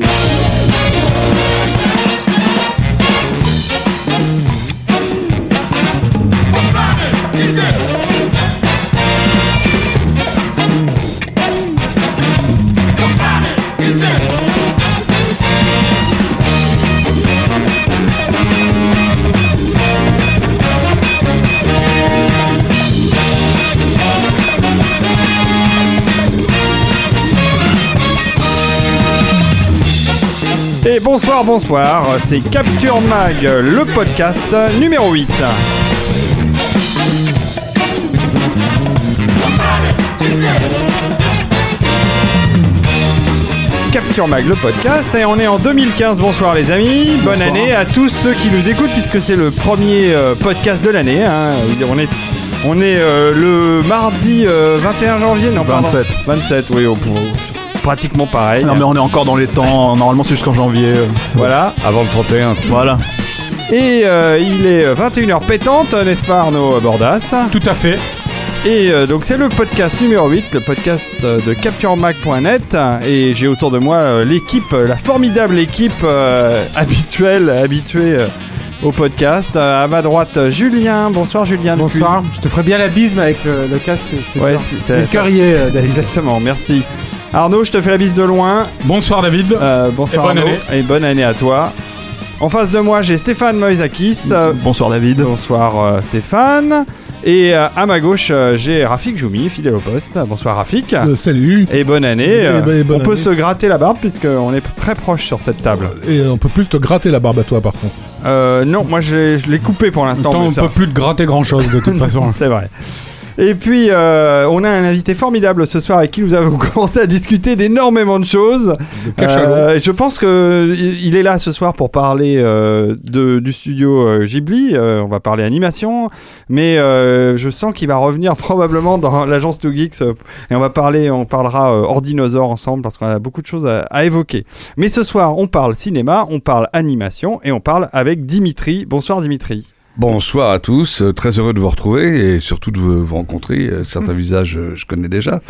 Yeah. bonsoir, bonsoir, c'est Capture Mag, le podcast numéro 8. Capture Mag, le podcast, et on est en 2015. Bonsoir les amis, bonne année à tous ceux qui nous écoutent, puisque c'est le premier euh, podcast de l'année. hein. On est, on est euh, le mardi euh, 21 janvier, non pardon. 27. 27, oui, au- au- pratiquement pareil. Non mais on est encore dans les temps, normalement c'est jusqu'en janvier. euh. Voilà. Avant le 31. Voilà. Et euh, il est 21h pétante, n'est-ce pas Arnaud Bordas? Tout à fait. Et euh, donc c'est le podcast numéro 8, le podcast euh, de CaptureMac.net. Et j'ai autour de moi euh, l'équipe, euh, la formidable équipe euh, habituelle, habituée euh, au podcast. Euh, à ma droite, euh, Julien. Bonsoir Julien. depuis- Bonsoir, je te ferai bien la bise mais avec le, le casque, c'est- c'est Ouais, bien. c'est- c'est- Le ça- currier, euh, David. Exactement, merci. Arnaud, je te fais la bise de loin. Bonsoir David. Euh, bonsoir Et bonne Arnaud. année. Et bonne année à toi. En face de moi, j'ai Stéphane Moïsakis. Bonsoir David. Bonsoir euh, Stéphane. Et euh, à ma gauche, euh, j'ai Rafik Joumi, fidèle au poste. Bonsoir Rafik. Euh, salut. Et bonne année. Et ben- et bonne on peut année. se gratter la barbe puisqu'on est très proche sur cette table. Et on peut plus te gratter la barbe à toi par contre. Euh, non, moi je l'ai- je l'ai coupé pour l'instant. On ça- peut plus te gratter grand chose de toute façon. C'est vrai. Et puis, euh, on a un invité formidable ce soir avec qui nous avons commencé à discuter d'énormément de choses. Euh, je pense que il il est là ce soir pour parler euh, de, du studio euh, Ghibli. Euh, on va parler animation, mais je sens qu'il va revenir probablement dans l'agence Two Geeks et on va parler, on parlera euh, hors dinosaure ensemble parce qu'on a beaucoup de choses à, à évoquer. Mais ce soir, on parle cinéma, on parle animation et on parle avec Dimitri. Bonsoir Dimitri. Bonsoir à tous, euh, très heureux de vous retrouver et surtout de vous rencontrer. Euh, Certains visages euh, je connais déjà.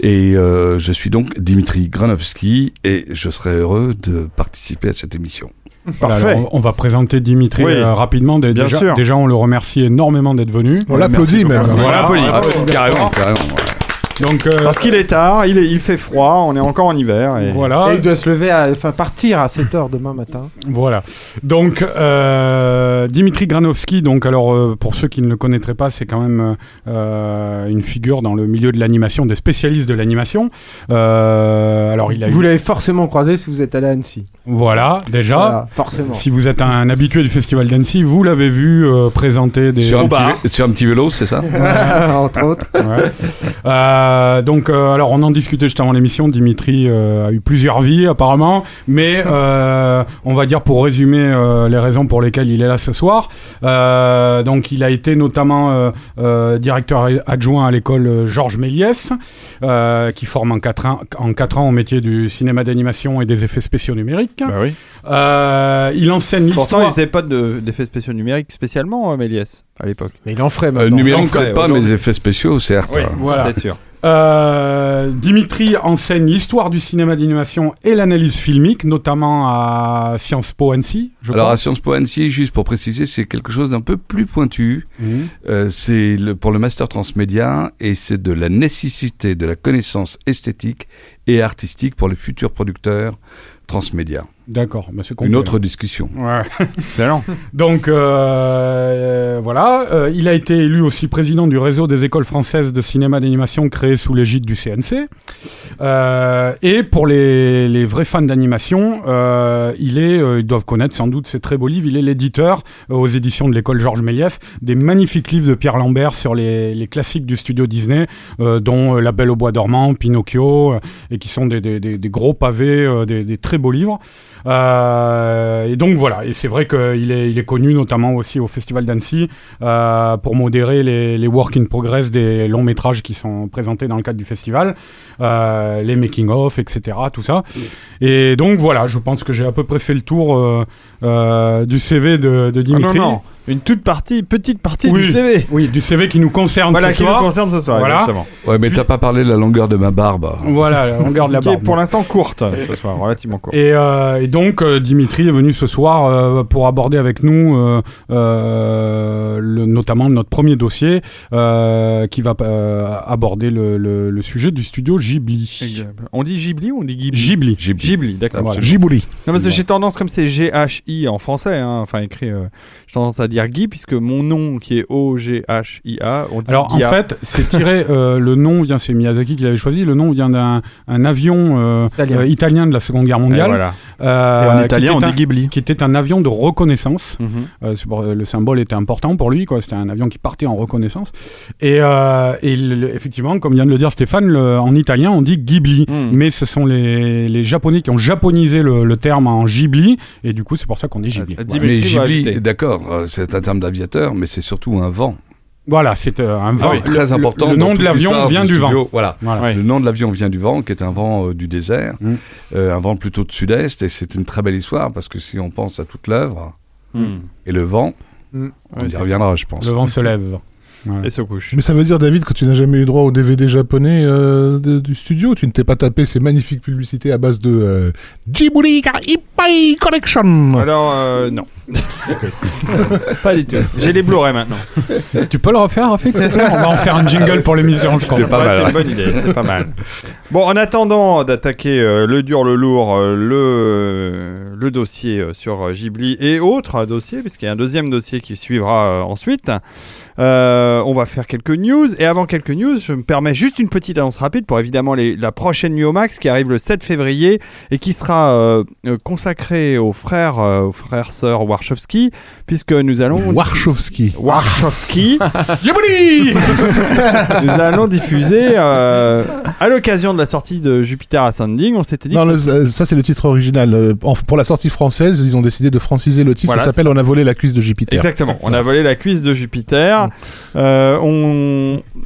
Et euh, je suis donc Dimitri Granovski et je serai heureux de participer à cette émission. Voilà, Parfait. alors, on va présenter Dimitri Oui. euh, rapidement. Bien déjà, sûr. déjà, on le remercie énormément d'être venu. On l'applaudit même. On Voilà. l'applaudit. Ah, carrément, carrément. Donc euh, Parce qu'il est tard, il, est- il fait froid, on est encore en hiver. Et... voilà. Et il doit se lever, à, enfin partir à 7h demain matin. Voilà. Donc, euh, Dimitri Granovski, donc, alors, euh, pour ceux qui ne le connaîtraient pas, c'est quand même euh, une figure dans le milieu de l'animation, des spécialistes de l'animation. Euh, alors, il a Vous eu. l'avez forcément croisé si vous êtes allé à Annecy. Voilà, déjà. Voilà, forcément. Si vous êtes un habitué du festival d'Annecy, vous l'avez vu euh, présenter des. Sur un, petit, sur un petit vélo, c'est ça? Entre autres. Ouais. Euh, donc, euh, alors, on en discutait juste avant l'émission. Dimitri euh, a eu plusieurs vies, apparemment. Mais euh, on va dire, pour résumer euh, les raisons pour lesquelles il est là ce soir. euh, donc, il a été notamment euh, euh, directeur adjoint à l'école Georges Méliès, euh, qui forme en 4 ans, en quatre ans au métier du cinéma d'animation et des effets spéciaux numériques. Bah oui. Euh, il enseigne Pourtant, l'histoire. il faisait pas de- d'effets spéciaux numériques spécialement, Méliès, à l'époque. Mais il en ferait euh, maintenant. Numérique Donc, peut-être pas, les effets spéciaux, certes. Voilà. c'est sûr. Euh, Dimitri enseigne l'histoire du cinéma d'animation et l'analyse filmique, notamment à Sciences Po Annecy, je Alors crois. à Sciences Po Annecy, juste pour préciser, c'est quelque chose d'un peu plus pointu. Mhm. Euh, c'est le- pour le master transmédia et c'est de la nécessité de la connaissance esthétique et artistique pour les futurs producteurs transmédia. D'accord, bah, c'est Une autre discussion. Ouais. Excellent. Donc euh, euh, voilà, Euh, il a été élu aussi président du réseau des écoles françaises de cinéma d'animation créé sous l'égide du CNC. Euh, et pour les, les vrais fans d'animation, euh, il est, euh, ils doivent connaître sans doute ces très beaux livres. Il est l'éditeur aux éditions de l'école Georges Méliès des magnifiques livres de Pierre Lambert sur les, les classiques du studio Disney, euh, dont La Belle au bois dormant, Pinocchio, euh, et qui sont des, des- des- des gros pavés, euh, des très beaux livres. Euh, et donc voilà, et c'est vrai qu'il est, il est connu notamment aussi au Festival d'Annecy euh, pour modérer les, les work in progress des longs métrages qui sont présentés dans le cadre du festival, euh, les making of, etc. Tout ça. Et donc voilà, je pense que j'ai à peu près fait le tour euh, du CV de, de Ah Dimitri. non, non. Une toute partie, petite partie Oui. du CV. Oui, du CV qui nous concerne Voilà, ce qui soir. nous concerne ce soir, Voilà. exactement. Ouais, mais t'as pas parlé de la longueur de ma barbe. Voilà, on garde la Qui est barbe. pour l'instant courte ce soir, relativement courte. Et, euh, et donc euh, Dimitri est venu ce soir euh, pour aborder avec nous euh, euh, le, notamment notre premier dossier euh, qui va euh, aborder le, le- le sujet du studio Ghibli. On dit Ghibli ou on dit Ghibli? Ghibli. Ghibli. Ghibli, d'accord. Voilà. Gibouli. Non, parce que j'ai tendance, comme c'est G-H-I en français, hein, enfin écrit, euh, j'ai tendance à dire Guy, puisque mon nom qui est O-G-H-I-A, on dit Alors en fait, c'est tiré. euh, le nom vient, c'est Miyazaki qui l'avait choisi. Le nom vient d'un un avion euh, Italien. euh, italien de la Seconde Guerre Et mondiale, voilà. Euh, Et en italien, on dit Ghibli. qui était un avion de reconnaissance. Mhm. Euh, pour- le symbole était important pour lui, quoi. C'était un avion qui partait en reconnaissance. Et, euh, et le- le- effectivement, comme vient de le dire Stéphane, le- en italien, on dit Ghibli. Mm. Mais ce sont les, les Japonais qui ont japonisé le, le terme en Ghibli, et du coup, c'est pour ça qu'on dit Ghibli. Euh, Mais Ghibli, d'accord, euh, c'est un terme d'aviateur, mais c'est surtout un vent. Voilà, c'est euh, un vent. c'est très Le- important. Le, nom de l'avion vient du du vent. Voilà. Voilà. Ouais. Le nom de l'avion vient du vent, qui est un vent euh, du désert, Mm. euh, un vent plutôt de sud-est, et c'est une très belle histoire parce que si on pense à toute l'œuvre Mm. et le vent, Mm. on y reviendra, je pense. Le vent se lève. Et se couche. Mais ça veut dire, David, que tu n'as jamais eu droit au DVD japonais euh, de- du studio? Tu ne t'es pas tapé ces magnifiques publicités à base de euh, Ippai Collection? Alors, euh, non. pas du tout. J'ai les Blu-ray maintenant. Tu peux le refaire, Rafik On va en faire un jingle pour l'émission, je crois. C'était pas mal, C'est ouais. une bonne idée, c'est pas mal. Bon, en attendant d'attaquer euh, le dur, le lourd, euh, le, euh, le dossier euh, sur Ghibli et autres dossiers, puisqu'il y a un deuxième dossier qui suivra euh, ensuite, euh, on va faire quelques news. Et avant quelques news, je me permets juste une petite annonce rapide pour évidemment les- la prochaine Nuit au Max qui arrive le 7 février et qui sera euh, euh, consacrée aux frères, euh, aux frères sœurs Warshawski, puisque nous allons. Warshawski. Warshawski. Ghibli nous allons diffuser à l'occasion de la sortie de Jupiter Ascending. On s'était dit Non, le- ça c'est le titre original. Pour la sortie française, ils ont décidé de franciser le titre. Voilà, ça s'appelle On a volé la cuisse de Jupiter. Exactement. On a volé la cuisse de Jupiter. Euh,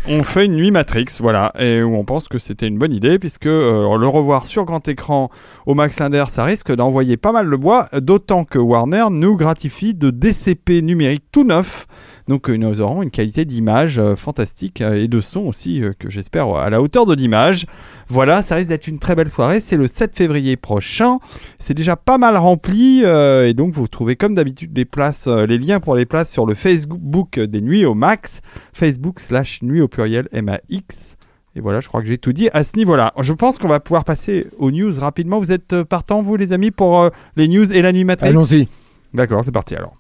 on, fait une nuit Matrix, voilà, et où on pense que c'était une bonne idée, puisque euh, le revoir sur grand écran au Max Inder, ça risque d'envoyer pas mal de bois, d'autant que Warner nous gratifie de DCP numérique tout neuf. Donc euh, nous aurons une qualité d'image euh, fantastique euh, et de son aussi, que j'espère à la hauteur de l'image. Voilà, ça risque d'être une très belle soirée. C'est le 7 février prochain. C'est déjà pas mal rempli et donc vous trouvez comme d'habitude les places, les liens pour les places sur le Facebook des Nuits au Max, Facebook slash Nuit au pluriel M-A-X. Et voilà, je crois que j'ai tout dit à ce niveau-là. Je pense qu'on va pouvoir passer aux news rapidement. Vous êtes partants, vous les amis, pour euh, les news et la nuit Matrix? Allons-y. D'accord, c'est parti alors.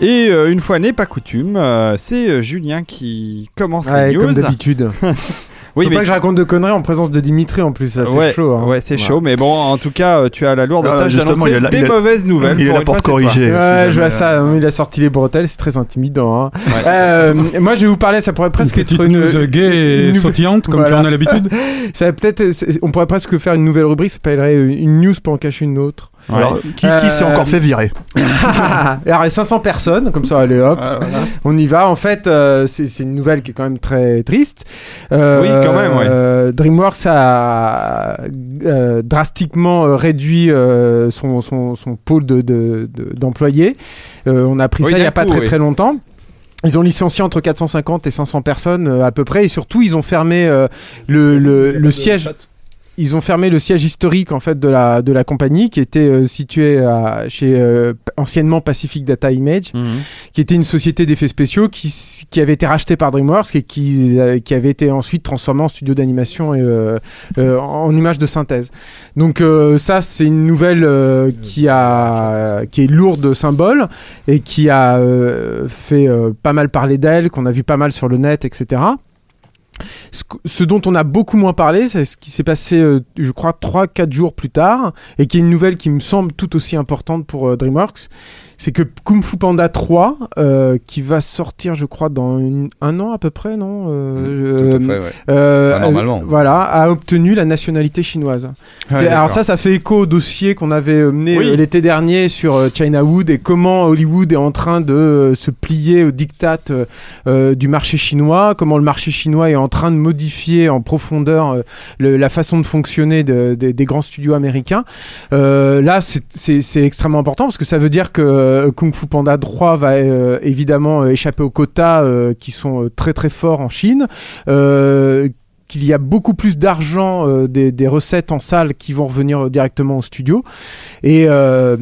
Et euh, une fois n'est pas coutume, euh, c'est euh, Julien qui commence Ouais, les news. comme d'habitude. Oui, Faut mais pas que je raconte de conneries en présence de Dimitri en plus, ça c'est ouais, chaud. hein. ouais, c'est chaud, mais bon, en tout cas, tu as la lourde Ah, tâche justement, d'annoncer des mauvaises nouvelles. Il est Pour là une pour corriger. Ouais, je vois ça, il a sorti les bretelles, c'est très intimidant. hein. Ouais. Euh, moi je vais vous parler, ça pourrait Une presque petite être une, news gay et une- sautillante, comme Voilà. tu en as l'habitude. ça peut-être, on pourrait presque faire une nouvelle rubrique, ça s'appellerait une news pour en cacher une autre. Alors, qui, qui s'est Euh, encore fait virer Alors, il y a 500 personnes, comme ça, allez hop, on y va. En fait, euh, c'est c'est une nouvelle qui est quand même très triste. Euh, Oui, quand même, ouais. euh, DreamWorks a euh, drastiquement réduit euh, son, son, son pôle de- de- de- d'employés. Euh, on a appris Oui, ça il n'y a pas très oui. très longtemps. Ils ont licencié entre 450 et 500 personnes euh, à peu près, et surtout ils ont fermé euh, le, le, le siège. Ils ont fermé le siège historique en fait de la de la compagnie qui était euh, situé à, chez euh, anciennement Pacific Data Image, Mhm. qui était une société d'effets spéciaux qui qui avait été rachetée par DreamWorks et qui euh, qui avait été ensuite transformée en studio d'animation et euh, euh, en images de synthèse. Donc euh, ça c'est une nouvelle euh, qui a qui est lourde de symboles et qui a euh, fait euh, pas mal parler d'elle, qu'on a vu pas mal sur le net, etc. Ce, dont on a beaucoup moins parlé, c'est ce qui s'est passé, euh, je crois, 3-4 jours plus tard, et qui est une nouvelle qui me semble tout aussi importante pour euh, DreamWorks. C'est que Kung Fu Panda 3, euh, qui va sortir, je crois, dans une- un an à peu près, non Euh, Tout à euh, fait, ouais. euh, normalement. voilà, a obtenu la nationalité chinoise. C'est- alors ça, ça fait écho au dossier qu'on avait euh, mené Oui. euh, l'été dernier sur euh, China Wood et comment Hollywood est en train de se plier au diktat du marché chinois, comment le marché chinois est en train de modifier en profondeur le- la façon de fonctionner de- de- des grands studios américains. Euh, là, c'est extrêmement important parce que ça veut dire que euh, Kung Fu Panda 3 va euh, évidemment euh, échapper aux quotas qui sont très très forts en Chine. Qu'il y a beaucoup plus d'argent euh, des, recettes en salle qui vont revenir directement au studio. Et, euh,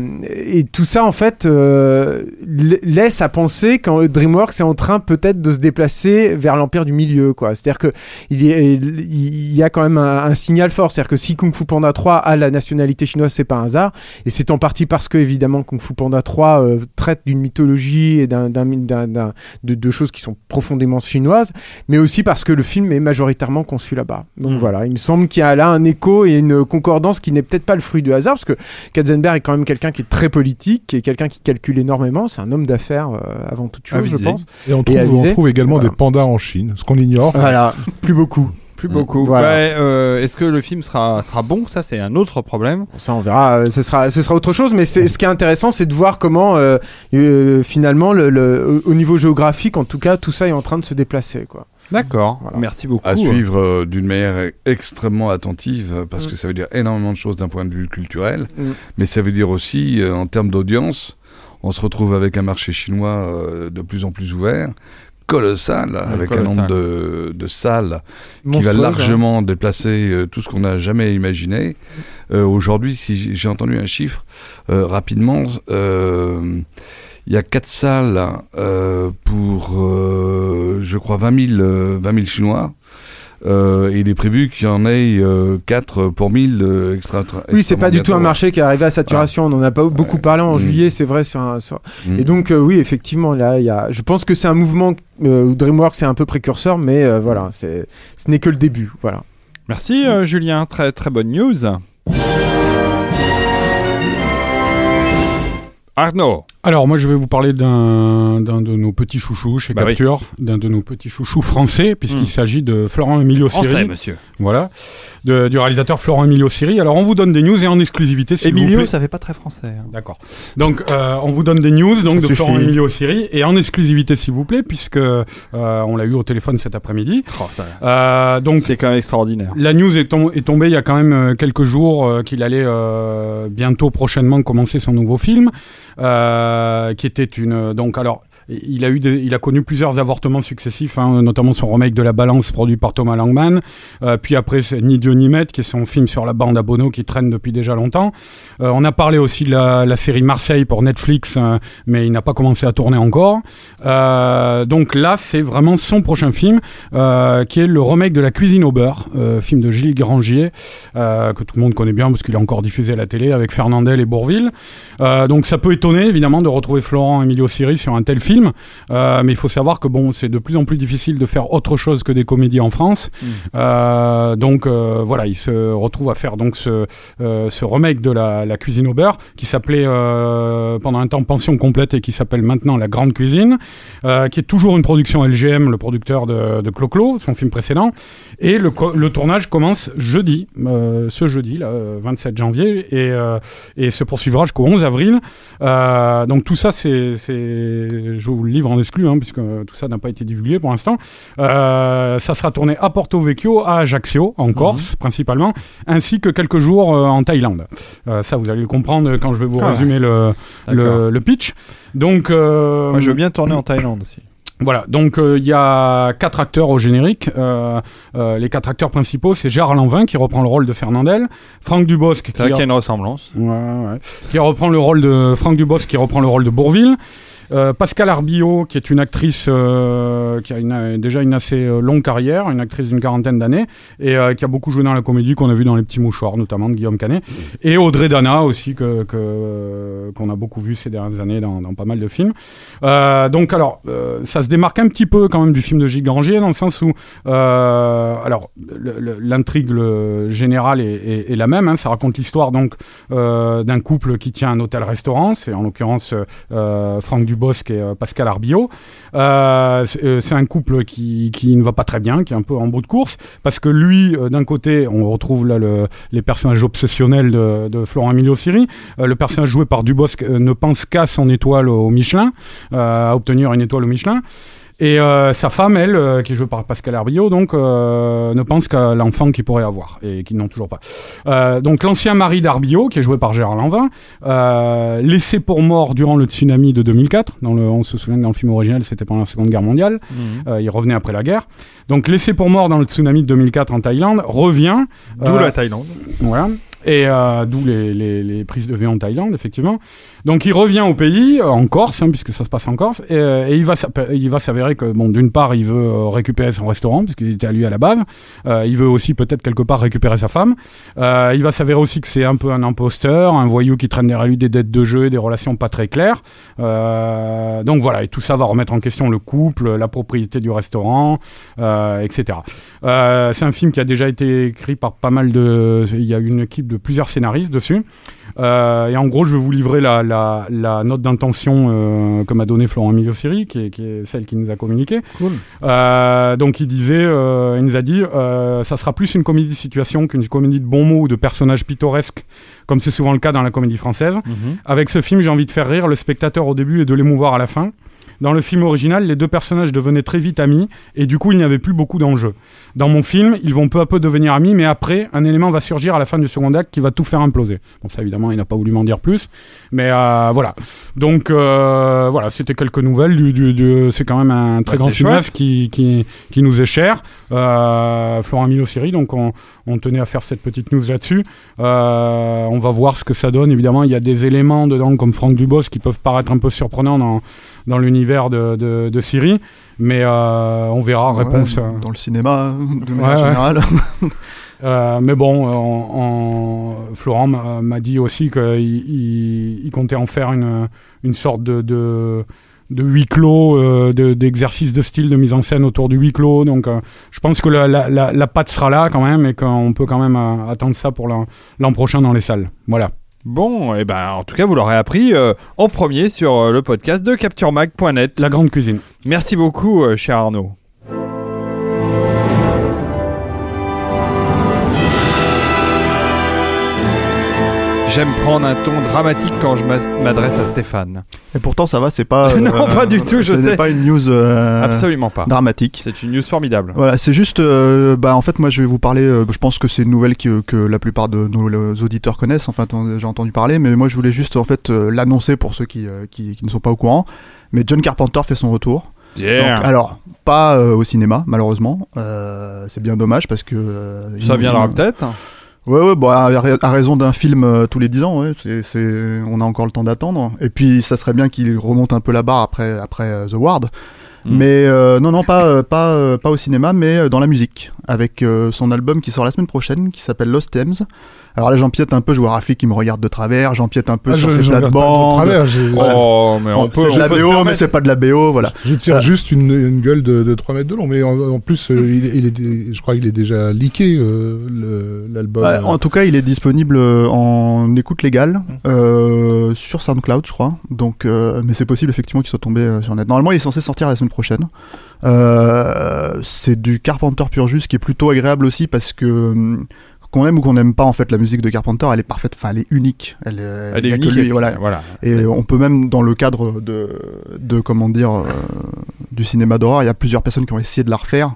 tout ça en fait euh, la- laisse à penser quand DreamWorks est en train peut-être de se déplacer vers l'empire du milieu quoi. C'est à dire que il y, a, y a quand même un, signal fort. C'est à dire que si Kung Fu Panda 3 a la nationalité chinoise c'est pas un hasard. Et c'est en partie parce que évidemment Kung Fu Panda 3 euh, traite d'une mythologie et d'un- d'un- d'un- de, de choses qui sont profondément chinoises mais aussi parce que le film est majoritairement conçu là-bas. Donc Mm. voilà, il me semble qu'il y a là un écho et une concordance qui n'est peut-être pas le fruit du hasard, parce que Katzenberg est quand même quelqu'un qui est très politique, qui est quelqu'un qui calcule énormément, c'est un homme d'affaires euh, avant toute chose, Avisé. je pense. Et on trouve, avisé. on trouve également Voilà. des pandas en Chine, ce qu'on ignore. Voilà, plus beaucoup. Plus beaucoup. Voilà. Ouais, euh, Est-ce que le film sera, sera bon? Ça, c'est un autre problème. Ça, on verra. euh, Ce sera, ce sera autre chose. Mais c'est, ce qui est intéressant, c'est de voir comment, euh, euh, finalement, le, le- au au niveau géographique, en tout cas, tout ça est en train de se déplacer. Quoi. D'accord. Voilà. Merci beaucoup. À suivre euh, d'une manière extrêmement attentive, euh, parce Mm. que ça veut dire énormément de choses d'un point de vue culturel, Mm. mais ça veut dire aussi, euh, en termes d'audience, on se retrouve avec un marché chinois euh, de plus en plus ouvert, colossal, avec un nombre de, de salles qui va hein. largement déplacer euh, tout ce qu'on n'a jamais imaginé. Euh, Aujourd'hui, si j'ai entendu un chiffre euh, rapidement, euh, il y a quatre salles euh, pour, euh, je crois, 20 000, euh, 20 000 Chinois. Euh, il est prévu qu'il y en ait euh, 4 pour 1000 euh, extra, Oui, c'est pas du tout un marché qui est arrivé à saturation. On en a pas beaucoup parlé en Mm. juillet, c'est vrai. Sur un, sur- bientôt. Et donc, euh, oui, effectivement, là, il y a. Je pense que c'est un mouvement euh, où DreamWorks est un peu précurseur, mais euh, voilà, ce n'est que le début. Voilà. Merci euh, Julien, très très bonne news. Arnaud. Alors moi je vais vous parler d'un d'un de nos petits chouchous chez Bah oui. Capture, d'un de nos petits chouchous français, puisqu'il Hmm. s'agit de Florent Emilio Français, Siri. monsieur. Voilà, de- du réalisateur Florent Emilio Siri. Alors on vous donne des news et en exclusivité s'il vous Emilio, plaît. ça fait pas très français. hein. D'accord. Donc euh, on vous donne des news donc Ça de suffit. Florent Emilio Siri et en exclusivité s'il vous plaît, puisque euh, on l'a eu au téléphone cet après-midi. Oh, ça- Euh, donc C'est quand même extraordinaire. la news est, tom- est tombée il y a quand même euh, quelques jours euh, qu'il allait euh, bientôt prochainement commencer son nouveau film, qui était une donc alors il a eu il a connu plusieurs avortements successifs, hein, notamment son remake de La Balance produit par Thomas Langman, Euh, puis après Ni Dieu ni Maître qui est son film sur la bande à Bono qui traîne depuis déjà longtemps. Euh, on a parlé aussi de la, série Marseille pour Netflix, euh, mais il n'a pas commencé à tourner encore. Donc là c'est vraiment son prochain film qui est le remake de La cuisine au beurre, film de Gilles Grangier, que tout le monde connaît bien parce qu'il est encore diffusé à la télé avec Fernandel et Bourville. Donc ça peut étonner évidemment de retrouver Florent Emilio Siri sur un tel film, euh, mais il faut savoir que bon, c'est de plus en plus difficile de faire autre chose que des comédies en France. Euh, donc euh, voilà, il se retrouve à faire donc ce, ce remake de la, la cuisine au beurre qui s'appelait pendant un temps Pension complète et qui s'appelle maintenant La Grande Cuisine, qui est toujours une production LGM, le producteur de, de Clo-Clo, son film précédent. Et le, tournage commence jeudi, ce jeudi, là, euh, 27 janvier, et, et se poursuivra jusqu'au 11 avril. Donc tout ça, c'est, je vous le livre en exclu, hein, puisque tout ça n'a pas été divulgué pour l'instant. Euh, ça sera tourné à Porto Vecchio, à Ajaccio, en Corse principalement, ainsi que quelques jours euh, en Thaïlande. Euh, ça, vous allez le comprendre quand je vais vous Ah, résumer le, le, le pitch. Donc, Moi, je veux bien tourner en Thaïlande aussi. Voilà, donc euh, il y a quatre acteurs au générique. Euh, euh, les quatre acteurs principaux, c'est Gérard Lanvin qui reprend le rôle de Fernandel, Franck Dubosc C'est vrai qui, qu'il y a une ressemblance. Ouais, ouais. qui reprend le rôle de Franck Dubosc qui reprend le rôle de Bourville. Euh, Pascal Arbillot, qui est une actrice euh, qui a déjà une assez euh, longue carrière, une actrice d'une quarantaine d'années, et qui a beaucoup joué dans la comédie qu'on a vu dans Les Petits Mouchoirs, notamment de Guillaume Canet, et Audrey Dana aussi, que qu'on a beaucoup vu ces dernières années dans, pas mal de films. Donc alors, ça se démarque un petit peu quand même du film de Gilles Granger, dans le sens où, alors, l'intrigue le- générale est, la même, hein, ça raconte l'histoire donc d'un couple qui tient un hôtel-restaurant, c'est en l'occurrence Franck Dubosc et euh, Pascal Arbillot. Euh, c'est euh, c'est un couple qui, ne va pas très bien, qui est un peu en bout de course, parce que lui, d'un côté, on retrouve là le- les personnages obsessionnels de, de Florent Emilio Siri. Euh, le personnage joué par Dubosc ne pense qu'à son étoile au Michelin, à obtenir une étoile au Michelin. Et euh, sa femme, elle, euh, qui est jouée par Pascal Arbillot, donc, euh, ne pense qu'à l'enfant qu'il pourrait avoir et qu'ils n'ont toujours pas. Euh, donc l'ancien mari d'Arbillot, qui est joué par Gérard Lanvin, euh, laissé pour mort durant le tsunami de 2004. Dans le, on se souvient que dans le film original, c'était pendant la Seconde Guerre mondiale. Euh, il revenait après la guerre. Donc laissé pour mort dans le tsunami de 2004 en Thaïlande, revient. D'où la Thaïlande. voilà. Et euh, d'où les, prises de vue en Thaïlande, effectivement. Donc il revient au pays, euh, en Corse, hein, puisque ça se passe en Corse, et, euh, il va il va s'avérer que, bon, d'une part, il veut récupérer son restaurant, puisqu'il était à lui à la base. Il veut aussi peut-être quelque part récupérer sa femme. Il va s'avérer aussi que c'est un peu un imposteur, un voyou qui traîne derrière lui des dettes de jeu et des relations pas très claires. Donc voilà, et tout ça va remettre en question le couple, la propriété du restaurant, etc. C'est un film qui a déjà été écrit par pas mal de. Il y a une équipe de plusieurs scénaristes dessus. Euh, et en gros, je vais vous livrer la, la, la note d'intention euh, que m'a donnée Florent Emilio Siri, qui est, qui est celle qui nous a communiqué. Cool. Euh, donc il disait, euh, il nous a dit, ça sera plus une comédie de situation qu'une comédie de bons mots ou de personnages pittoresques, comme c'est souvent le cas dans la comédie française. Avec ce film, j'ai envie de faire rire le spectateur au début et de l'émouvoir à la fin. Dans le film original, les deux personnages devenaient très vite amis et du coup, il n'y avait plus beaucoup d'enjeux. Dans mon film, ils vont peu à peu devenir amis, mais après, un élément va surgir à la fin du second acte qui va tout faire imploser. Bon, ça, évidemment, il n'a pas voulu m'en dire plus, mais euh, voilà. Donc, euh, voilà, c'était quelques nouvelles. Du, du- du- c'est quand même un très Bah, grand cinéaste qui, qui, qui nous est cher, euh, Florent Emilio Siri, donc on, on tenait à faire cette petite news là-dessus. Euh, on va voir ce que ça donne. Évidemment, il y a des éléments dedans, comme Franck Dubos, qui peuvent paraître un peu surprenants dans, dans l'univers de, de, de Siri, mais euh, on verra. Réponse. Ouais, euh, dans le cinéma, de Ouais, manière ouais. générale. euh, mais bon, en- en- Florent m'a dit aussi qu'il il, il comptait en faire une, une sorte de, de, de huis clos, euh, de- d'exercice de, style de mise en scène autour du huis clos. Donc euh, je pense que la, la, la, la patte sera là quand même et qu'on peut quand même attendre ça pour l'an prochain dans les salles. Voilà. Bon, et ben en tout cas, vous l'aurez appris euh, en premier sur euh, le podcast de CaptureMag.net. La grande cuisine. Merci beaucoup, euh, cher Arnaud. J'aime prendre un ton dramatique quand je m'a- m'adresse à Stéphane. Et pourtant, ça va, c'est pas. Non, pas du tout, je sais. pas une news euh, Absolument pas. dramatique. C'est une news formidable. Voilà, c'est juste, euh, bah en fait moi je vais vous parler, euh, je pense que c'est une nouvelle que, que la plupart de nos euh, auditeurs connaissent, enfin déjà entendu parler, mais moi je voulais juste en fait euh, l'annoncer pour ceux qui, euh, qui, qui ne sont pas au courant. Mais John Carpenter fait son retour. Yeah. Donc, alors, pas euh, au cinéma malheureusement, euh, c'est bien dommage parce que... euh, Ça viendra peut-être. Ouais, ouais, bon, à, à raison d'un film euh, tous les 10 ans, ouais, c'est, c'est, on a encore le temps d'attendre. Et puis, ça serait bien qu'il remonte un peu la barre après, après euh, The Ward. Mm. Mais euh, non, non, pas, pas, pas au cinéma, mais dans la musique, avec son album qui sort la semaine prochaine, qui s'appelle Lost Thames. Alors là, j'empiète un peu, je vois Rafi qui me regarde de travers, j'empiète un peu Ah, sur je, ses plates-bandes. Oh, mais on Bon, peut. c'est de la BO, mais c'est pas de la BO, voilà. Je tire Euh, juste une, une gueule de, de 3 mètres de long, mais en, en plus, euh, il, est- il est, je crois qu'il est déjà leaké, euh, l'album. Ouais, en tout cas, il est disponible en écoute légale euh, sur SoundCloud, je crois. Donc, euh, mais c'est possible effectivement qu'il soit tombé euh, sur net. Normalement, il est censé sortir la semaine prochaine. Euh, c'est du Carpenter pur jus, qui est plutôt agréable aussi parce que hum, qu'on aime ou qu'on n'aime pas en fait la musique de Carpenter, elle est parfaite, enfin elle est unique. Elle, est- Elle unique. lui, et voilà. Et on peut même, dans le cadre de, de comment dire, euh, du cinéma d'horreur, il y a plusieurs personnes qui ont essayé de la refaire.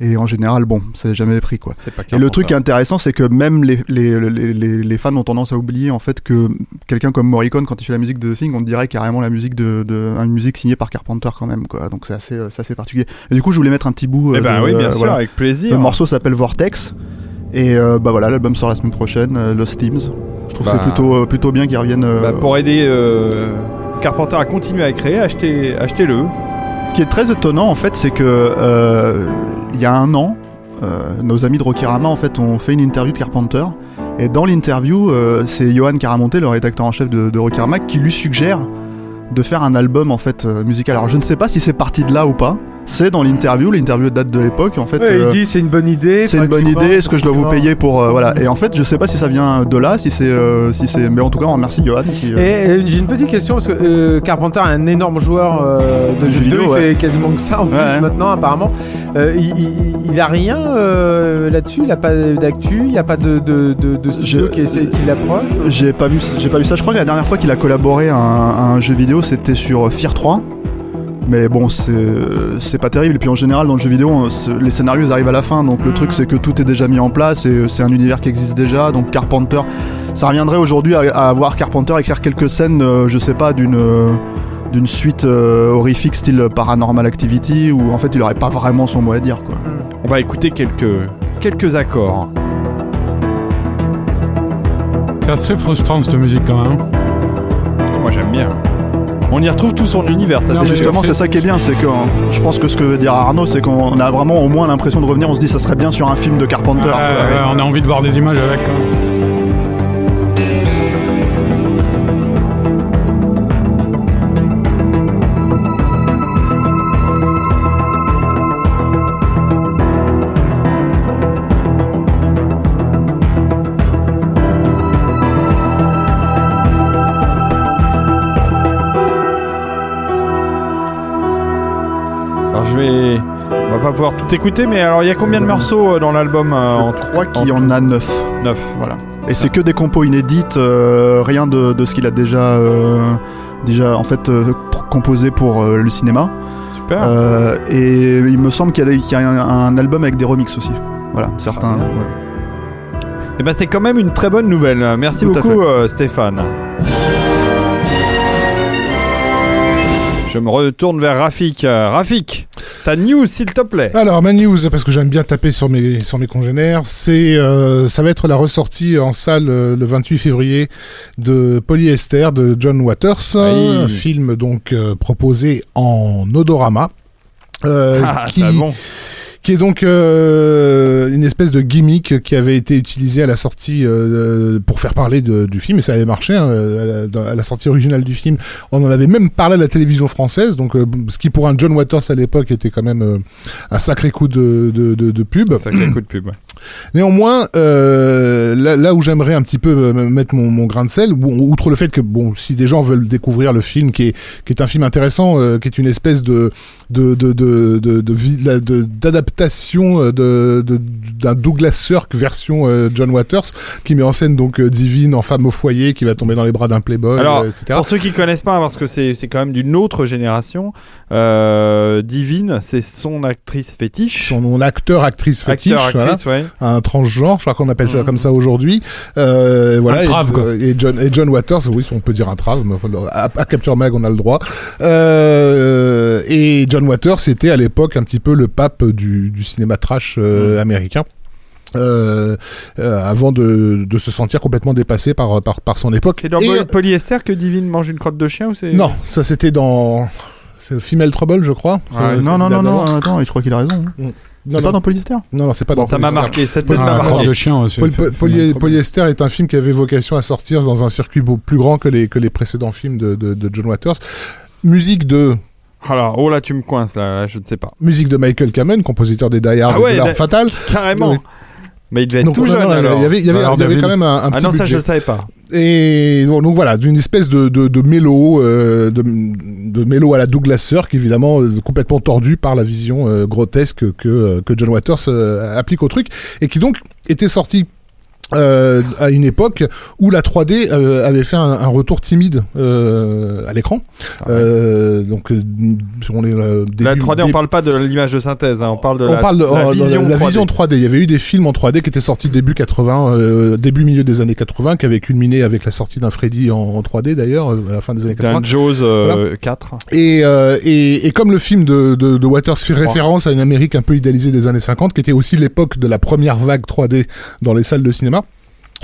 Et en général, bon, c'est jamais pris quoi. Et le truc qui est intéressant, c'est que même les, les, les, les, les fans ont tendance à oublier en fait que quelqu'un comme Morricone, quand il fait la musique de The Thing, on dirait carrément la musique de, de une musique signée par Carpenter quand même quoi. Donc c'est assez, euh, assez particulier. Et du coup, je voulais mettre un petit bout. Eh euh, ben de- oui, bien euh, sûr, voilà. avec plaisir. Le morceau s'appelle Vortex. Et euh, bah voilà, l'album sort la semaine prochaine, euh, Lost Teams. Je trouve Bah. que c'est plutôt, euh, plutôt bien qu'ils reviennent. Bah, pour aider Carpenter à continuer à créer, achetez, achetez-le. Ce qui est très étonnant en fait, c'est que il y a un an, nos amis de Rockyrama en fait ont fait une interview de Carpenter. Et dans l'interview, c'est Johan Caramonté, le rédacteur en chef de, de Rockyrama, qui lui suggère de faire un album en fait musical. Alors je ne sais pas si c'est parti de là ou pas. C'est dans l'interview, l'interview date de l'époque en fait. Ouais, il euh, dit c'est une bonne idée. c'est une bonne idée. Est-ce que je dois vous payer pour euh, voilà Et en fait, je sais pas si ça vient de là, si c'est, euh, si c'est. Mais en tout cas, on remercie Johan. Qui, euh, Et j'ai une petite question parce que euh, Carpenter est un énorme joueur euh, de jeux vidéo, il fait quasiment que ça en plus Ouais. maintenant apparemment. Euh, il, il- il a rien euh, là-dessus, il a pas d'actu, il n'y a pas de, de, de, de studio qui, essaie, qui l'approche. J'ai pas vu, j'ai pas vu ça. Je crois que la dernière fois qu'il a collaboré à un, à un jeu vidéo, c'était sur Fear 3. Mais bon, c'est pas terrible. Et puis en général, dans le jeu vidéo, on- les scénarios ils arrivent à la fin. Donc le truc, c'est que tout est déjà mis en place et c'est un univers qui existe déjà. Donc Carpenter, ça reviendrait aujourd'hui à, à voir Carpenter écrire quelques scènes, euh, je sais pas, d'une euh, d'une suite euh, horrifique style Paranormal Activity où en fait il aurait pas vraiment son mot à dire quoi. On va écouter quelques, quelques accords. C'est assez frustrant cette musique quand même. Moi j'aime bien. On y retrouve tout son univers, ça Non, c'est mais Justement, c'est- ça qui est bien, c'est que euh, je pense que ce que veut dire Arnaud, c'est qu'on a vraiment au moins l'impression de revenir. On se dit, ça serait bien sur un film de Carpenter. Ouais, quoi. ouais, on a envie de voir des images avec. hein. Va pas pouvoir tout écouter, mais alors il y a combien de morceaux euh, dans l'album euh, en Je crois qu'il y en a neuf. 9 Voilà. Et c'est que des compos inédites, euh, rien de, de ce qu'il a déjà, euh, déjà en fait euh, composé pour le cinéma. Super. Et il me semble qu'il y a, y un, un album avec des remixes aussi. Voilà, certains. Ah, ouais. Et ben c'est quand même une très bonne nouvelle. Merci Tout beaucoup Stéphane. Je me retourne vers Rafik. Rafik, ta news s'il te plaît. Alors, ma news, parce que j'aime bien taper sur mes, sur mes congénères, c'est, euh, ça va être la ressortie en salle euh, le 28 février de Polyester de John Waters, Oui. un film donc euh, proposé en odorama. Ah, qui, bon. Qui est donc euh, une espèce de gimmick qui avait été utilisé à la sortie euh, pour faire parler de- du film et ça avait marché hein, euh, à la sortie originale du film on en avait même parlé à la télévision française donc euh, ce qui pour un John Waters à l'époque était quand même euh, un sacré coup de, de, de, de pub Sacré coup de pub. ouais. Néanmoins, euh, là, là où j'aimerais un petit peu euh, mettre mon, mon grain de sel, outre le fait que bon, si des gens veulent découvrir le film, qui est, qui est un film intéressant, euh, qui est une espèce de de de de de de de- euh, d'un Douglas Sirk version euh, John Waters, qui met en scène donc euh, Divine en femme au foyer, qui va tomber dans les bras d'un playboy, Alors, euh, etc. Pour ceux qui connaissent pas, parce que c'est c'est quand même d'une autre génération, euh, Divine, c'est son actrice fétiche. Son acteur, actrice fétiche, Acteur, voilà. actrice, ouais. un transgenre, je crois qu'on appelle ça Mhm. comme ça aujourd'hui. Euh, voilà. Un trave, et, quoi. et John, et John Waters, oui, on peut dire un trave, mais enfin, à, à Capture Mag, on a le droit. Euh, et John Waters, c'était à l'époque un petit peu le pape du, du cinéma trash euh, américain. Euh, euh, avant de, de se sentir complètement dépassé par, par, par son époque. C'est dans Et- Poly- Polyester que Divine mange une crotte de chien ou c'est Non, ça c'était dans c'est Female Trouble, je crois. Ouais, non, non, non, non, attends, je crois qu'il a raison. hein. Non, C'est pas dans Polyester? Non, non, c'est pas dans Ça m'a marqué, cette scène Ah, m'a crotte marqué. chien aussi. Polyester est un film qui avait vocation à sortir dans un circuit plus grand que les, que les précédents films de, de, de John Waters. Musique de, Alors, oh là, tu me coinces là, là, je ne sais pas. musique de Michael Kamen, compositeur des Die Hard Ah et ouais, de Fatale. Carrément. Oui. Mais il devait être Donc, tout non, jeune non, alors. Il y avait, il y avait, Alors, il y avait David. quand même un, un Ah petit non, ça je ne savais pas. Et bon, donc voilà, d'une espèce de, de, de mélo, euh, de, de mélo à la Douglas Sirk, évidemment euh, complètement tordu par la vision euh, grotesque que, euh, que John Waters applique au truc, et qui donc était sorti euh, à une époque où la 3D euh, avait fait un, un retour timide euh, à l'écran. Euh, donc, euh, on est euh, La début- 3D, on dé- parle pas de l'image de synthèse, hein, on parle de on la, parle de la oh, vision, la 3D. vision 3D. Il y avait eu des films en 3D qui étaient sortis début 80, euh, début milieu des années 80, qui avaient culminé avec la sortie d'un Freddy en, en 3D d'ailleurs à la fin des années 80. D'un Jaws euh, 4. Et, euh, et, et comme le film de, de, de Waters fait référence à une Amérique un peu idéalisée des années 50, qui était aussi l'époque de la première vague 3D dans les salles de cinéma,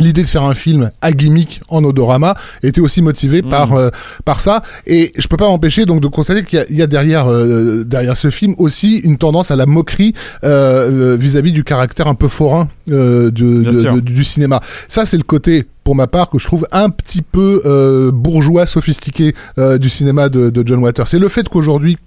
L'idée de faire un film à gimmick en odorama était aussi motivée par euh, par ça et je peux pas m'empêcher donc de constater qu'il y y a derrière euh, derrière ce film aussi une tendance à la moquerie euh, euh, vis-à-vis du caractère un peu forain euh, de, de- du cinéma. Ça c'est le côté pour ma part que je trouve un petit peu euh, bourgeois sophistiqué euh, du cinéma de, de John Waters. C'est le fait qu'aujourd'hui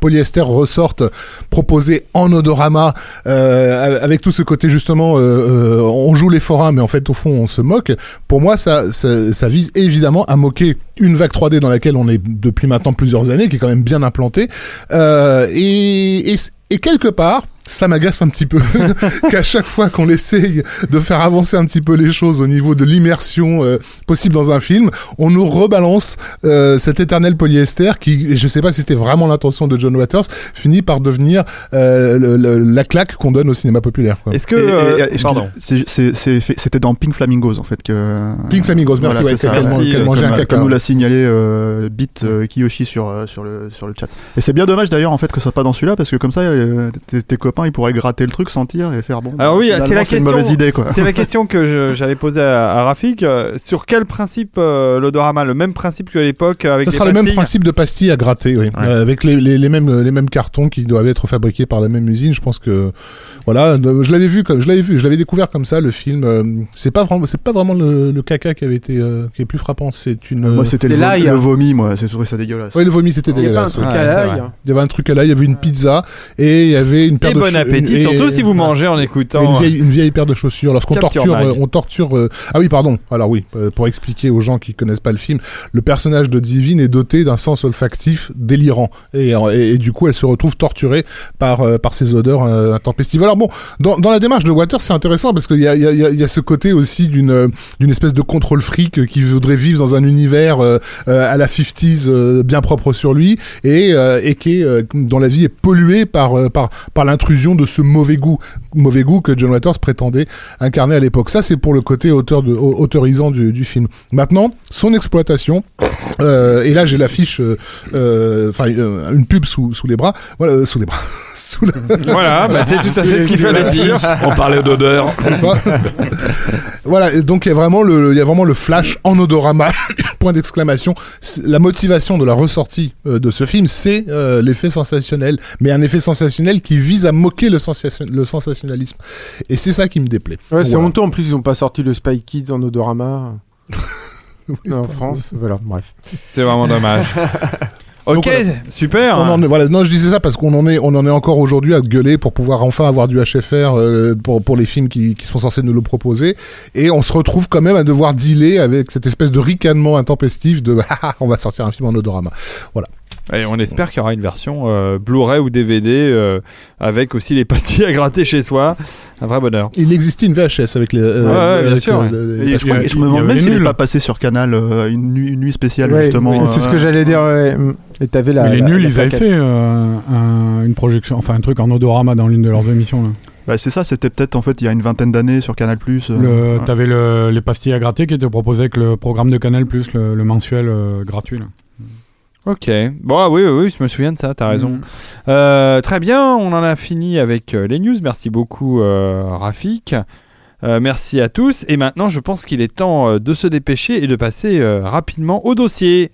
Polyester ressorte proposé en odorama euh, avec tout ce côté justement euh, euh, on joue les forains mais en fait au fond on se moque. Pour moi ça, ça, ça vise évidemment à moquer une vague 3D dans laquelle on est depuis maintenant plusieurs années qui est quand même bien implantée. Euh, et, et, et quelque part ça m'agace un petit peu qu'à chaque fois qu'on essaye de faire avancer un petit peu les choses au niveau de l'immersion euh, possible dans un film, on nous rebalance euh, cet éternel polyester qui, je sais pas si c'était vraiment l'intention de John Waters, finit par devenir euh, le- le- la claque qu'on donne au cinéma populaire. quoi. Est-ce que. Et- et- et- excuse- pardon. c'est- c'est- c'est fait- C'était dans Pink Flamingos en fait que. Pink Flamingos, merci, Voilà, ouais, c'est ça. Merci, qu'elle euh, mangeait un comme, caca. comme nous l'a signalé euh, Bit euh, Kiyoshi sur, euh, sur, le, sur le chat. Et c'est bien dommage d'ailleurs en fait que ce soit pas dans celui-là parce que comme ça euh, tes, tes copains ils pourraient gratter le truc, sentir et faire bon. Alors oui, c'est la une question- mauvaise idée quoi. C'est la question que j'allais poser à, à Rafik. Euh, Sur quel principe euh, l'odorama Le même principe qu'à l'époque avec Ça des sera le même principe de pastilles à gratter, oui. Euh, avec les, les, les mêmes les mêmes cartons qui doivent être fabriqués par la même usine. Je pense que voilà, je l'avais vu comme je l'avais vu, je l'avais découvert comme ça le film. c'est pas vraiment c'est pas vraiment le, le caca qui avait été euh, qui est plus frappant. C'est une Moi c'était le, vo- l'ail, le vomi moi, c'est trouvé ça dégueulasse. oui le vomi c'était Il n'y a pas un dégueulasse. truc à l'ail. Il y avait un truc là, il y avait une pizza et il y avait une paire de bon appétit, et- surtout si vous et- mangez en écoutant. une vieille, une vieille paire de chaussures. Lorsqu'on torture, euh, on torture. euh, Ah oui, pardon. Alors oui, euh, pour expliquer aux gens qui connaissent pas le film, le personnage de Divine est doté d'un sens olfactif délirant et, euh, et, et du coup, elle se retrouve torturée par euh, par ces odeurs euh, intempestives. Alors bon, dans, dans la démarche de Waters, c'est intéressant parce qu'il y a, il y, a, il y a- il y a ce côté aussi d'une euh, d'une espèce de contrôle fric euh, qui voudrait vivre dans un univers euh, euh, à la 50s euh, bien propre sur lui et, euh, et qui est, euh, dont la vie est polluée par euh, par par l'intrusion de ce mauvais goût mauvais goût que John Waters prétendait incarner à l'époque. Ça, c'est pour le côté auteur de, au- autorisant du, du film. Maintenant, son exploitation, euh, et là j'ai l'affiche, euh, euh, enfin euh, une pub sous, sous les bras, voilà, euh, sous les bras, sous la, Voilà, bah, c'est tout à fait ce qu'il fallait dire. On parlait d'odeur. voilà, et donc il y a vraiment le, il y a vraiment le flash en odorama, point d'exclamation. La motivation de la ressortie euh, de ce film, c'est euh, l'effet sensationnel, mais un effet sensationnel qui vise à moquer le, sensation- le sensationnalisme. Et c'est ça qui me déplaît. Ouais, c'est Voilà. honteux. En plus, ils ont pas sorti le Spy Kids en odorama. en France, voilà, bref. C'est vraiment dommage. Donc, Ok, voilà. super. On en est- voilà, non, je disais ça parce qu'on en est, on en est encore aujourd'hui à gueuler pour pouvoir enfin avoir du HFR euh, pour, pour les films qui, qui sont censés nous le proposer. Et on se retrouve quand même à devoir dealer avec cette espèce de ricanement intempestif de Ah, ah, on va sortir un film en odorama. Et on espère qu'il y aura une version euh, Blu-ray ou DVD euh, avec aussi les pastilles à gratter chez soi. Un vrai bonheur. Il existait une VHS avec les. euh, Ouais, ouais, bien sûr, ouais. le- Et les je, pastilles. crois que- je me il y demande avait même les s'il est nuls. pas passé sur Canal euh, une, nuit, une nuit spéciale Ouais, justement. c'est ce que j'allais dire. ouais. Et t'avais la. Mais les la- nuls, la ils avaient fait euh, un- une projection, enfin un truc en odorama dans l'une de leurs émissions. Là. bah, c'est ça, c'était peut-être en fait il y a une vingtaine d'années sur Canal euh, Le- T'avais le- les pastilles à gratter qui étaient proposées avec le programme de Canal le, le mensuel euh, gratuit. Là. Ok. Bon, ah oui, oui, oui, je me souviens de ça, t'as raison. Mm. Euh, très bien, on en a fini avec euh, les news. Merci beaucoup, euh, Rafik. Euh, merci à tous. Et maintenant, je pense qu'il est temps de se dépêcher et de passer rapidement au dossier.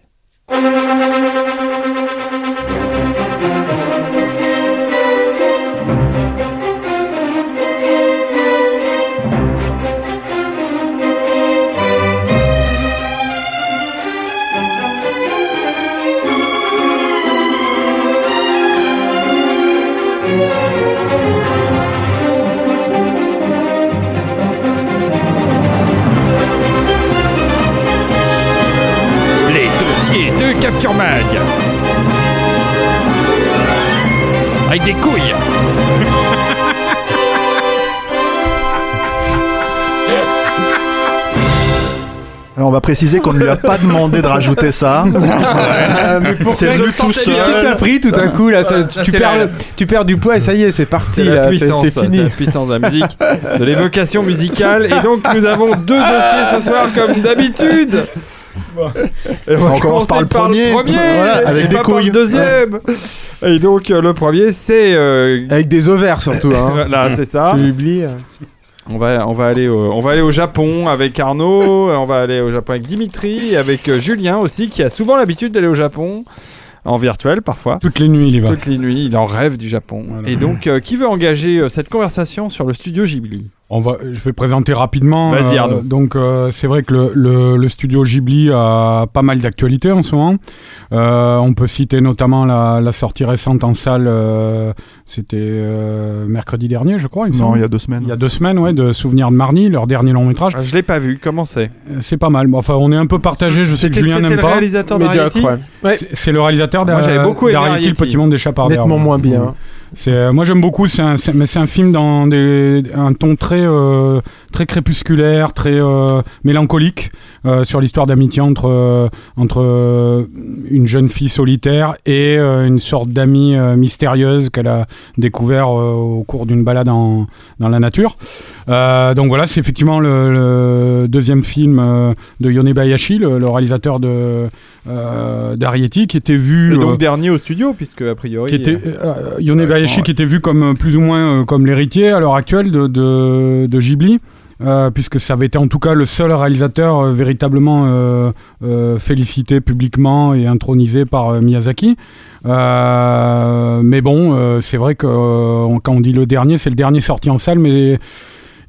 Préciser qu'on ne lui a pas demandé de rajouter ça. c'est venu tout Qu'est-ce qui t'a seul. pris tout d'un coup là ça- tu, c'est perds la- le- tu perds du poids et ça y est, c'est parti. C'est fini. c'est la puissance de la musique, de l'évocation musicale. Et donc, nous avons deux dossiers ce soir, comme d'habitude. Et on, On commence par le premier. premier, Voilà, avec et des pas par couilles. le deuxième. Et donc, euh, le premier, c'est. euh, Avec des ovaires surtout. Hein. Là, c'est ça. Tu oublies. On va, on va aller, au, on va aller au Japon avec Arnaud. On va aller au Japon avec Dimitri, avec euh, Julien aussi, qui a souvent l'habitude d'aller au Japon en virtuel parfois. Toutes les nuits, il y va. Toutes les nuits, il en rêve du Japon. Voilà. Et donc, euh, qui veut engager euh, cette conversation sur le studio Ghibli? On va, je vais présenter rapidement. Vas-y, euh, Arnaud. donc euh, c'est vrai que le, le- le studio Ghibli a pas mal d'actualités en ce moment. Euh, on peut citer notamment la, la sortie récente en salle. euh, C'était euh, mercredi dernier, je crois. Il Non, il y a deux semaines. Il y a deux semaines, ouais, de Souvenirs de Marnie, leur dernier long métrage. Ah, Je l'ai pas vu. Comment c'est? C'est pas mal. Bon, Enfin, on est un peu partagé. Je sais que Julien n'aime le pas. réalisateur Médiocre, d'Ariety ouais. Ouais, C'est c'est le réalisateur Moi, j'avais beaucoup aimé d'Ariety, le petit monde des chapardaires. nettement moins bien. Euh, moi j'aime beaucoup, c'est un, mais c'est un film dans un ton très, euh, crépusculaire, très euh, mélancolique sur l'histoire d'amitié entre, une jeune fille solitaire et une sorte d'amie mystérieuse qu'elle a découvert au cours d'une balade dans la nature. Donc voilà, c'est effectivement le, deuxième film de Yone Bayashi, le réalisateur de euh, d'Ariety, qui était vu. Et euh, donc dernier au studio, puisque a priori. qui était euh, Yone Ouais, Bayashi ouais. qui était vu comme euh, plus ou moins euh, comme l'héritier à l'heure actuelle de, de, de Ghibli euh, puisque ça avait été en tout cas le seul réalisateur euh, véritablement euh, euh, félicité publiquement et intronisé par euh, Miyazaki. Euh, mais bon, euh, c'est vrai que euh, quand on dit le dernier, c'est le dernier sorti en salle, mais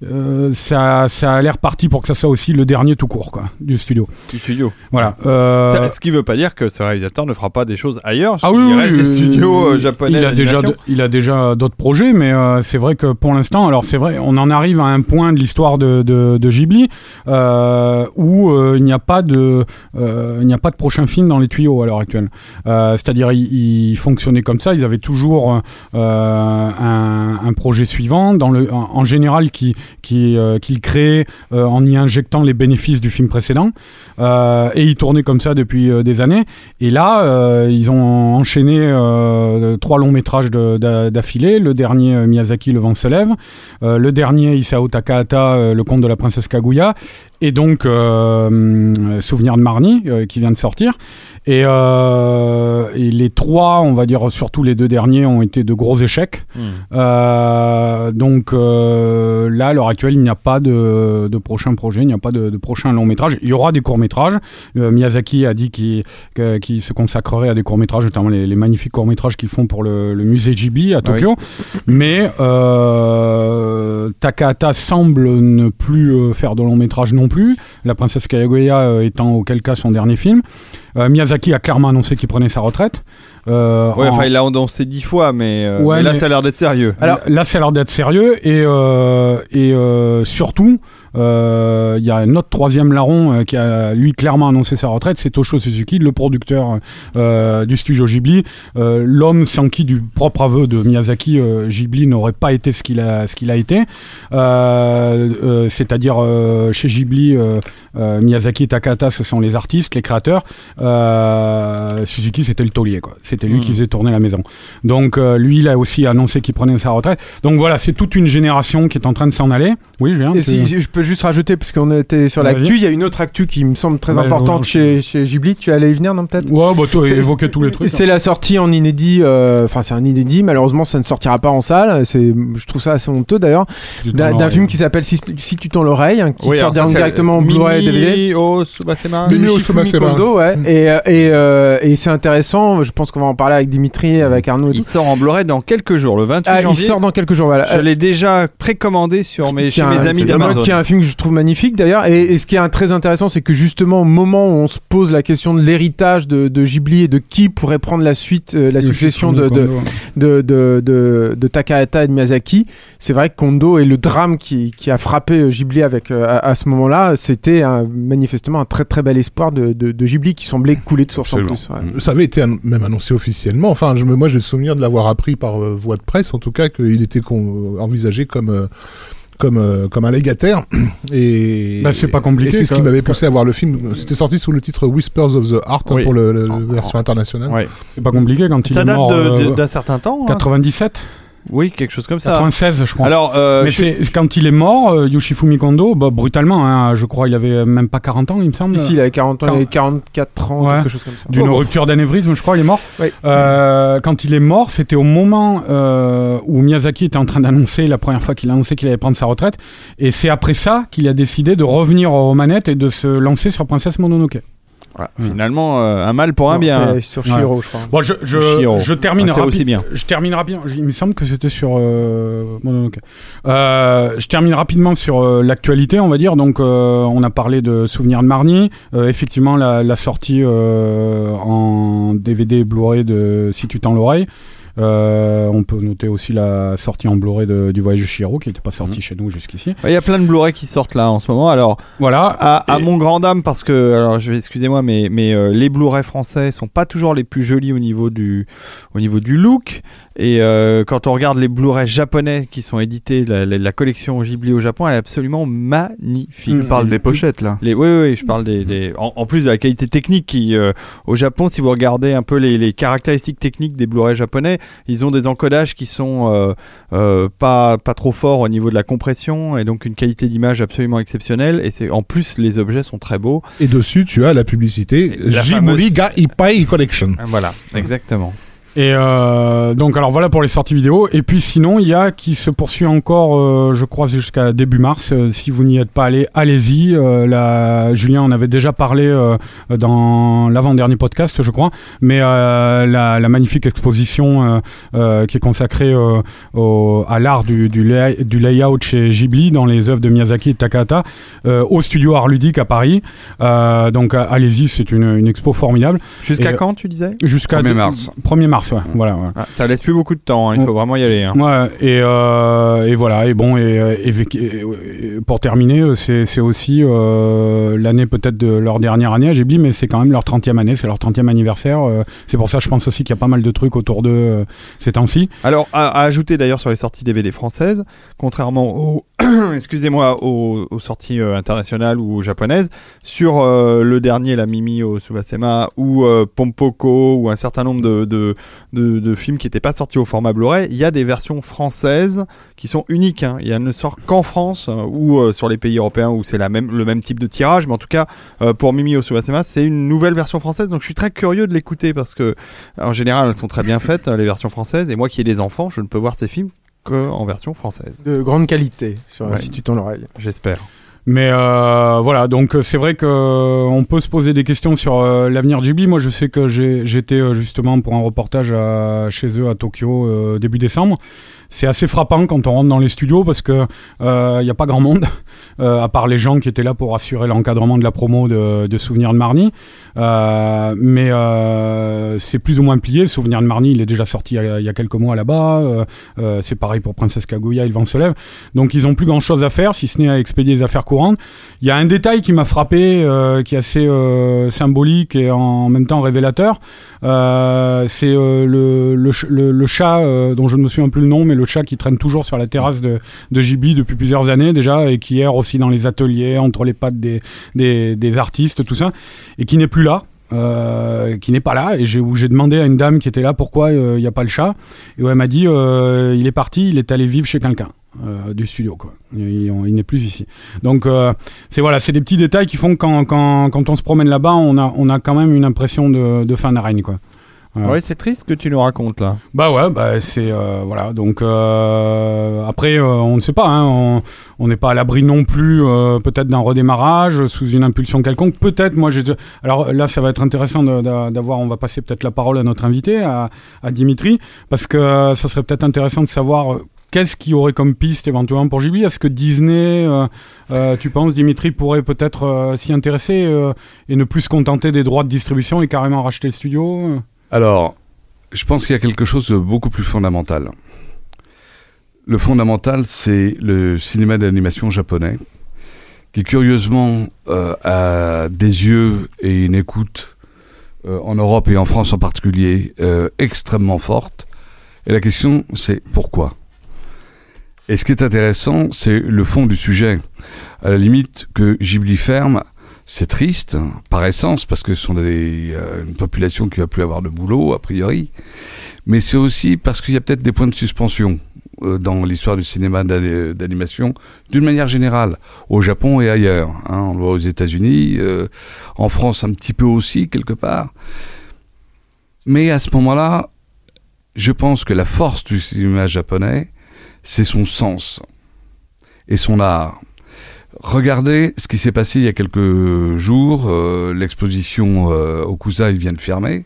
euh, ça, ça a l'air parti pour que ça soit aussi le dernier tout court quoi, du studio. du studio. Voilà. Euh, Ça- ce qui veut pas dire que ce réalisateur ne fera pas des choses ailleurs. ah oui, il oui, reste oui, des studios euh, japonais. Il a déjà, il a déjà d'autres projets, mais euh, c'est vrai que pour l'instant, alors c'est vrai, on en arrive à un point de l'histoire de, de, de Ghibli où il n'y a pas de, il n'y a pas de prochain film dans les tuyaux à l'heure actuelle. C'est-à-dire, ils, fonctionnaient comme ça. Ils avaient toujours un, un projet suivant, dans le, en, en général, qui, euh, qu'ils créaient euh, en y injectant les bénéfices du film précédent. Euh, et ils tournaient comme ça depuis des années. Et là, ils ont enchaîné trois longs métrages d'affilée. Le dernier, Miyazaki, Le vent se lève. Le dernier, Isao Takahata, Le conte de la princesse Kaguya. Et donc, euh, hum, Souvenir de Marnie, euh, qui vient de sortir. Et, euh, et les trois, on va dire surtout les deux derniers, ont été de gros échecs. Hmm. Euh, donc euh, là, à l'heure actuelle, il n'y a pas de, de prochain projet, il n'y a pas de, de prochain long métrage. Il y aura des courts métrages. Miyazaki a dit qu'il se consacrerait à des courts métrages, notamment les, les magnifiques courts métrages qu'ils font pour le, le musée Ghibli à Ah oui. Tokyo. Mais euh, Takahata semble ne plus euh, faire de long métrage non plus. La princesse Kaguya euh, étant auquel cas son dernier film. Euh, Miyazaki a clairement annoncé qu'il prenait sa retraite. Euh, Ouais, en- enfin, il l'a annoncé dix fois, mais, euh, Ouais, mais là, mais- ça a l'air d'être sérieux. alors là, ça a l'air d'être sérieux et, euh, et surtout, il y a un autre troisième larron euh, qui a lui clairement annoncé sa retraite, c'est Toshio Suzuki, le producteur euh, du studio Ghibli, euh, l'homme sans qui, du propre aveu de Miyazaki, euh, Ghibli n'aurait pas été ce qu'il a, ce qu'il a été. Euh, euh, C'est-à-dire euh, chez Ghibli, euh, euh, Miyazaki et Takahata, ce sont les artistes, les créateurs. Euh, Suzuki, c'était le taulier, quoi. C'était lui qui faisait tourner la maison. Donc euh, lui, il a aussi annoncé qu'il prenait sa retraite. Donc voilà, c'est toute une génération qui est en train de s'en aller. Oui, Julien. Et si je peux juste rajouter, puisqu'on était sur l'actu, il y a une autre actu qui me semble très Ouais, importante chez, chez Ghibli. Tu allais y venir, non, peut-être? Ouais, bah toi, évoquer tous les trucs. C'est la sortie en inédit, euh, enfin c'est un inédit, malheureusement ça ne sortira pas en salle, c'est, je trouve ça assez honteux d'ailleurs, hein. d'un, film qui s'appelle si, Si tu tends l'oreille, hein, qui Oui, sort alors ça, c'est directement en Blu-ray et DVD. Oh, Subasema. Mimi Kondo, ouais. Et, euh, et, euh, et c'est intéressant, je pense qu'on va en parler avec Dimitri, avec Arnaud Il sort en Blu-ray dans quelques jours, le 28 Ah, il janvier. sort dans quelques jours, voilà. Je l'ai déjà précommandé sur mes, chez mes amis d'Amazon. Qui est un film que je trouve magnifique d'ailleurs. Et, et ce qui est un- très intéressant, c'est que justement au moment où on se pose la question de l'héritage de, de Ghibli et de qui pourrait prendre la suite, euh, la succession de, de, de, de, de, de Takahata et de Miyazaki, c'est vrai que Kondo et le drame qui, qui a frappé euh, Ghibli avec, euh, à, à ce moment-là, c'était un- manifestement un très très bel espoir de, de, de Ghibli qui semblait couler de source en plus. Ouais. Ça avait été an- même annoncé officiellement. Enfin, je me, moi, j'ai le souvenir de l'avoir appris par euh, voie de presse, en tout cas, qu'il était con- envisagé comme euh, comme euh, comme un légataire et Bah, c'est pas compliqué, c'est ce qui m'avait poussé à voir le film c'était sorti sous le titre Whispers of the Heart hein, Oui. pour la version internationale Ouais. C'est pas compliqué quand il Ça est date mort. euh, d'un certain temps. hein. 97 Oui, quelque chose comme ça. 96, je crois. Alors, euh, mais je- c'est quand il est mort, euh, Yoshifumi Kondo, bah, brutalement, hein, je crois, il avait même pas 40 ans, il me semble. Ici, il avait 40 ans, il avait 44 ans, Ouais. quelque chose comme ça. D'une rupture d'anévrisme, je crois, il est mort. Oui. Euh, quand il est mort, c'était au moment euh, où Miyazaki était en train d'annoncer, la première fois qu'il a annoncé qu'il allait prendre sa retraite, et c'est après ça qu'il a décidé de revenir aux manettes et de se lancer sur Princesse Mononoke. Voilà, Finalement, euh, un mal pour un Non, bien. c'est sur Shihiro, je crois. Bon, je, je, je termine Ah, c'est aussi rapide- bien. Je termine rapidement. Il me semble que c'était sur euh, Mononoke. Euh, je termine rapidement sur euh, l'actualité, on va dire. Donc, euh, on a parlé de Souvenirs de Marnie. Euh, effectivement, la, la sortie euh, en DVD Blu-ray de Si tu tends l'oreille. Euh, on peut noter aussi la sortie en Blu-ray de- du Voyage de Chihiro qui n'était pas Mhm. sorti chez nous jusqu'ici. Il y a plein de Blu-ray qui sortent là en ce moment. Alors, Voilà. à, à Et- mon grand dame, parce que, alors, je vais excusez-moi, mais, mais euh, les Blu-ray français sont pas toujours les plus jolis au niveau du, au niveau du look. Et euh, quand on regarde les Blu-ray japonais qui sont édités, la, la- la collection Ghibli au Japon, elle est absolument magnifique. Tu parles des pochettes là. Les, oui, oui, oui, je parle des, des- en, en plus de la qualité technique qui, euh, au Japon, si vous regardez un peu les, les caractéristiques techniques des Blu-ray japonais, ils ont des encodages qui sont euh, euh, pas pas trop forts au niveau de la compression et donc une qualité d'image absolument exceptionnelle. Et c'est en plus les objets sont très beaux. et dessus tu as la publicité La Jimuri ga Ippai Collection Voilà, exactement. Et euh, donc alors voilà pour les sorties vidéo. Et puis sinon il y a qui se poursuit encore, euh, je crois jusqu'à début mars. Euh, si vous n'y êtes pas allé, allez-y. Euh, la, Julien en avait déjà parlé euh, dans l'avant-dernier podcast, je crois. Mais euh, la, la magnifique exposition euh, euh, qui est consacrée euh, au- à l'art du, du, lay- du layout chez Ghibli dans les œuvres de Miyazaki et Takahata euh, au studio Art Ludique à Paris. Euh, donc allez-y, c'est une, une expo formidable. Jusqu'à quand tu disais? Jusqu'à 1er de- mars. 1er mars, ouais. Voilà, voilà. Ah, Ça laisse plus beaucoup de temps. hein, Il faut vraiment y aller. hein. Ouais, et, euh, et voilà, et bon, et, euh, et, et- pour terminer, euh, c'est c'est aussi euh, l'année peut-être de leur dernière année à Ghibli, mais c'est quand même leur 30e année, c'est leur 30e anniversaire. euh, c'est pour ça, je pense aussi qu'il y a pas mal de trucs autour d'eux ces temps-ci. Alors, à, à ajouter d'ailleurs sur les sorties DVD françaises, contrairement aux, excusez-moi, aux, aux sorties internationales ou japonaises, sur euh, le dernier, la Mimi au Subasema, ou Pompoko, ou un certain nombre de, de, de, de films qui n'étaient pas sortis au format Blu-ray, il y a des versions françaises qui sont uniques. Hein. Il y a- ne sort qu'en France, euh, ou euh, sur les pays européens où c'est la même, le même type de tirage, mais en tout cas, euh, pour Mimi au Subasema, c'est une nouvelle version française, donc je suis très curieux de l'écouter parce que en général, elles sont très bien faites, euh, les versions françaises. Et moi qui ai des enfants, je ne peux voir ces films qu'en version française. De grande qualité, sur, Ouais. si tu tends l'oreille. J'espère. Mais euh, voilà, donc euh, c'est vrai que euh, peut se poser des questions sur l'avenir de Ghibli. Moi, je sais que j'étais justement pour un reportage chez eux à Tokyo début décembre. C'est assez frappant quand on rentre dans les studios parce que il n'y a pas grand monde, à part les gens qui étaient là pour assurer l'encadrement de la promo de, de Souvenirs de Marnie. Euh, mais c'est plus ou moins plié. Souvenir de Marnie, il est déjà sorti il y a, quelques mois là-bas. C'est pareil pour Princesse Kaguya, Il vent se lève. Donc ils ont plus grand chose à faire si ce n'est à expédier les affaires Il y a un détail qui m'a frappé, euh, qui est assez euh, symbolique et en même temps révélateur. Euh, c'est le, le, ch- le- le chat dont je ne me souviens plus le nom, mais le chat qui traîne toujours sur la terrasse de, Ghibli depuis plusieurs années déjà et qui erre aussi dans les ateliers, entre les pattes des artistes, tout ça, et qui n'est plus là. Euh, qui n'est pas là. Et où j'ai demandé à une dame qui était là pourquoi il n'y a pas le chat. Et où elle m'a dit euh, il est parti il est allé vivre chez quelqu'un euh, du studio quoi. Il, n'est plus ici. Donc euh, c'est voilà c'est des petits détails qui font que quand, quand, quand on se promène là-bas on a, on a quand même une impression de, de fin d'arène quoi Voilà. Ouais, c'est triste que tu nous racontes là. Bah ouais, bah c'est euh, voilà. Donc euh, après, euh, on ne sait pas. Hein, on n'est pas à l'abri non plus, euh, peut-être d'un redémarrage sous une impulsion quelconque. Peut-être. Moi, j'ai. Alors là, ça va être intéressant d'avoir. On va passer peut-être la parole à notre invité, à, Dimitri, parce que euh, ça serait peut-être intéressant de savoir. Qu'est-ce qu'il y aurait comme piste éventuellement pour Ghibli? Est-ce que Disney, euh, tu penses, Dimitri, pourrait peut-être s'y intéresser et ne plus se contenter des droits de distribution et carrément racheter le studio Alors, je pense qu'il y a quelque chose de beaucoup plus fondamental. Le fondamental, c'est le cinéma d'animation japonais, qui curieusement euh, a des yeux et une écoute euh, en Europe et en France en particulier euh, extrêmement forte. Et la question, c'est pourquoi? Et ce qui est intéressant, c'est le fond du sujet. À la limite, que Ghibli ferme, c'est triste, par essence, parce que ce sont des, euh, une population qui va plus avoir de boulot, a priori. Mais c'est aussi parce qu'il y a peut-être des points de suspension euh, dans l'histoire du cinéma d'ani- d'animation, d'une manière générale, au Japon et ailleurs. hein. on le voit aux États-Unis, euh, en France un petit peu aussi, quelque part. Mais à ce moment-là, je pense que la force du cinéma japonais, c'est son sens et son art. Regardez ce qui s'est passé il y a quelques jours. euh, l'exposition euh, Okuzai vient de fermer.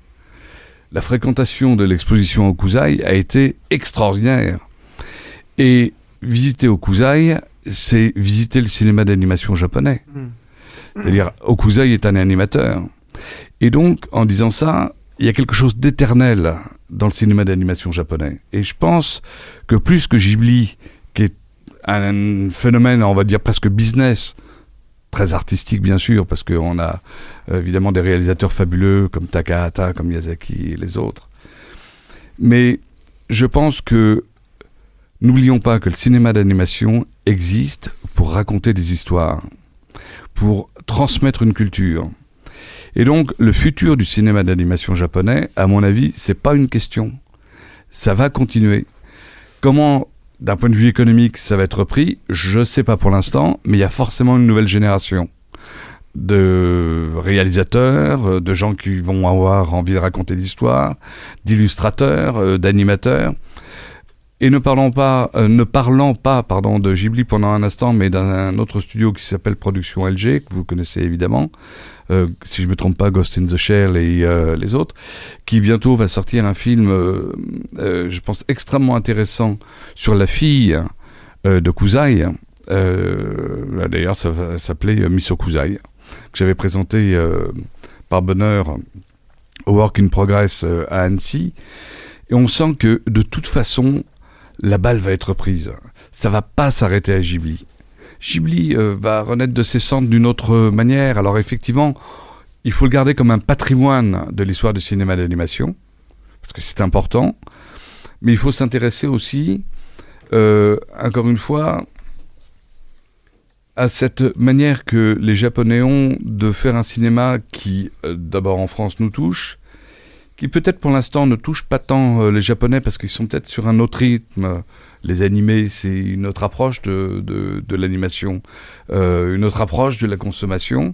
La fréquentation de l'exposition Okuzai a été extraordinaire. Et visiter Okuzai, c'est visiter le cinéma d'animation japonais. C'est-à-dire, Okuzai est un animateur. Et donc, en disant ça, il y a quelque chose d'éternel dans le cinéma d'animation japonais. Et je pense que plus que Ghibli, un phénomène, on va dire presque business, très artistique bien sûr, parce qu'on a euh, évidemment des réalisateurs fabuleux comme Takahata, comme Miyazaki et les autres. Mais je pense que n'oublions pas que le cinéma d'animation existe pour raconter des histoires, pour transmettre une culture. Et donc, le futur du cinéma d'animation japonais, à mon avis, c'est pas une question. Ça va continuer. Comment, d'un point de vue économique, ça va être pris, je sais pas pour l'instant, mais il y a forcément une nouvelle génération de réalisateurs, euh, de gens qui vont avoir envie de raconter des histoires, d'illustrateurs, euh, d'animateurs. Et ne parlons pas, euh, ne pas, pardon, de Ghibli pendant un instant, mais d'un autre studio qui s'appelle Production LG, que vous connaissez évidemment, euh, si je me trompe pas, Ghost in the Shell et euh, les autres, qui bientôt va sortir un film, euh, je pense extrêmement intéressant sur la fille de Kuzai. D'ailleurs, ça va s'appeler euh, Miso Kuzai, que j'avais présenté par bonheur au Work in Progress à Annecy. Et on sent que de toute façon, la balle va être prise. Ça va pas s'arrêter à Ghibli. Ghibli euh, va renaître de ses cendres d'une autre manière. Alors effectivement, il faut le garder comme un patrimoine de l'histoire du cinéma d'animation, parce que c'est important. Mais il faut s'intéresser aussi, euh, encore une fois, à cette manière que les Japonais ont de faire un cinéma qui, euh, d'abord en France, nous touche, qui peut-être pour l'instant ne touche pas tant les Japonais parce qu'ils sont peut-être sur un autre rythme. Les animés, c'est une autre approche de, de, de l'animation, euh, une autre approche de la consommation.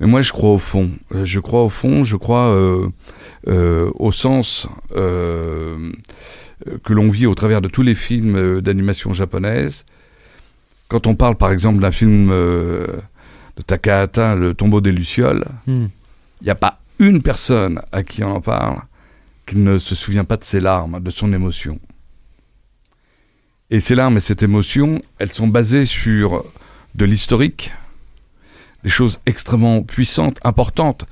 Mais moi, je crois au fond. Je crois au fond, je crois euh, euh, au sens que l'on vit au travers de tous les films d'animation japonaise. Quand on parle, par exemple, d'un film de Takahata, Le tombeau des Lucioles, Hmm. il n'y a pas une personne à qui on en parle qui ne se souvient pas de ses larmes, de son émotion. Et ces larmes et cette émotion, elles sont basées sur de l'historique, des choses extrêmement puissantes, importantes,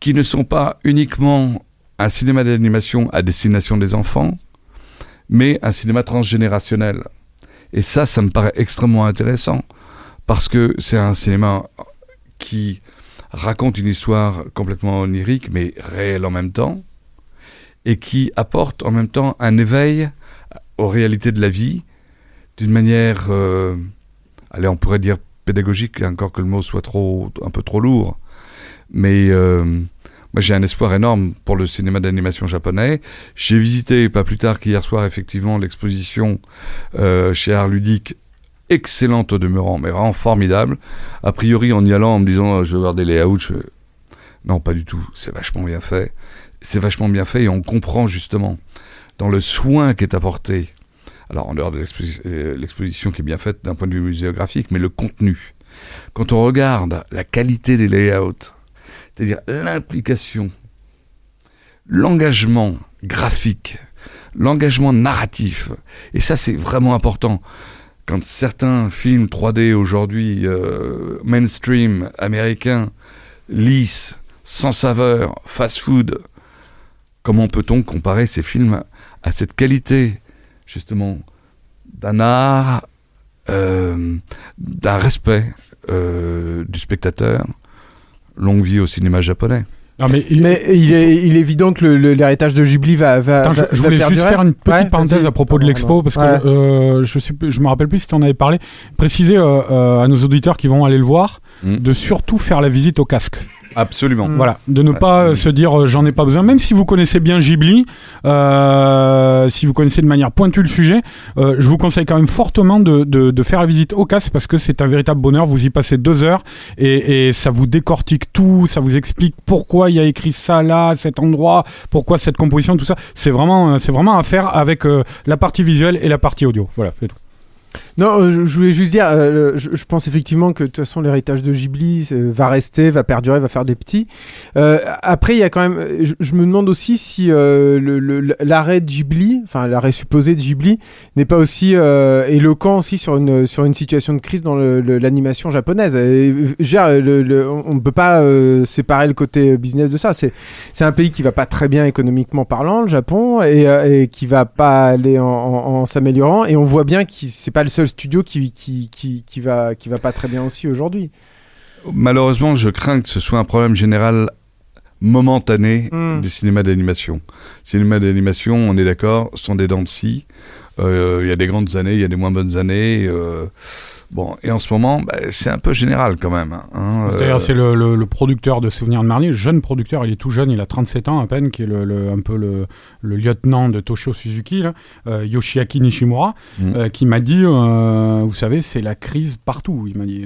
qui ne sont pas uniquement un cinéma d'animation à destination des enfants, mais un cinéma transgénérationnel. Et ça, ça me paraît extrêmement intéressant, parce que c'est un cinéma qui raconte une histoire complètement onirique, mais réelle en même temps, et qui apporte en même temps un éveil aux réalités de la vie, d'une manière, euh, allez, on pourrait dire pédagogique, encore que le mot soit trop, un peu trop lourd. Mais euh, moi, j'ai un espoir énorme pour le cinéma d'animation japonais. J'ai visité, pas plus tard qu'hier soir, effectivement, l'exposition euh, chez Art Ludique, excellente au demeurant, mais vraiment formidable. A priori, en y allant, en me disant, je vais voir des layouts, je... non, pas du tout. C'est vachement bien fait. C'est vachement bien fait et on comprend justement dans le soin qui est apporté. Alors, en dehors de euh, l'exposition qui est bien faite d'un point de vue muséographique, mais le contenu. Quand on regarde la qualité des layouts, c'est-à-dire l'implication, l'engagement graphique, l'engagement narratif, et ça c'est vraiment important. Quand certains films 3D aujourd'hui, euh, mainstream, américains, lisses, sans saveur, fast-food, comment peut-on comparer ces films à cette qualité, justement, d'un art, euh, d'un respect euh, du spectateur Longue vie au cinéma japonais. Non, mais, il- Mais il est, il est évident que l'héritage de Ghibli va, va, Attends, je, va- je va voulais juste faire une petite Ouais, parenthèse à propos de l'expo parce que Ouais. je, euh, je suis, je me rappelle plus si tu en avais parlé. Préciser euh, euh, à nos auditeurs qui vont aller le voir Mm. de surtout faire la visite au casque. Absolument. Voilà, de ne pas euh, se dire euh, j'en ai pas besoin. Même si vous connaissez bien Ghibli, euh, si vous connaissez de manière pointue le sujet, euh, je vous conseille quand même fortement de, de, de faire la visite au casque parce que c'est un véritable bonheur. Vous y passez deux heures et, et ça vous décortique tout, ça vous explique pourquoi il y a écrit ça là, cet endroit, pourquoi cette composition, tout ça. C'est vraiment, euh, c'est vraiment à faire avec euh, la partie visuelle et la partie audio. Voilà, c'est tout. Non, euh, je, je voulais juste dire, euh, je, je pense effectivement que de toute façon l'héritage de Ghibli euh, va rester, va perdurer, va faire des petits. Euh, après, il y a quand même, je, je me demande aussi si euh, l'arrêt de Ghibli, enfin l'arrêt supposé de Ghibli, n'est pas aussi éloquent aussi sur une sur une situation de crise dans l'animation japonaise. Et, dire, le- le- on ne peut pas séparer le côté business de ça. C'est c'est un pays qui va pas très bien économiquement parlant, le Japon, et, et qui va pas aller en, en- en s'améliorant. Et on voit bien que c'est pas le seul studio qui, qui, qui, qui va, qui va pas très bien aussi aujourd'hui. Malheureusement, je crains que ce soit un problème général momentané Mm. des cinémas d'animation. Cinémas d'animation, on est d'accord, sont des dents de scie. Euh, Il y a des grandes années, il y a des moins bonnes années. euh, bon, et en ce moment, bah, c'est un peu général quand même. hein, C'est-à-dire, euh, c'est le, le- le producteur de Souvenirs de Marnie, le jeune producteur, il est tout jeune, il a 37 ans à peine, qui est le, le- un peu le, le lieutenant de Toshio Suzuki, là, euh, Yoshiaki Nishimura, Mm. euh, qui m'a dit, euh, vous savez, c'est la crise partout. Il m'a dit,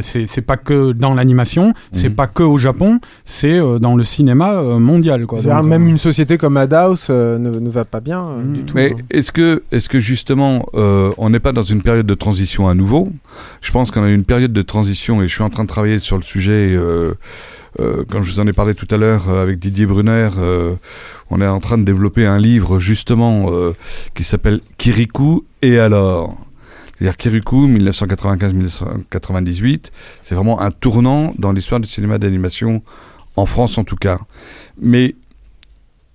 c'est pas que dans l'animation, c'est Mhm. pas que au Japon, c'est euh, dans le cinéma euh, mondial. Quoi. C'est-à-dire, Donc, même euh, une société comme Madhouse euh, ne, ne va pas bien euh, Mm. du tout. Mais hein. est-ce que, est-ce que justement, euh, on n'est pas dans une période de transition à nouveau Je pense qu'on a une période de transition et je suis en train de travailler sur le sujet. Euh, euh, quand je vous en ai parlé tout à l'heure euh, avec Didier Brunner, euh, on est en train de développer un livre justement euh, qui s'appelle Kirikou et alors. C'est-à-dire Kirikou 1995-1998, c'est vraiment un tournant dans l'histoire du cinéma d'animation en France en tout cas. Mais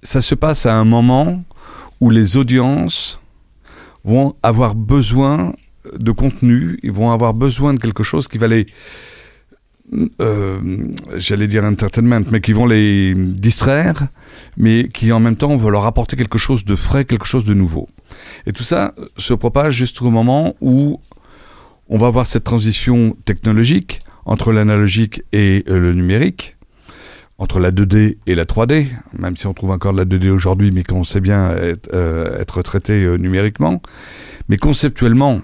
ça se passe à un moment où les audiences vont avoir besoin de contenu, ils vont avoir besoin de quelque chose qui va les, euh, j'allais dire entertainment, mais qui vont les distraire, mais qui en même temps vont leur apporter quelque chose de frais, quelque chose de nouveau. Et tout ça se propage jusqu'au moment où on va avoir cette transition technologique entre l'analogique et euh, le numérique, entre la 2D et la 3D, même si on trouve encore la 2D aujourd'hui, mais qu'on sait bien être, euh, traité numériquement. Mais conceptuellement,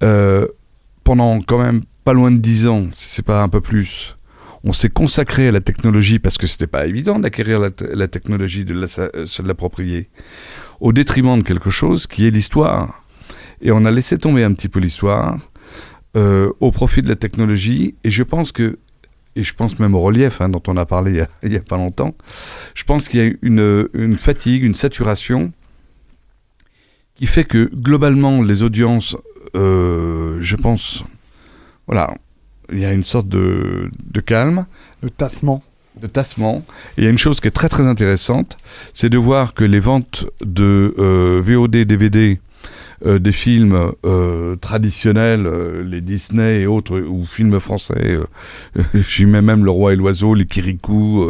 pendant quand même pas loin de 10 ans, si c'est pas un peu plus, on s'est consacré à la technologie parce que c'était pas évident d'acquérir la, te- la technologie, de euh, se l'approprier, au détriment de quelque chose qui est l'histoire. Et on a laissé tomber un petit peu l'histoire euh, au profit de la technologie. Et je pense que, et je pense même au relief hein, dont on a parlé il y a, pas longtemps, je pense qu'il y a une fatigue, une saturation qui fait que globalement les audiences, euh, je pense, voilà, il y a une sorte de, de calme Le tassement. de tassement. Et il y a une chose qui est très très intéressante, c'est de voir que les ventes de euh, VOD, DVD euh, des films euh, traditionnels, euh, les Disney et autres, ou films français, j'y mets même Le Roi et l'Oiseau, les Kirikou,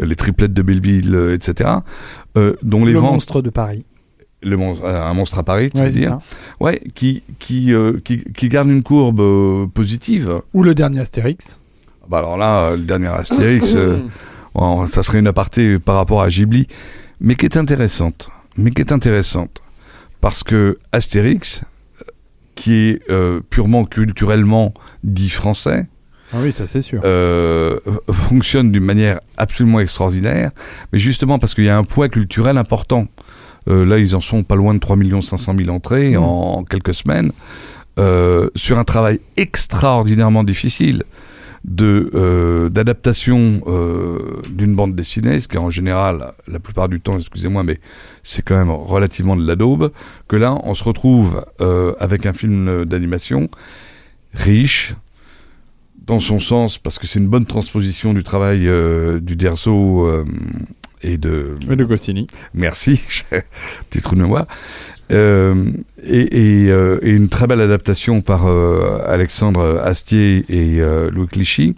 les Triplettes de Belleville, etc., dont les le ventes... monstre de Paris. Le monstre, euh, un monstre à Paris, tu Ouais, veux dire ça. Ouais, qui, qui, euh, qui, qui garde une courbe euh, positive. Ou le dernier Astérix. Bah alors là, le dernier Astérix, bon, ça serait une aparté par rapport à Ghibli, mais qui est intéressante. Mais qui est intéressante. Parce que Astérix, qui est purement culturellement dit français, Ah oui, ça c'est sûr. euh, fonctionne d'une manière absolument extraordinaire, mais justement parce qu'il y a un poids culturel important. Euh, là, ils en sont pas loin de 3 500 000 entrées Mmh. en quelques semaines, euh, sur un travail extraordinairement difficile de euh, d'adaptation d'une bande dessinée, ce qui est en général, la plupart du temps, excusez-moi, mais c'est quand même relativement de la daube, que là, on se retrouve avec un film d'animation riche, dans son sens, parce que c'est une bonne transposition du travail euh, du Derzo euh, et de... Goscinny. Merci, petit trou de mémoire. Euh, et, et, euh, et une très belle adaptation par euh, Alexandre Astier et Louis Clichy.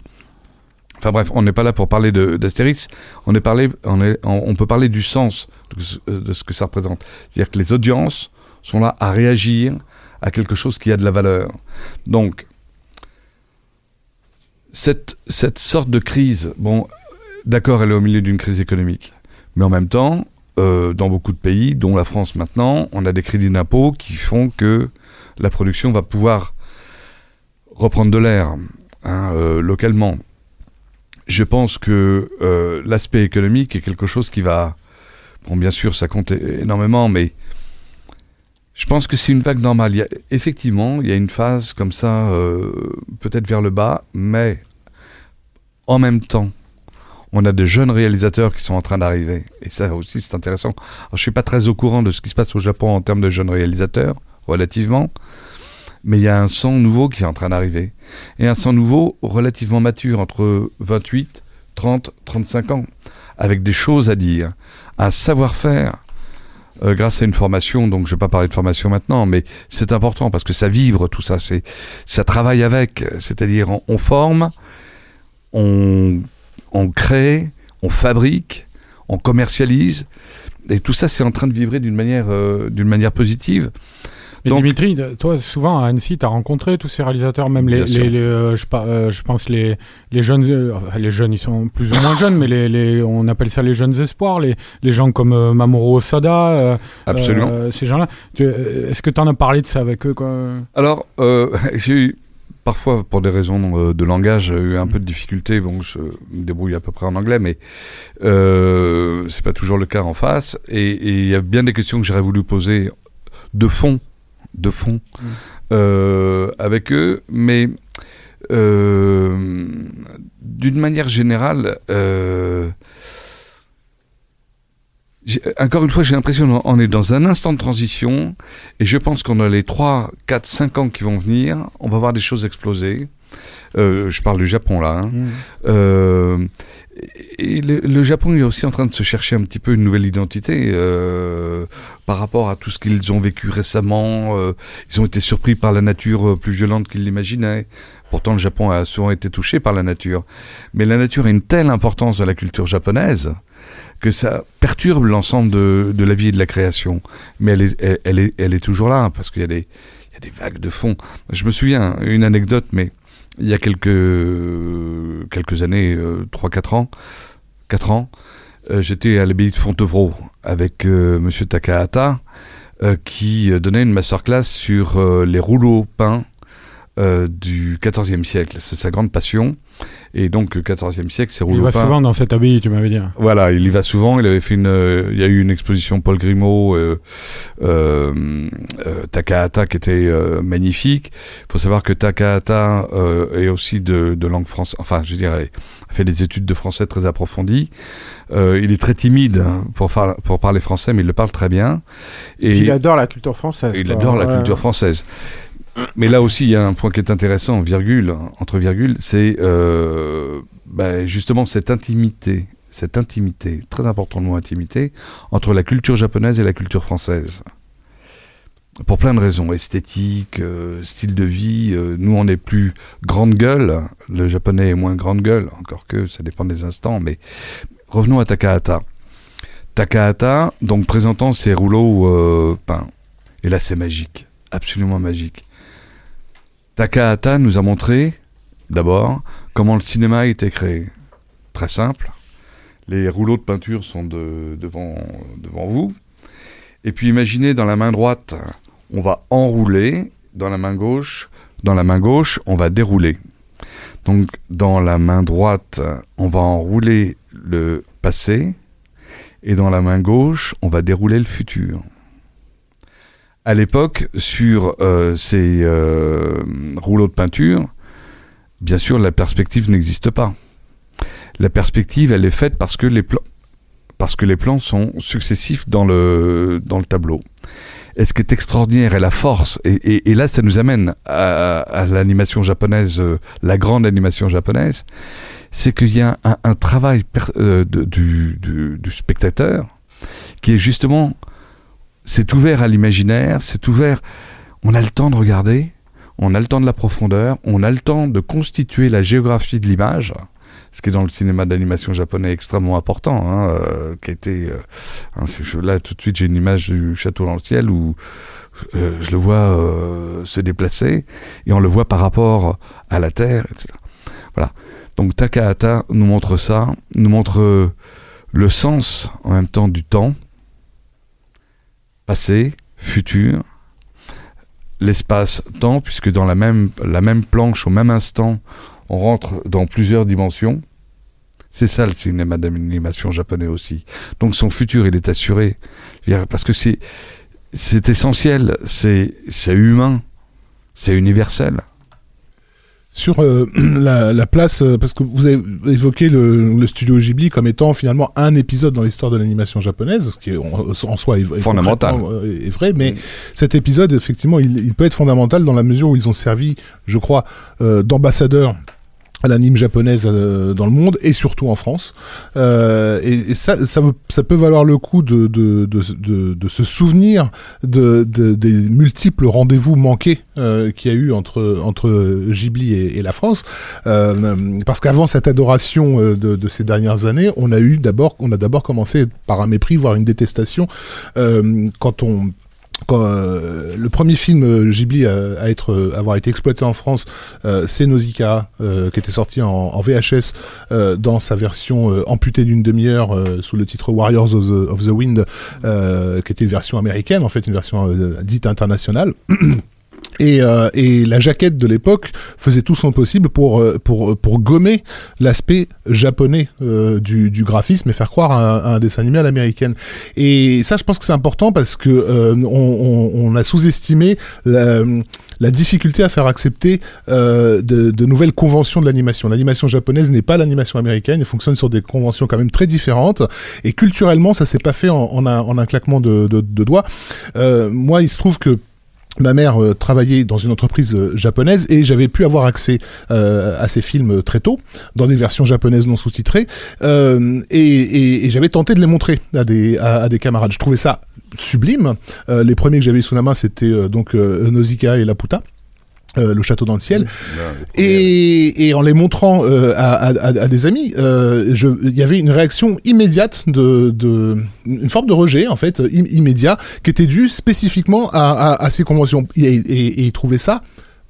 Enfin bref, on n'est pas là pour parler d'Astérix, on, est parlé, on, est, on, on peut parler du sens de, ce- de ce que ça représente. C'est-à-dire que les audiences sont là à réagir à quelque chose qui a de la valeur. Donc, cette, cette sorte de crise, bon, d'accord, elle est au milieu d'une crise économique, mais en même temps, euh, dans beaucoup de pays, dont la France maintenant, on a des crédits d'impôt qui font que la production va pouvoir reprendre de l'air hein, euh, localement. Je pense que euh, l'aspect économique est quelque chose qui va... Bon, bien sûr, ça compte énormément, mais je pense que c'est une vague normale. Effectivement, il y a une phase comme ça, peut-être vers le bas, mais en même temps, on a de jeunes réalisateurs qui sont en train d'arriver. Et ça aussi, c'est intéressant. Je suis pas très au courant de ce qui se passe au Japon en termes de jeunes réalisateurs, relativement. Mais il y a un sang nouveau qui est en train d'arriver. Et un sang nouveau relativement mature, entre 28, 30, 35 ans. Avec des choses à dire. Un savoir-faire. euh, grâce à une formation, donc je vais pas parler de formation maintenant, mais c'est important parce que ça vibre tout ça, c'est ça travaille avec, c'est-à-dire on, on forme, on on crée, on fabrique, on commercialise, et tout ça c'est en train de vibrer d'une manière, euh, d'une manière positive. Mais Donc- Dimitri, toi, souvent à Annecy, tu as rencontré tous ces réalisateurs, même les, euh, je, euh, je pense les, les jeunes, euh, enfin, les jeunes, ils sont plus ou moins jeunes, mais les, les, on appelle ça les jeunes espoirs, les, les gens comme Mamoru Osada, Absolument. ces gens-là. Est-ce que tu en as parlé de ça avec eux quoi? Alors, j'ai eu parfois, pour des raisons euh, de langage, j'ai eu un peu de difficulté. Bon, je me débrouille à peu près en anglais, mais euh, c'est pas toujours le cas en face. Et il y a bien des questions que j'aurais voulu poser de fond, de fond, euh, avec eux, mais euh, d'une manière générale. euh, encore une fois, j'ai l'impression qu'on est dans un instant de transition et je pense qu'on a les 3, 4, 5 ans qui vont venir, on va voir des choses exploser. Euh, je parle du Japon là. hein. Euh, et le, le Japon est aussi en train de se chercher un petit peu une nouvelle identité euh, par rapport à tout ce qu'ils ont vécu récemment. Euh, ils ont été surpris par la nature euh, plus violente qu'ils l'imaginaient. Pourtant, le Japon a souvent été touché par la nature. Mais la nature a une telle importance dans la culture japonaise que ça perturbe l'ensemble de, la vie et de la création. Mais elle est, toujours là, parce qu'il y, a des- vagues de fond. Je me souviens, une anecdote, mais il y a quelques, années, euh, 3-4 ans, 4 ans, euh, j'étais à l'abbaye de Fontevraud avec euh, Monsieur Takahata, euh, qui euh, donnait une masterclass sur euh, les rouleaux peints euh, du XIVe siècle. C'est sa grande passion. Et donc, le XIVe siècle, ces Il rouleaux va souvent dans cette abbaye, tu m'avais dit. Voilà, il y va souvent. Il avait fait une, euh, il y a eu une exposition Paul Grimaud, euh, euh, euh, Takahata qui était euh, magnifique. Il faut savoir que Takahata est aussi de, de langue française. Enfin, je dirais, a fait des études de français très approfondies. Euh, il est très timide hein, pour, parler français, mais il le parle très bien. Et Il adore la culture française. il adore la culture française. Mais là aussi, il y a un point qui est intéressant, virgule, entre virgules, c'est euh, bah, justement cette intimité, cette intimité, très important le mot intimité, entre la culture japonaise et la culture française. Pour plein de raisons, esthétique, euh, style de vie. euh, nous, on est plus grande gueule, le japonais est moins grande gueule, encore que ça dépend des instants, mais revenons à Takahata. Takahata, donc présentant ses rouleaux peints. Et là, c'est magique, absolument magique. Takahata nous a montré, d'abord, comment le cinéma a été créé. Très simple. Les rouleaux de peinture sont de- devant, devant vous. Et puis imaginez dans la main droite, on va enrouler, dans la main gauche, dans la main gauche, on va dérouler. Donc dans la main droite, on va enrouler le passé, et dans la main gauche, on va dérouler le futur. À l'époque, sur euh, ces euh, rouleaux de peinture, bien sûr, la perspective n'existe pas. La perspective, elle est faite parce que les plans, parce que les plans sont successifs dans le dans le tableau. Et ce qui est extraordinaire et la force, et, là, ça nous amène à, l'animation japonaise, euh, la grande animation japonaise, c'est qu'il y a un, travail du- du spectateur qui est justement, c'est ouvert à l'imaginaire, c'est ouvert, on a le temps de regarder, on a le temps de la profondeur, on a le temps de constituer la géographie de l'image, ce qui est dans le cinéma d'animation japonais extrêmement important, hein, euh, qui a été... euh, hein, là, tout de suite, j'ai une image du château dans le ciel où euh, je le vois euh, se déplacer et on le voit par rapport à la Terre, etc. Voilà. Donc Takahata nous montre ça, nous montre le sens en même temps du temps, passé, futur, l'espace-temps, puisque dans la même, la même planche, au même instant, on rentre dans plusieurs dimensions. C'est ça le cinéma d'animation japonais aussi. Donc son futur, il est assuré. Parce que c'est, essentiel, c'est humain, c'est universel. Sur euh, la, la place, euh, parce que vous avez évoqué le, le studio Ghibli comme étant finalement un épisode dans l'histoire de l'animation japonaise, ce qui est en, en soi est, est Fondamental. euh, est vrai, mais cet épisode, effectivement, il, il peut être fondamental dans la mesure où ils ont servi, je crois, euh, d'ambassadeur à l'anime japonaise euh, dans le monde et surtout en France. Euh, et, et ça, ça, ça peut valoir le coup de, de, de, de, de se souvenir de, de- des multiples rendez-vous manqués euh, qu'il y a eu entre, entre Ghibli et, et la France. Euh, parce qu'avant cette adoration euh, de, de ces dernières années, on a eu d'abord, on a d'abord commencé par un mépris, voire une détestation, euh, quand on euh, le premier film euh, Ghibli à, être, euh, avoir été exploité en France, euh, c'est Nausicaa, qui était sorti en, VHS dans sa version amputée d'une demi-heure sous le titre Warriors of the, Wind, qui était une version américaine, en fait une version dite internationale. Et, euh, et la jaquette de l'époque faisait tout son possible pour euh, pour pour gommer l'aspect japonais euh, du, du graphisme et faire croire à un, à un dessin animé à l'américaine. Et ça, je pense que c'est important parce que euh, on, on, on a sous-estimé la, la difficulté à faire accepter euh, de, de nouvelles conventions de l'animation. L'animation japonaise n'est pas l'animation américaine, elle fonctionne sur des conventions quand même très différentes. Et culturellement, ça s'est pas fait en, en, un, en un claquement de, de, de doigts. Euh, moi, il se trouve que Ma mère euh, travaillait dans une entreprise euh, japonaise et j'avais pu avoir accès euh, à ces films très tôt, dans des versions japonaises non sous-titrées, et, j'avais tenté de les montrer à des, camarades. Je trouvais ça sublime. Les premiers que j'avais sous la main, c'était donc Nausicaa et Laputa. Euh, le château dans le ciel et, et en les montrant euh, à, à- à- à des amis, euh, il y avait une réaction immédiate de, de une forme de rejet en fait im- immédiat qui était due spécifiquement à, ces conventions et, et- et ils trouvaient ça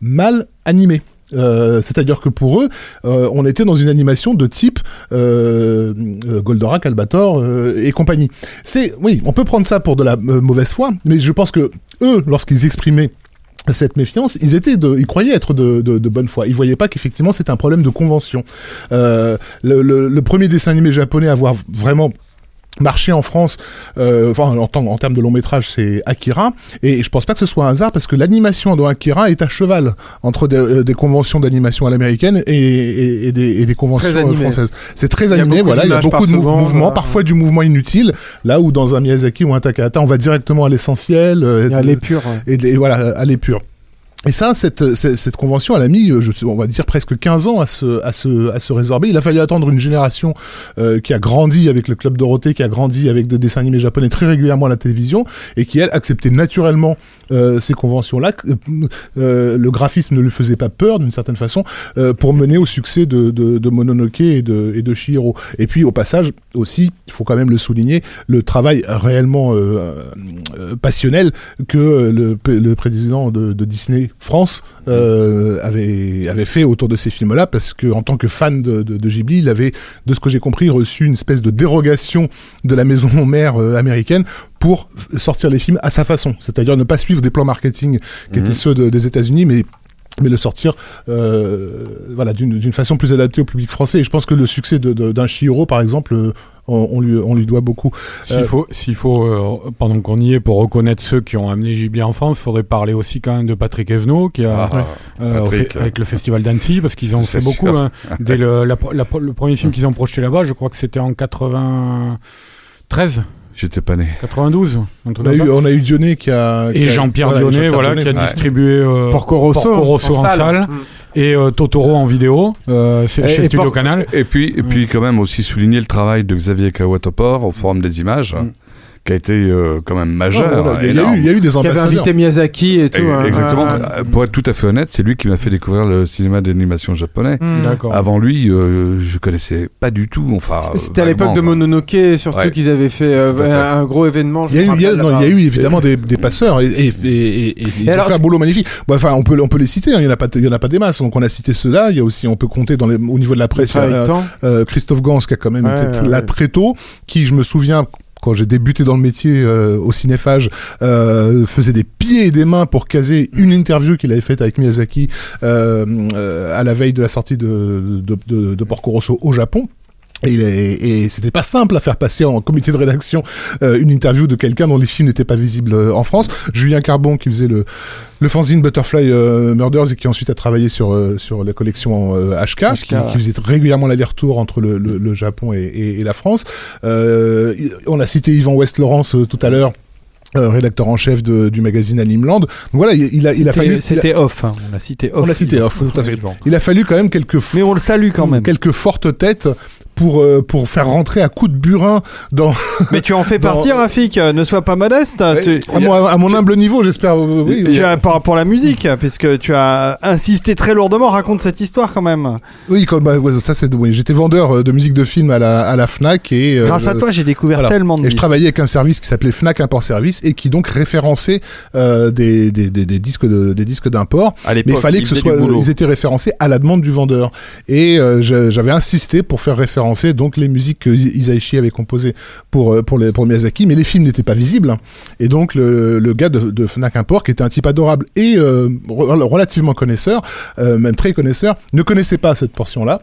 mal animé. Euh, C'est-à-dire que pour eux, euh, on était dans une animation de type euh, Goldorak, Albator et compagnie. C'est oui, on peut prendre ça pour de la mauvaise foi, mais je pense que eux, lorsqu'ils exprimaient cette méfiance, ils étaient de, ils croyaient être de, de, de bonne foi. Ils voyaient pas qu'effectivement c'était un problème de convention. Euh, le, le, le premier dessin animé japonais à avoir vraiment marché en France, euh, enfin en, termes de long métrage, c'est Akira, et je pense pas que ce soit un hasard parce que l'animation dans Akira est à cheval entre des, euh, des conventions d'animation à l'américaine et, et, et des, et des conventions euh, françaises. C'est très animé, voilà, il y a beaucoup de mouvements, voilà. parfois du mouvement inutile, là où dans un Miyazaki ou un Takahata, on va directement à l'essentiel. euh, y a l'épure. et, et voilà à l'épure. Et ça, cette, cette, cette convention, elle a mis, euh, je, on va dire, presque 15 ans à se, à se, à se résorber. Il a fallu attendre une génération euh, qui a grandi avec le Club Dorothée, qui a grandi avec des dessins animés japonais très régulièrement à la télévision, et qui, elle, acceptait naturellement euh, ces conventions-là. Euh, euh, le graphisme ne lui faisait pas peur, d'une certaine façon, pour mener au succès de, Mononoke et de, et de Chihiro. Et puis, au passage, aussi, il faut quand même le souligner, le travail réellement passionnel que le, président de, Disney France avait, fait autour de ces films-là, parce que en tant que fan de, de, Ghibli, il avait, de ce que j'ai compris, reçu une espèce de dérogation de la maison mère américaine pour sortir les films à sa façon, c'est-à-dire ne pas suivre des plans marketing qui étaient ceux de- des États-Unis, mais mais le sortir euh, voilà d'une d'une façon plus adaptée au public français. Et je pense que le succès d'un Chihiro par exemple euh, on, on lui on lui doit beaucoup. S'il Euh, faut, s'il faut euh, pendant qu'on y est, pour reconnaître ceux qui ont amené Ghibli en France, il faudrait parler aussi quand même de Patrick Evenot, qui a, Ah, euh, Patrick, fait- avec le festival d'Annecy, parce qu'ils ont fait beaucoup. hein. Dès le, la- la- le premier film qu'ils ont projeté là-bas, je crois que c'était en 93, J'étais pas né. 92, un truc on a, eu, on a eu Dionnet qui a Et Jean-Pierre voilà, Dionnet, Jean-Pierre voilà, Dionnet. qui a ouais. distribué euh, Porco Rosso, Porco Rosso en, salle, Mm. et euh, Totoro en vidéo euh, Et- chez et Studio Canal. Et puis, et puis quand même aussi souligner le travail de Xavier Kawatopor au Forum des images, Mm. Qui a été euh, quand même majeur. Ouais, il y, a eu, il y a eu des Qui avait ambassadeurs. invité Miyazaki et tout. Et- hein. Exactement. Ouais. Euh, Pour être tout à fait honnête, c'est lui qui m'a fait découvrir le cinéma d'animation japonais. D'accord. Avant lui, euh, je connaissais pas du tout. Enfin, C'était à l'époque de. Mononoke, surtout Ouais. qu'ils avaient fait euh, fait. un gros événement. Il y, a me eu, il y y a eu évidemment des, des passeurs et, et, et- et- et ils alors, ont fait un boulot magnifique. Bon, enfin, on peut, on peut les citer. hein, il y en a pas, il y en a pas des masses. Donc on a cité ceux-là. Il y a aussi, on peut compter dans les, au niveau de la presse, euh, Christophe Gans qui a quand même été là très tôt, qui je me souviens quand j'ai débuté dans le métier euh, au cinéphage, euh, faisait des pieds et des mains pour caser une interview qu'il avait faite avec Miyazaki euh, euh, à la veille de la sortie de, de, de, de Porco Rosso au Japon. Et, et c'était pas simple à faire passer en comité de rédaction euh, une interview de quelqu'un dont les films n'étaient pas visibles euh, en France. Julien Carbon qui faisait le, le fanzine Butterfly euh, Murders et qui ensuite a travaillé sur, sur la collection HK, qui, ouais. qui faisait régulièrement l'aller-retour entre le, le, le Japon et, et, la France. On a cité Yvan West-Laurence tout à l'heure. euh, rédacteur en chef de- du magazine Animeland. Donc voilà, il, il a, il a fallu. C'était off. hein. On a cité off. On l'a cité off, tout à fait. Il a fallu quand même quelques Mais on le salue quand même. quelques fortes têtes pour euh, pour faire rentrer à coups de burin dans Mais tu en fais Dans- partie, Rafik. euh, Ne sois pas modeste. Tu, à, mon, à mon humble niveau, j'espère. euh, oui, tu as par rapport à la musique, puisque tu as insisté très lourdement. Raconte cette histoire quand même. oui, comme bah, ouais, ça c'est oui, j'étais vendeur de musique de film à la à la Fnac et euh, Grâce à toi, j'ai découvert voilà. tellement de Et je travaillais avec un service qui s'appelait Fnac Import Service et qui donc référençait des, des, des, des disques de, des disques d'import. Mais il fallait que ce soit, ils étaient référencés à la demande du vendeur. Et j'avais insisté pour faire donc les musiques que Is- Isaichi avait composées pour euh, pour les pour Miyazaki, mais les films n'étaient pas visibles. hein. Et donc le, le gars de, de Fnac Import, qui était un type adorable et euh, re- relativement connaisseur, euh, même très connaisseur, ne connaissait pas cette portion-là.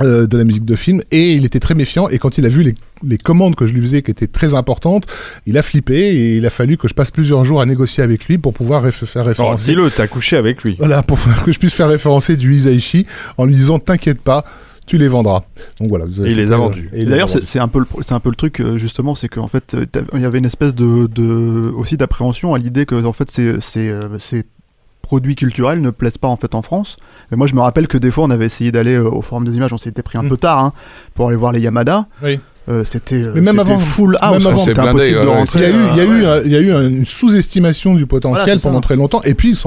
euh, de la musique de film et il était très méfiant et quand il a vu les, les commandes que je lui faisais qui étaient très importantes il a flippé et il a fallu que je passe plusieurs jours à négocier avec lui pour pouvoir réf- faire Oh, référencer Dis-le, t'as couché avec lui. voilà, pour que je puisse faire référencer du Isaichi en lui disant T'inquiète pas, tu les vendras. Donc voilà. Et il les a vendus. Et D'ailleurs, c'est c'est un peu le c'est un peu le truc euh, justement, c'est qu'en fait, euh, il y avait une espèce de, de aussi d'appréhension à l'idée que en fait ces ces euh, ces produits culturels ne plaisent pas en fait en France. Et moi, je me rappelle que des fois, on avait essayé d'aller euh, au Forum des Images, on s'était pris un Mm. peu tard hein, pour aller voir les Yamada. Oui. Euh, c'était euh, Mais même avant- full house, même quoi. avant- blindé, impossible de ouais. Il rentrer. y a eu, il y a euh, eu, il y a eu un- une sous-estimation du potentiel Voilà, pendant ça. très longtemps. Et puis,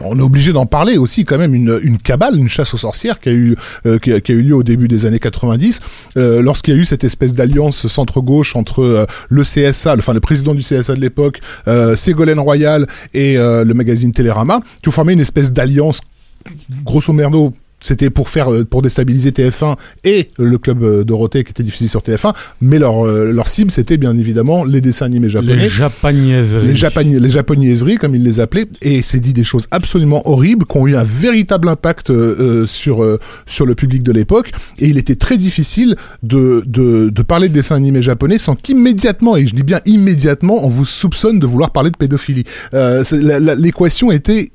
on est obligé d'en parler aussi quand même une, une cabale, une chasse aux sorcières qui a eu, euh, qui, a, qui a eu lieu au début des années 90, euh, lorsqu'il y a eu cette espèce d'alliance centre-gauche entre euh, le CSA, le- enfin le président du CSA de l'époque, euh, Ségolène Royal et euh, le magazine Télérama, qui ont formé une espèce d'alliance grosso merdo. C'était pour faire, euh, pour déstabiliser TF1 et le club euh, Dorothée qui était diffusé sur TF1, mais leur, euh, leur cible c'était bien évidemment les dessins animés japonais Les japaniaiseries. les, japani les japoniaiseries, comme ils les appelaient, et c'est dit des choses absolument horribles qui ont eu un véritable impact euh, sur euh, sur le public de l'époque. Et il était très difficile de, de, de parler de dessins animés japonais sans qu'immédiatement, et je dis bien immédiatement, on vous soupçonne de vouloir parler de pédophilie. Euh, L'équation était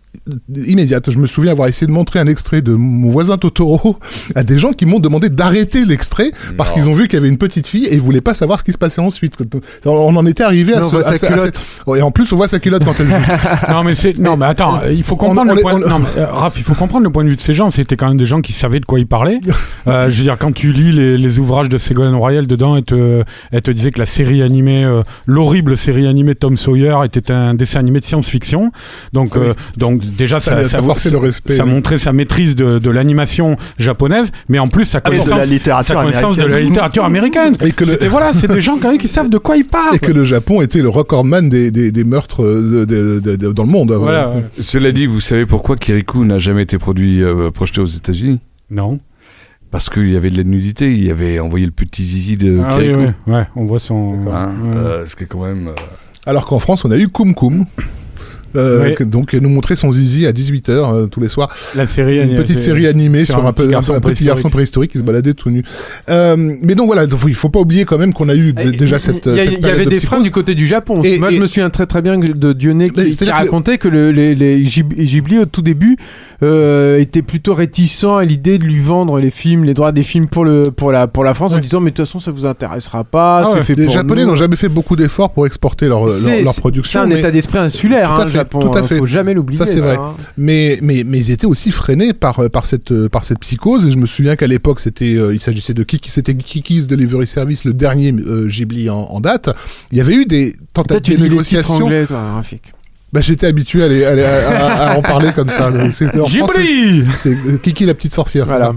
immédiate. Je me souviens avoir essayé de montrer un extrait de mon voisin Totoro à des gens qui m'ont demandé d'arrêter l'extrait parce Non. qu'ils ont vu qu'il y avait une petite fille et ils voulaient pas savoir ce qui se passait ensuite. On en était arrivé à Mais on ce, à sa à cette- Et en plus, on voit sa culotte quand elle joue. Non mais c'est non mais attends, il faut comprendre on le point. on- Non mais euh, Raph, il faut comprendre le point de vue de ces gens. C'était quand même des gens qui savaient de quoi ils parlaient. Euh, je veux dire, quand tu lis les, les ouvrages de Ségolène Royal dedans, elle te, elle te disait que la série animée, euh, l'horrible série animée Tom Sawyer était un dessin animé de science-fiction. Donc, Oui. euh, donc déjà Ça- ça, ça forçait le respect, ça oui. montrait sa maîtrise de, de l'animation japonaise, mais en plus sa de connaissance, la littérature sa connaissance de la littérature américaine. Et que le- C'était voilà, c'est des gens quand même qui savent de quoi ils parlent. Et que le Japon était le recordman des, des, des meurtres euh, de- de- de- dans le monde. Voilà. ouais. Cela dit, vous savez pourquoi Kirikou n'a jamais été produit, euh, projeté aux États-Unis? Non. Parce qu'il y avait de la nudité, il y avait envoyé le petit zizi de Ah oui, Kirikou. oui, ouais, on voit son. Hein, Ouais. euh, ce qui est quand même. euh, Alors qu'en France, on a eu Kum Kum. Euh, Oui. donc, nous montrait son zizi à 18h tous les soirs. La série Une animée, petite série animée sur un un, petit un, garçon un petit garçon préhistorique qui se baladait tout nu. Euh, mais donc voilà, donc, il faut pas oublier quand même qu'on a eu déjà cette. Il y, cette avait de des freins du côté du Japon. Et- Moi, et- je me souviens très très bien de Dionnet Mais qui, qui racontait que le- les, les Ghib- Ghibli au tout début euh, étaient plutôt réticents à l'idée de lui vendre les films, les droits des films pour le pour la pour la France en disant mais de toute façon ça vous intéressera pas, Ah c'est ouais, fait les pour Japonais n'ont jamais fait beaucoup d'efforts pour exporter leur, leur, production. C'est un mais- état d'esprit insulaire. Tout à hein, fait. Japon. tout à hein, fait. Faut jamais l'oublier. Ça, c'est vrai. hein. Mais, mais, mais ils étaient aussi freinés par, euh, par, cette, euh, par cette psychose. Et je me souviens qu'à l'époque, c'était, euh, il s'agissait de Kiki, c'était Kiki's Delivery Service, le dernier euh, Ghibli en, en date. Il y avait eu des tentatives de lis les titres négociation. anglais, toi, Rafik. Bah, j'étais habitué à, les- à, les- à- à- à en parler comme ça. C'est, Ghibli c'est Kiki la petite sorcière. ça.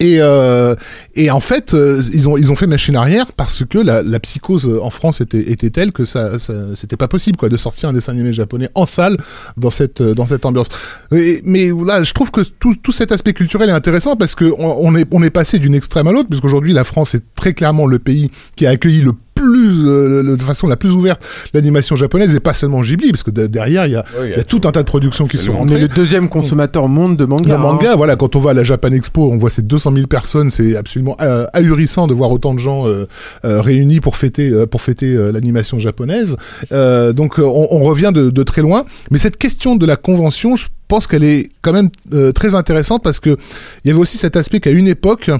Et, euh, et en fait, euh, ils ont ils ont fait machine arrière parce que la, la psychose euh, en France était était telle que ça, ça c'était pas possible quoi de sortir un dessin animé japonais en salle dans cette euh, dans cette ambiance. Et- mais là, je trouve que tout, tout cet aspect culturel est intéressant parce que on, est on est passé d'une extrême à l'autre puisqu'aujourd'hui la France est très clairement le pays qui a accueilli le plus euh, de façon la plus ouverte l'animation japonaise et pas seulement Ghibli parce que de- derrière il y a il y a tout un tas de productions qui sont On est le deuxième consommateur monde de manga. Le hein. manga, voilà, quand on va à la Japan Expo, on voit ces 200 000 personnes, c'est absolument euh, ahurissant de voir autant de gens euh, euh, réunis pour fêter euh, pour fêter euh, l'animation japonaise. Euh, donc on, on revient de, de très loin, mais cette question de la convention, je pense qu'elle est quand même euh, très intéressante parce que il y avait aussi cet aspect qu'à une époque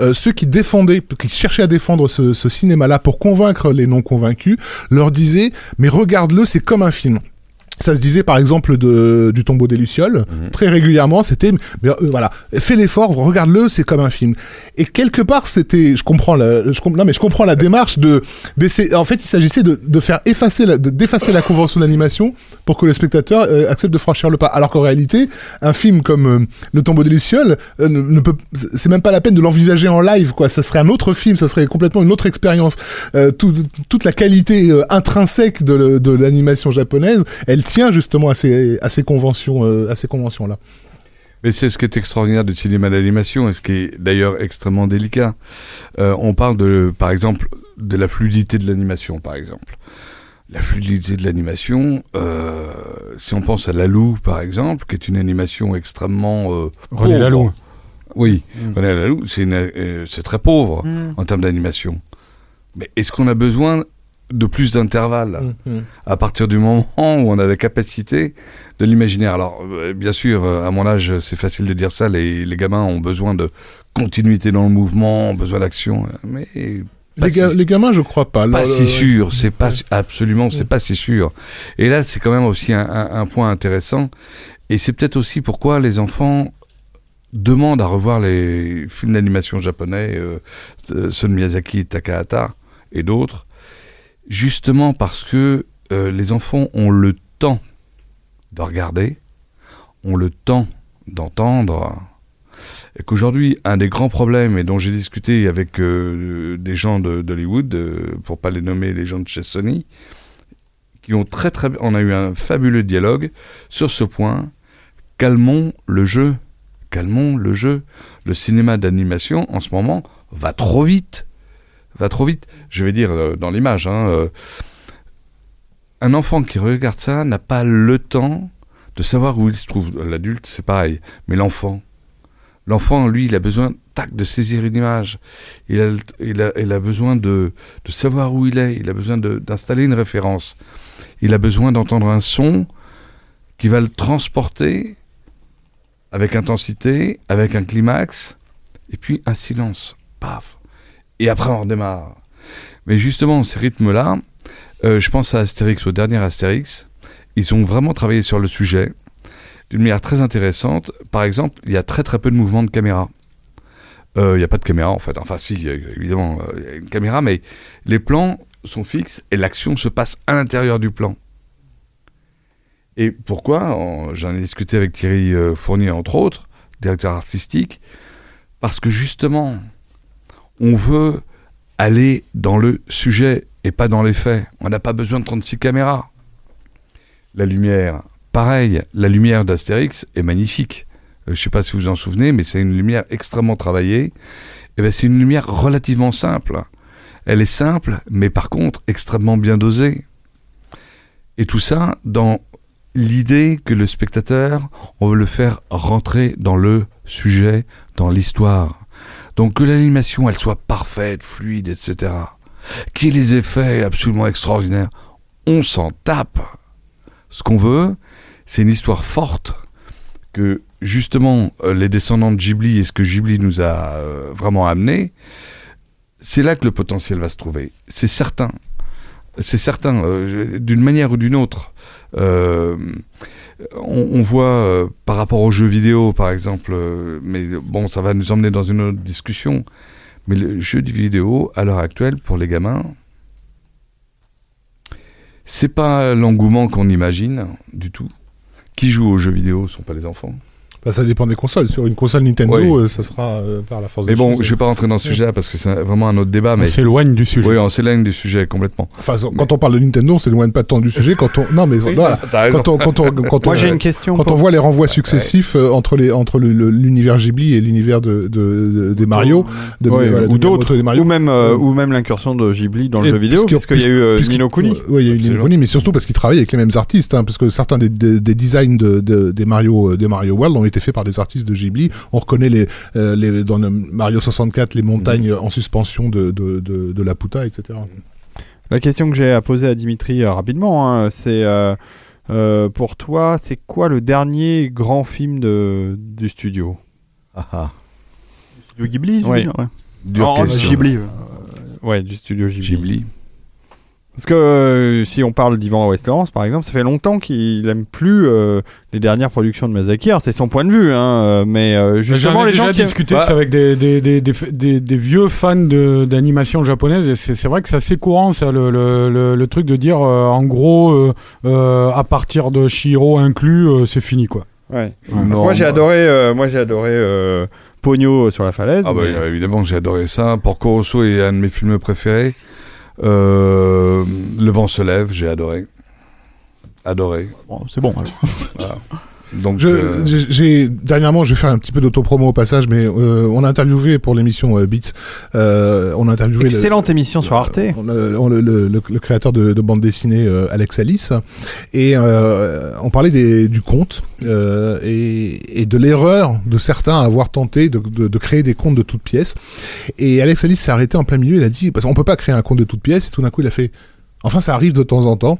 euh, ceux qui défendaient, qui cherchaient à défendre ce, ce cinéma-là pour convaincre les non convaincus, leur disaient mais regarde-le, c'est comme un film. Ça se disait par exemple de, du tombeau des Lucioles, très régulièrement, c'était, euh, voilà, fais l'effort, regarde-le, c'est comme un film. Et quelque part, c'était, je comprends la, je, non mais je comprends la démarche de, d'essayer, en fait, il s'agissait de, de faire effacer, la, de, d'effacer la convention d'animation pour que le spectateur euh, accepte de franchir le pas. Alors qu'en réalité, un film comme euh, Le tombeau des Lucioles ne, ne peut, c'est même pas la peine de l'envisager en live, quoi. Ça serait un autre film, ça serait complètement une autre expérience. Tout- toute la qualité intrinsèque de, de l'animation japonaise, elle tient justement à ces, à ces conventions, euh, à ces conventions là. Mais c'est ce qui est extraordinaire du cinéma d'animation et ce qui est d'ailleurs extrêmement délicat. Euh, on parle de, par exemple, de la fluidité de l'animation, par exemple. La fluidité de l'animation, euh, si on pense à Lalou, par exemple, qui est une animation extrêmement euh, René pauvre. Laloux. Oui, Mm. René Laloux, c'est euh, très pauvre en termes d'animation. Mais est-ce qu'on a besoin de plus d'intervalles à partir du moment où on a la capacité de l'imaginaire. Alors, euh, bien sûr, euh, à mon âge, c'est facile de dire ça. Les, les gamins ont besoin de continuité dans le mouvement, ont besoin d'action, mais Les, ga- si- les gamins, je crois pas. pas si euh, sûr. C'est pas absolument, c'est pas si sûr. Et là, c'est quand même aussi un, un- un point intéressant. Et c'est peut-être aussi pourquoi les enfants demandent à revoir les films d'animation japonais, euh, de Miyazaki, Takahata et d'autres, justement parce que euh, les enfants ont le temps de regarder, ont le temps d'entendre, et qu'aujourd'hui, un des grands problèmes, et dont j'ai discuté avec euh, des gens de- d'Hollywood, euh, pour pas les nommer les gens de chez Sony, qui ont très très on a eu un fabuleux dialogue sur ce point. Calmons le jeu, calmons le jeu. Le cinéma d'animation en ce moment va trop vite, va trop vite. Je vais dire euh, dans l'image. hein, euh, un enfant qui regarde ça n'a pas le temps de savoir où il se trouve. L'adulte, c'est pareil, mais l'enfant, l'enfant, lui, il a besoin tac de saisir une image. Il a, besoin de, de savoir où il est. Il a besoin d'installer une référence. Il a besoin d'entendre un son qui va le transporter avec intensité, avec un climax, et puis un silence. Paf. Et après, on redémarre. Mais justement, ces rythmes-là, euh, je pense à Astérix, au dernier Astérix, ils ont vraiment travaillé sur le sujet d'une manière très intéressante. Par exemple, il y a très très peu de mouvements de caméra. Euh, Il n'y a pas de caméra en fait. Enfin, si, évidemment, euh, il y a une caméra, mais les plans sont fixes et l'action se passe à l'intérieur du plan. Et pourquoi En- J'en ai discuté avec Thierry Fournier, entre autres, directeur artistique, parce que justement, on veut aller dans le sujet et pas dans les faits. On n'a pas besoin de 36 caméras. La lumière, pareil, la lumière d'Astérix est magnifique. Euh, je ne sais pas si vous vous en souvenez, mais c'est une lumière extrêmement travaillée. Et ben, c'est une lumière relativement simple. Elle est simple, mais par contre extrêmement bien dosée. Et tout ça dans l'idée que le spectateur, on veut le faire rentrer dans le sujet, dans l'histoire. Donc que l'animation, elle soit parfaite, fluide, etc. Qu'il y ait les effets absolument extraordinaires, on s'en tape. Ce qu'on veut, c'est une histoire forte que justement euh, les descendants de Ghibli et ce que Ghibli nous a euh, vraiment amené, c'est là que le potentiel va se trouver. C'est certain. c'est certain, euh, d'une manière ou d'une autre. On, voit euh, par rapport aux jeux vidéo, par exemple, euh, mais bon, ça va nous emmener dans une autre discussion. Mais le jeu vidéo, à l'heure actuelle, pour les gamins, c'est pas l'engouement qu'on imagine du tout. Qui joue aux jeux vidéo sont pas les enfants. Bah, ça dépend des consoles. Sur une console Nintendo, Oui. euh, ça sera euh, par la force Mais des bon, choses. je vais pas rentrer dans ce sujet parce que c'est vraiment un autre débat. On Mais s'éloigne du sujet. oui, on s'éloigne du sujet complètement. Enfin, quand on parle de Nintendo, on s'éloigne pas tant du sujet. Quand on, non, mais voilà. Quand on, quand on, quand on, Moi, j'ai une question. quand pour- on voit les renvois successifs euh, entre les entre le- le- l'univers Ghibli et l'univers de, de, de- des Mario, de, Ouais, voilà, de ou d'autres, des Mario, ou même, euh, ou même l'incursion de Ghibli dans le jeu vidéo, parce qu'il y a eu euh, puisqu'il- Nino Kuni. Ouais, il y a eu Nino Absolument. Kuni, mais surtout parce qu'il travaille avec les mêmes artistes, hein, parce que certains des, des, des designs de, de- des Mario, euh, des Mario World ont été faits par des artistes de Ghibli. On reconnaît les, euh, les dans le Mario 64 les montagnes en suspension de, de, de, de Laputa, etc. La question que j'ai à poser à Dimitri euh, rapidement, hein, c'est euh, euh, pour toi, c'est quoi le dernier grand film de, du studio? Ah, ah. Studio Ghibli, Oui. ouais. Dure Oh, question. Ghibli. ouais. Ouais, du studio Ghibli. Ghibli. Parce que euh, si on parle d'Ivan Westlands, par exemple, ça fait longtemps qu'il aime plus euh, les dernières productions de Mazaki. Alors, C'est son point de vue, hein, euh, mais euh, justement les gens déjà qui discuté Bah- avec des, des, des, des, des- des vieux fans de- d'animation japonaise et c'est c'est vrai que c'est assez courant ça le, le, le, le truc de dire euh, en gros euh, euh, à partir de Shiro inclus euh, c'est fini quoi. Ouais. Non, moi j'ai bah- adoré, euh, moi j'ai adoré euh, Pogno sur la falaise. Ah bah mais- évidemment, j'ai adoré ça. Porco Rosso est un de mes films préférés. Euh, Le vent se lève, j'ai adoré. Adoré. Bon, c'est bon. alors. Donc, Je, euh, j'ai- j'ai dernièrement, je vais faire un petit peu d'autopromo au passage, mais euh, on a interviewé pour l'émission euh, Beats, euh, on a interviewé le- Excellente émission sur Arte. on a- on- le, le- le- le créateur de, de bande dessinée euh, Alex Alice et euh, on parlait des, du conte euh, et, et de l'erreur de certains à avoir tenté de, de- de créer des contes de toutes pièces et Alex Alice s'est arrêté en plein milieu il a dit parce qu'on peut pas créer un conte de toutes pièces et tout d'un coup il a fait Enfin, ça arrive de temps en temps.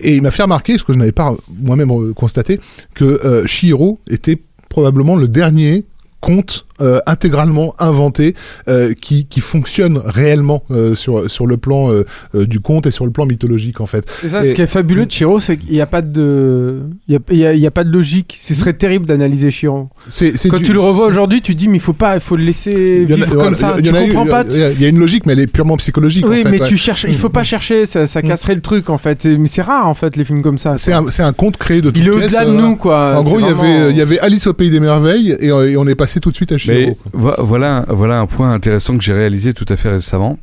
Et il m'a fait remarquer, ce que je n'avais pas moi-même euh, constaté, que euh, Shihiro était probablement le dernier conte euh, intégralement inventé euh, qui, qui fonctionne réellement euh, sur, sur le plan euh, euh, du conte et sur le plan mythologique en fait. C'est ça, Et- ce qui est fabuleux de Shiro, c'est qu'il n'y a pas de, il y a, il y a- il y a pas de logique. Ce serait terrible d'analyser Shiro. C'est, c'est Quand du- tu le revois aujourd'hui, tu dis mais il faut pas, il faut le laisser a- vivre voilà, comme ça. il y Tu eu- comprends pas. Il y, a- il y a une logique, mais elle est purement psychologique. Oui, en fait, mais ouais. tu cherches, il faut pas chercher, ça, ça Mm. casserait le truc en fait. Mais c'est rare en fait les films comme ça. C'est un, c'est un conte créé de toutes Il est au-delà de nous quoi. En gros, il y, avait, il y avait Alice au pays des merveilles et, euh, on est passé tout de suite à. Mais vo- voilà, voilà un point intéressant que j'ai réalisé tout à fait récemment.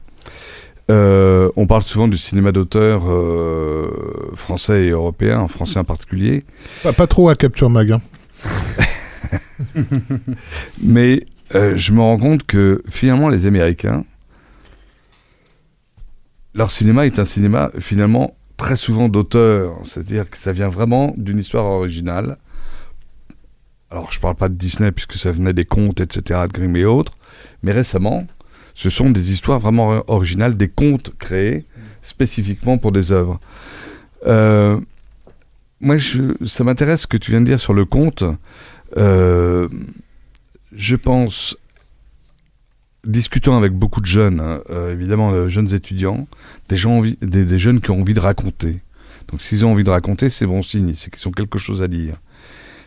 Euh, on parle souvent du cinéma d'auteur euh, français et européen, en français en particulier. Pas, pas trop à Capture Mag. hein. Mais euh, je me rends compte que finalement, les Américains, leur cinéma est un cinéma finalement très souvent d'auteur. C'est-à-dire que ça vient vraiment d'une histoire originale. Alors, je parle pas de Disney puisque ça venait des contes, etc., de Grimm et autres. Mais récemment, ce sont des histoires vraiment originales, des contes créés spécifiquement pour des œuvres. Euh, moi, ça m'intéresse ce que tu viens de dire sur le conte. Euh, je pense, discutant avec beaucoup de jeunes, hein, euh, évidemment, jeunes étudiants, des, gens des jeunes qui ont envie de raconter. Donc, s'ils ont envie de raconter, c'est bon signe, c'est qu'ils ont quelque chose à dire.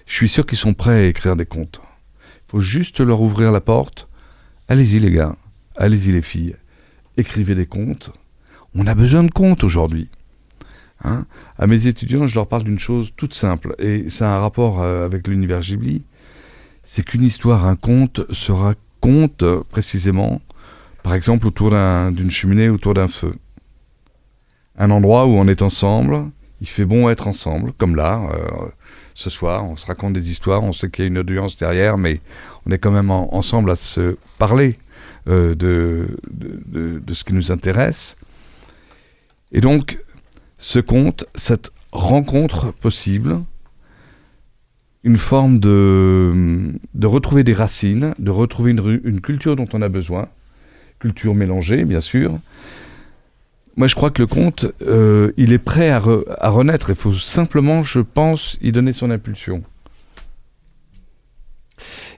Je suis sûr qu'ils sont prêts à écrire des contes. Il faut juste leur ouvrir la porte. Allez-y, les gars. Allez-y, les filles. Écrivez des contes. On a besoin de contes aujourd'hui. Hein à mes étudiants, je leur parle d'une chose toute simple, et ça a un rapport euh, avec l'univers Ghibli, c'est qu'une histoire, un conte, se raconte précisément, par exemple, autour d'un- d'une cheminée, autour d'un feu. Un endroit où on est ensemble, il fait bon être ensemble, comme là, ce soir, on se raconte des histoires, on sait qu'il y a une audience derrière, mais on est quand même en- ensemble à se parler euh, de, ce qui nous intéresse. Et donc, ce conte, cette rencontre possible, une forme de, de retrouver des racines, de retrouver une culture dont on a besoin, culture mélangée, bien sûr. Moi, je crois que le conte, euh, il est prêt à, re- à renaître. Il faut simplement, je pense, y donner son impulsion.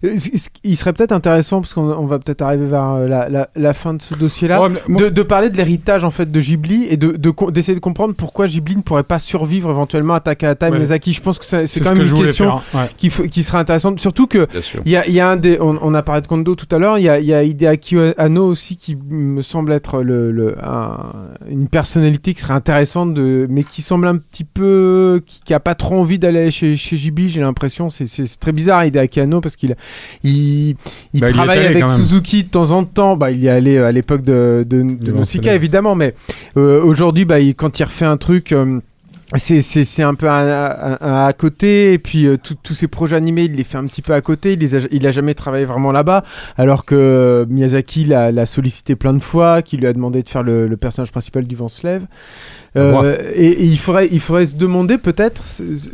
Euh, il serait peut-être intéressant parce qu'on on va peut-être arriver vers euh, la, la, la fin de ce dossier-là. Ouais, mais moi- de, de parler de l'héritage en fait de Ghibli et de de d'essayer de, comprendre pourquoi Ghibli ne pourrait pas survivre éventuellement à Takahata et Ouais. Miyazaki. Je pense que c'est c'est ce quand que même une question faire, ouais. qui, qui serait intéressante. Surtout que il y a, il y a un des, on, on a parlé de Kondo tout à l'heure. Il y a, il y a Hideaki Anno aussi qui me semble être le, le- un- une personnalité qui serait intéressante, de, mais qui semble un petit peu, qui, qui a pas trop envie d'aller chez, chez Ghibli. J'ai l'impression, c'est, c'est, c'est très bizarre Hideaki Anno parce qu'il, il, il Bah, travaille avec. Suzuki de temps en temps. Bah, il y est allé à l'époque de, de, Nausicaa évidemment, mais euh, aujourd'hui, bah, il- quand il refait un truc. euh, c'est, un peu à côté et puis euh, tous ces projets animés il les fait un petit peu à côté il, les a, il a jamais travaillé vraiment là-bas alors que euh, Miyazaki l'a, sollicité plein de fois qui lui a demandé de faire le, le personnage principal du vent se lève Euh, et, et il faudrait il faudrait se demander peut-être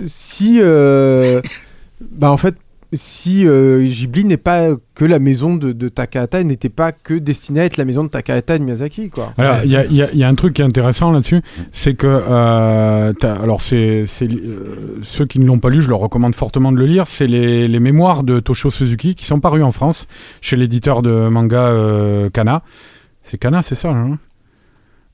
si bah en fait si euh, Ghibli n'est pas que la maison de, de Takahata n'était pas que destinée à être la maison de Takahata et de Miyazaki quoi Alors, il y a, un truc qui est intéressant là-dessus, c'est que, euh, alors c'est, euh, ceux qui ne l'ont pas lu, je leur recommande fortement de le lire, c'est les, les mémoires de Toshio Suzuki qui sont parus en France chez l'éditeur de manga euh, Kana. C'est Kana, c'est ça hein?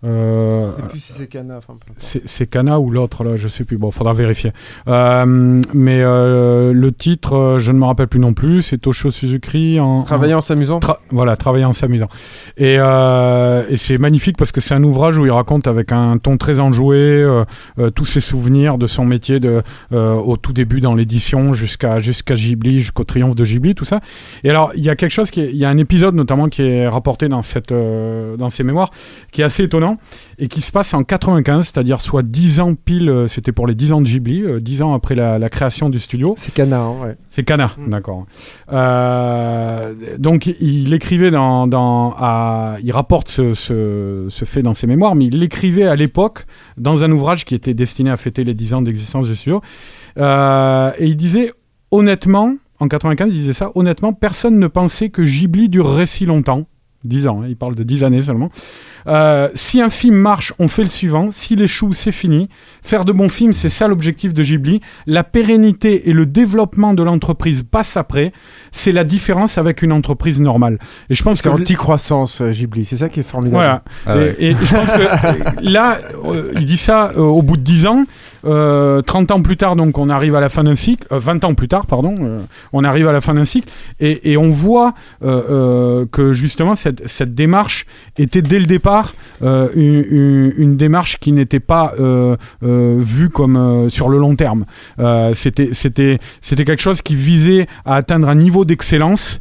Euh, je sais plus si c'est enfin, importe. c'est Kana ou l'autre là, je sais plus. Bon, faudra vérifier. Euh, mais euh, le titre, euh, je ne me rappelle plus non plus. C'est Toshio Suzuki en travailler en s'amusant Tra- voilà, travailler en s'amusant. Et, et c'est magnifique parce que c'est un ouvrage où il raconte avec un ton très enjoué tous ses souvenirs de son métier de, au tout début dans l'édition jusqu'à jusqu'à Ghibli, jusqu'au triomphe de Ghibli, tout ça. Et alors, il y a quelque chose qui il y a un épisode notamment qui est rapporté dans cette dans ses mémoires qui est assez étonnant et qui se passe en 95, c'est-à-dire soit 10 ans pile, euh, c'était pour les 10 ans de Ghibli, euh, 10 ans après la, la création du studio. c'est Kana hein, ouais. C'est Cana, Mm. d'accord. Euh, donc il écrivait dans, dans à- il rapporte ce, ce, ce fait dans ses mémoires, mais il l'écrivait à l'époque dans un ouvrage qui était destiné à fêter les 10 ans d'existence du studio. Euh, et il disait honnêtement, en 95, il disait ça, honnêtement, personne ne pensait que Ghibli durerait si longtemps. 10 ans, hein, il parle de 10 années seulement. Euh, si un film marche, on fait le suivant. S'il échoue, c'est fini. Faire de bons films, c'est ça l'objectif de Ghibli. La pérennité et le développement de l'entreprise passent après. C'est la différence avec une entreprise normale. Et je pense c'est que anti-croissance euh, Ghibli c'est ça qui est formidable voilà. Ah ouais. et, et je pense que là, euh, il dit ça euh, au bout de 10 ans. Euh, 30 ans plus tard, donc on arrive à la fin d'un cycle. euh, 20 ans plus tard, pardon. euh, on arrive à la fin d'un cycle. Et, on voit euh, euh, que justement, cette, démarche était dès le départ une, une- démarche qui n'était pas vue comme sur le long terme. C'était, quelque chose qui visait à atteindre un niveau d'excellence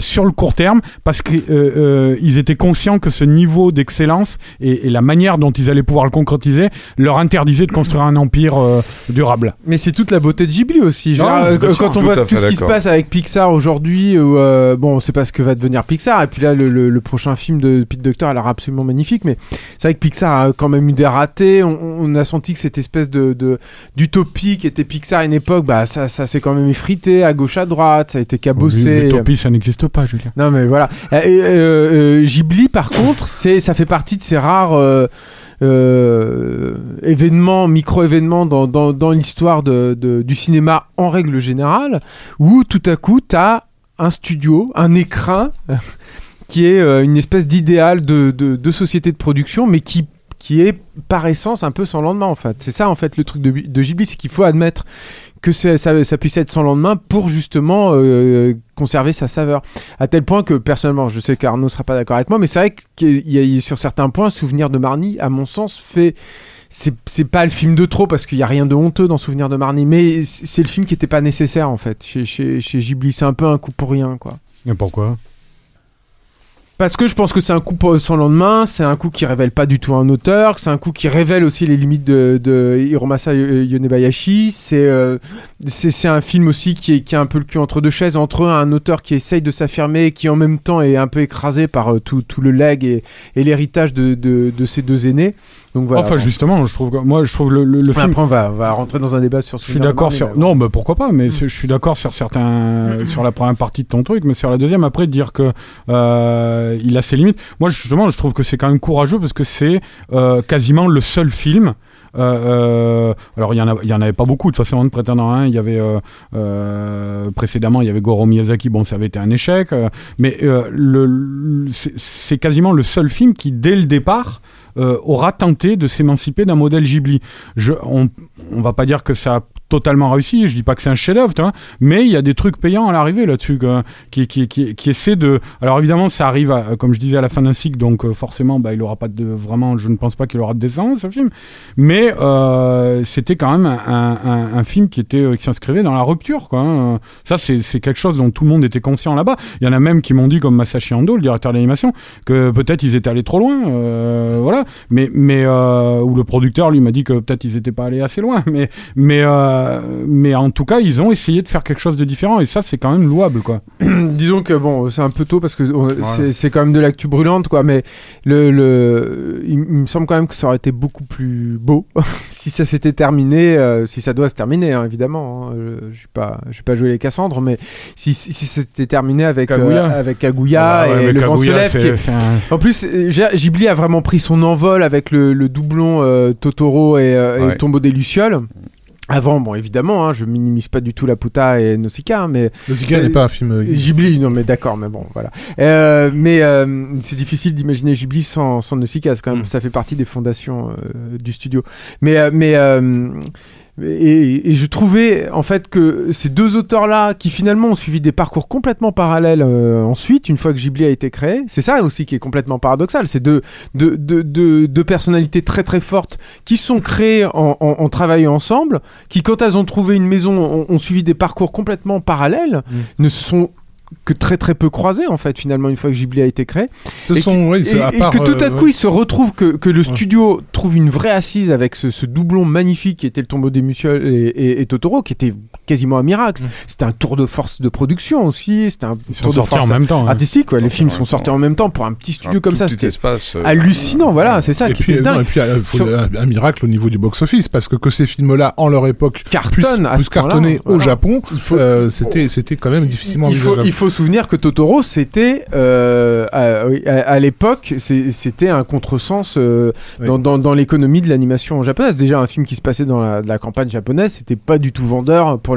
sur le court terme parce qu'ils euh, euh, ils étaient conscients que ce niveau d'excellence et, et la manière dont ils allaient pouvoir le concrétiser leur interdisait de construire un empire euh, durable. Mais c'est toute la beauté de Ghibli aussi. Non, euh, sûr, quand on tout voit tout ce qui se passe avec Pixar aujourd'hui, où, euh, bon, on sait pas ce que va devenir Pixar. Et puis là, le, le- le prochain film de Pete Docter a l'air absolument magnifique. Mais c'est vrai que Pixar a quand même eu des ratés. On, on a senti que cette espèce de de- d'utopie qui était Pixar à une époque, bah ça, ça s'est quand même effrité à gauche à droite. Ça a été cabossé. L'utopie, ça n'existe pas, Julien. Non mais voilà. Euh, euh, euh, Ghibli par contre, c'est ça fait partie de ces rares euh, euh, événements, micro-événements dans, dans, dans l'histoire de, de- du cinéma en règle générale, où tout à coup t'as un studio, un écrin qui est euh, une espèce d'idéal de, de, de société de production, mais qui qui est par essence un peu sans lendemain en fait. C'est ça en fait le truc de, de Ghibli, c'est qu'il faut admettre que ça, ça puisse être sans lendemain pour justement euh, conserver sa saveur. À tel point que personnellement, je sais qu'Arnaud sera pas d'accord avec moi, mais c'est vrai qu'il y a sur certains points, Souvenir de Marnie, à mon sens, fait c'est pas le film de trop parce qu'il y a rien de honteux dans Souvenir de Marnie, mais c'est le film qui était pas nécessaire en fait chez, chez, chez Ghibli. C'est un peu un coup pour rien quoi. Et pourquoi? Parce que je pense que c'est un coup sans lendemain, c'est un coup qui révèle pas du tout un auteur, c'est un coup qui révèle aussi les limites de, de Hiromasa Yo- Yonebayashi. C'est euh, un film aussi qui est qui a un peu le cul entre deux chaises, entre un auteur qui essaye de s'affirmer, qui en même temps est un peu écrasé par euh, tout, tout le leg et, et l'héritage de, de, de ses deux aînés. Donc voilà. Enfin, justement, je trouve que, moi, je trouve le, le, le Enfin, film. Après, on va, rentrer dans un débat sur Je suis d'accord sur. mais. Non, mais pourquoi pas, mais c'est- je suis d'accord sur certains. sur la première partie de ton truc, mais sur la deuxième, après, dire que euh, il a ses limites. Moi, justement, je trouve que c'est quand même courageux parce que c'est euh, quasiment le seul film. euh, alors, il y en a- il y en avait pas beaucoup de toute façon de prétendants. hein. Il y avait précédemment, il y avait Goro Miyazaki. Bon, ça avait été un échec, mais le, le- c'est- quasiment le seul film qui, dès le départ, aura tenté de s'émanciper d'un modèle Ghibli. On, on va pas dire que ça a totalement réussi. Je dis pas que c'est un chef-d'œuvre, mais il y a des trucs payants à l'arrivée là-dessus, qui, qui, qui, qui essaient de. Alors évidemment, ça arrive, comme je disais, à la fin d'un cycle, donc euh, forcément, bah, il aura pas de vraiment. Je ne pense pas qu'il aura de descendance ce film, mais euh, c'était quand même un, un, un film qui était euh, qui s'inscrivait dans la rupture, quoi. hein. Ça, c'est quelque chose dont tout le monde était conscient là-bas. Il y en a même qui m'ont dit, comme Masashi Ando, le directeur d'animation, que peut-être ils étaient allés trop loin, euh, voilà. Mais mais euh, ou le producteur lui m'a dit que peut-être ils étaient pas allés assez loin, mais mais euh, mais en tout cas, ils ont essayé de faire quelque chose de différent et ça, c'est quand même louable, quoi. Disons que bon, c'est un peu tôt parce que c'est- quand même de l'actu brûlante, quoi. Mais le, le, il, me semble quand même que ça aurait été beaucoup plus beau si ça s'était terminé, euh, si ça doit se terminer, hein, évidemment. hein. Je, je suis pas, je suis pas joué les Cassandres, mais si, si, si c'était terminé avec Kaguya. euh, avec Kaguya Ah ouais, et le vent se Kaguya, lève, est- un- en plus, Ghibli a vraiment pris son envol avec le, le doublon euh, Totoro et, euh, et le tombeau des Lucioles. Avant, bon, évidemment, hein, je minimise pas du tout la Puta et Nausicaa, hein, mais Nausicaa n'est pas un film. euh, Ghibli, non mais d'accord, mais bon, voilà. Euh, mais euh, c'est difficile d'imaginer Ghibli sans, sans Nausicaa, quand même, Mm. ça fait partie des fondations euh, du studio. Mais, euh, mais euh, et, et je trouvais en fait que ces deux auteurs-là, qui finalement ont suivi des parcours complètement parallèles euh, ensuite, une fois que Ghibli a été créé, c'est ça aussi qui est complètement paradoxal. C'est deux, deux, deux, deux, deux personnalités très très fortes qui sont créées en, en, en travaillant ensemble, qui quand elles ont trouvé une maison ont, ont suivi des parcours complètement parallèles, ne se sont que très très peu croisés en fait finalement une fois que Ghibli a été créé. Ce et sont, oui, et, c'est à et part, que tout à euh, coup il se retrouve que, que le studio trouve une vraie assise avec ce, ce doublon magnifique qui était le tombeau des Mutuelles et Totoro qui était quasiment un miracle c'était un tour de force de production aussi c'était un Ils sont tour de sortis en force même temps. hein. artistique ouais. les films sont sortis en même temps pour un petit studio un comme tout ça c'était espace, euh, hallucinant voilà c'est ça et qui puis, était non, dingue et puis euh, faut- Sur- un, un miracle au niveau du box-office parce que que ces films-là, en leur époque, puissent, cartonne à puissent cartonner au voilà. Japon, Il faut- euh, c'était c'était quand même difficilement il faut, envisageable. il faut souvenir que Totoro, c'était euh, à, oui, à- à l'époque, c'est- c'était un contresens euh, Oui. dans, dans, dans l'économie de l'animation japonaise. Déjà, un film qui se passait dans la, de la campagne japonaise, c'était pas du tout vendeur pour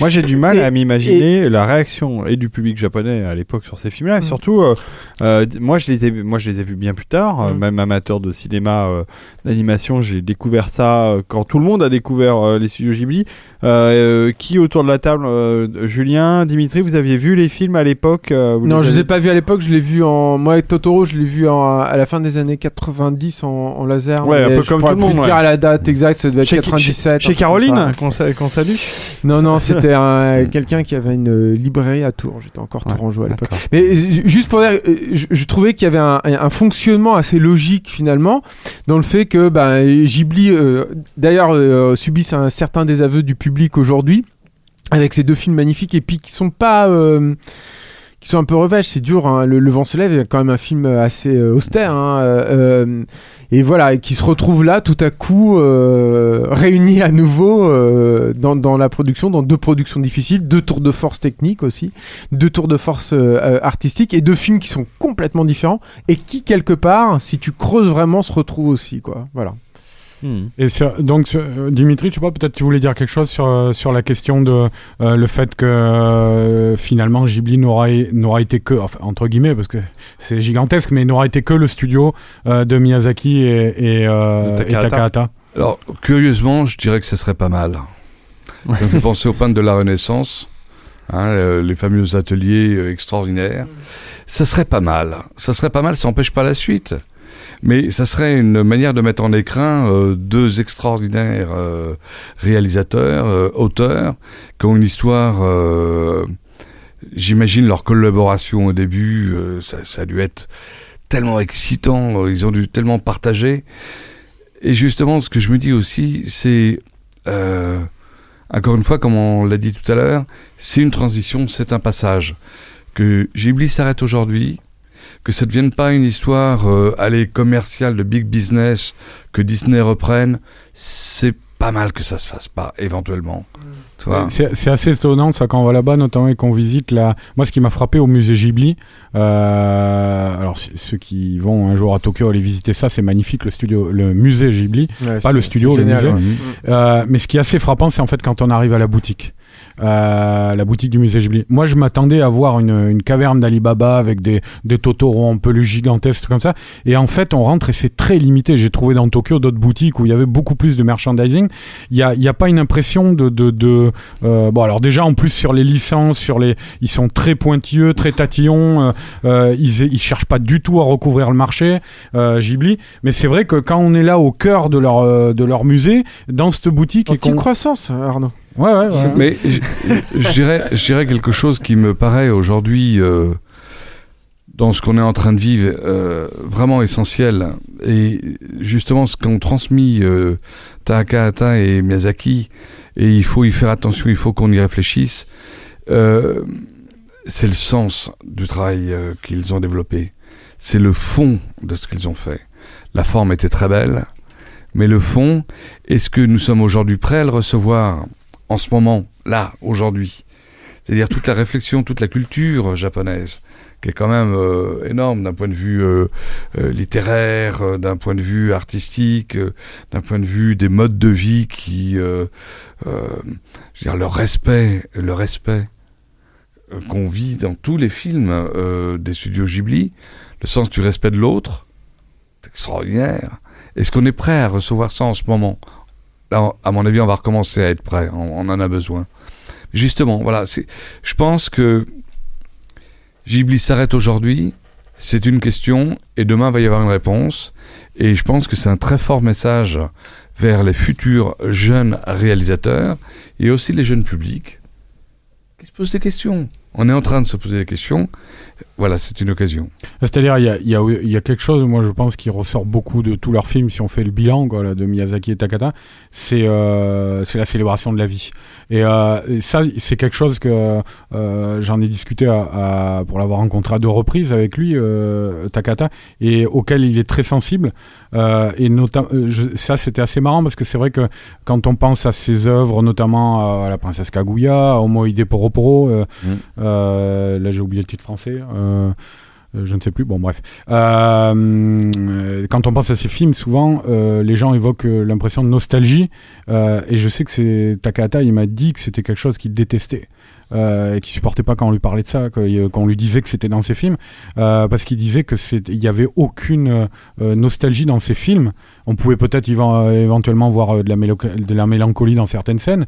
Moi, j'ai du mal Et- à m'imaginer la réaction et du public japonais à l'époque sur ces films-là. Et surtout, euh, euh, moi, je les ai, moi, je les ai vus bien plus tard. Euh, Mm. même amateur de cinéma, euh, d'animation, j'ai découvert ça quand tout le monde a découvert euh, les studios Ghibli. Euh, euh, qui autour de la table, euh, Julien, Dimitri, vous aviez vu les films à l'époque euh, Non, les je les avez- ai pas vus à l'époque, je l'ai vu en. Moi, avec Totoro, je l'ai vu en- à la fin des années 90 en, en laser. Ouais, un peu je comme tout le plus monde, dire ouais. à la date exacte, ça devait être Chez- 97. Chez ça. Caroline, qu'on salue. Non, non, c'était un, quelqu'un qui avait une euh, librairie à Tours. J'étais encore Ouais, tourangeau à l'époque. Mais euh, juste pour dire, euh, je, je trouvais qu'il y avait un, un fonctionnement assez logique finalement dans le fait que bah, Ghibli, euh, d'ailleurs, euh, subissent un certain désaveu du public aujourd'hui avec ces deux films magnifiques et puis qui sont pas euh, qui sont un peu revêches, c'est dur. hein. Le, vent se lève est quand même un film assez euh, austère. hein. Euh, euh, et voilà, et qui se retrouve là tout à coup réunis à nouveau dans, la production, dans deux productions difficiles, deux tours de force techniques aussi, deux tours de force artistiques et deux films qui sont complètement différents et qui quelque part, si tu creuses vraiment, se retrouvent aussi quoi. Voilà. Hmm. Et sur- donc, sur- euh, Dimitri, je sais pas, peut-être tu voulais dire quelque chose sur, euh, sur la question de euh, le fait que euh, finalement Ghibli n'aura n'aura été que, enfin, entre guillemets, parce que c'est gigantesque, mais n'aura été que le studio euh, de Miyazaki et, et, euh, Takahata. Alors, curieusement, je dirais que ça serait pas mal. Ça me fait penser aux peintres de la Renaissance, hein, euh, les fameux ateliers euh, extraordinaires. Ça serait pas mal. Ça serait pas mal, ça n'empêche pas la suite. Mais ça serait une manière de mettre en écrin euh, deux extraordinaires euh, réalisateurs, euh, auteurs, qui ont une histoire. J'imagine leur collaboration au début, ça, ça a dû être tellement excitant, ils ont dû tellement partager. Et justement, ce que je me dis aussi, c'est, encore une fois, comme on l'a dit tout à l'heure, c'est une transition, c'est un passage. Que Ghibli s'arrête aujourd'hui, que ça ne devienne pas une histoire, euh, allez, commerciale, de big business, que Disney reprenne, c'est pas mal que ça se fasse pas, éventuellement. Tu vois C'est assez étonnant ça quand on va là-bas, notamment et qu'on visite la. Moi, ce qui m'a frappé au musée Ghibli, euh, alors ceux qui vont un jour à Tokyo aller visiter ça, c'est magnifique le studio, le musée Ghibli, Ouais, pas le studio, le génial, musée. ouais. Euh, mais ce qui est assez frappant, c'est en fait quand on arrive à la boutique. Euh, la boutique du musée Ghibli. Moi, je m'attendais à voir une, une caverne d'Alibaba avec des, des Totoro en peluche gigantesques comme ça. Et en fait, on rentre et c'est très limité. J'ai trouvé dans Tokyo d'autres boutiques où il y avait beaucoup plus de merchandising. Il y a, y a pas une impression de, de, de euh, bon alors déjà en plus sur les licences, sur les, ils sont très pointilleux, très tatillons. euh, ils, ils cherchent pas du tout à recouvrir le marché Ghibli. Mais c'est vrai que quand on est là au cœur de leur de leur musée, dans cette boutique En et petite qu'on croissance, Arnaud. Ouais, ouais, ouais. Mais je, dirais, quelque chose qui me paraît aujourd'hui, euh, dans ce qu'on est en train de vivre, euh, vraiment essentiel. Et justement, ce qu'ont transmis euh, Takahata et Miyazaki, et il faut y faire attention, il faut qu'on y réfléchisse, euh, c'est le sens du travail qu'ils ont développé. C'est le fond de ce qu'ils ont fait. La forme était très belle, mais le fond, est-ce que nous sommes aujourd'hui prêts à le recevoir? En ce moment, là, aujourd'hui C'est-à-dire toute la réflexion, toute la culture japonaise, qui est quand même euh, énorme d'un point de vue euh, euh, littéraire, d'un point de vue artistique, d'un point de vue des modes de vie qui, je veux dire, le respect, le respect qu'on vit dans tous les films des studios Ghibli, le sens du respect de l'autre, c'est extraordinaire. Est-ce qu'on est prêt à recevoir ça en ce moment? Là, à mon avis, on va recommencer à être prêt. On, en a besoin. Justement, voilà. Je pense que Ghibli s'arrête aujourd'hui. C'est une question et demain va y avoir une réponse. Et je pense que c'est un très fort message vers les futurs jeunes réalisateurs et aussi les jeunes publics qui se posent des questions. On est en train de se poser des questions. Voilà, c'est une occasion. C'est-à-dire, il y a, il y, a, il y a quelque chose, moi je pense, qui ressort beaucoup de tous leurs films, si on fait le bilan quoi, là, de Miyazaki et Takata, c'est euh, c'est la célébration de la vie. Et, euh, et ça, c'est quelque chose que euh, j'en ai discuté à, à- pour l'avoir rencontré à deux reprises avec lui, Takata, et auquel il est très sensible. Et notamment, ça, c'était assez marrant parce que c'est vrai que quand on pense à ses œuvres, notamment à La Princesse Kaguya, à Homo Ide Poroporo, Mm. là j'ai oublié le titre français. euh, je ne sais plus, bon bref. Euh, euh, quand on pense à ces films, souvent, euh, les gens évoquent euh, l'impression de nostalgie. euh, et je sais que c'est Takahata, il m'a dit que c'était quelque chose qu'il détestait. Euh, et qu'il supportait pas quand on lui parlait de ça, qu'on lui disait que c'était dans ses films, euh, parce qu'il disait que il y avait aucune euh, nostalgie dans ses films. On pouvait peut-être euh, éventuellement voir euh, de la, de la mélancolie dans certaines scènes,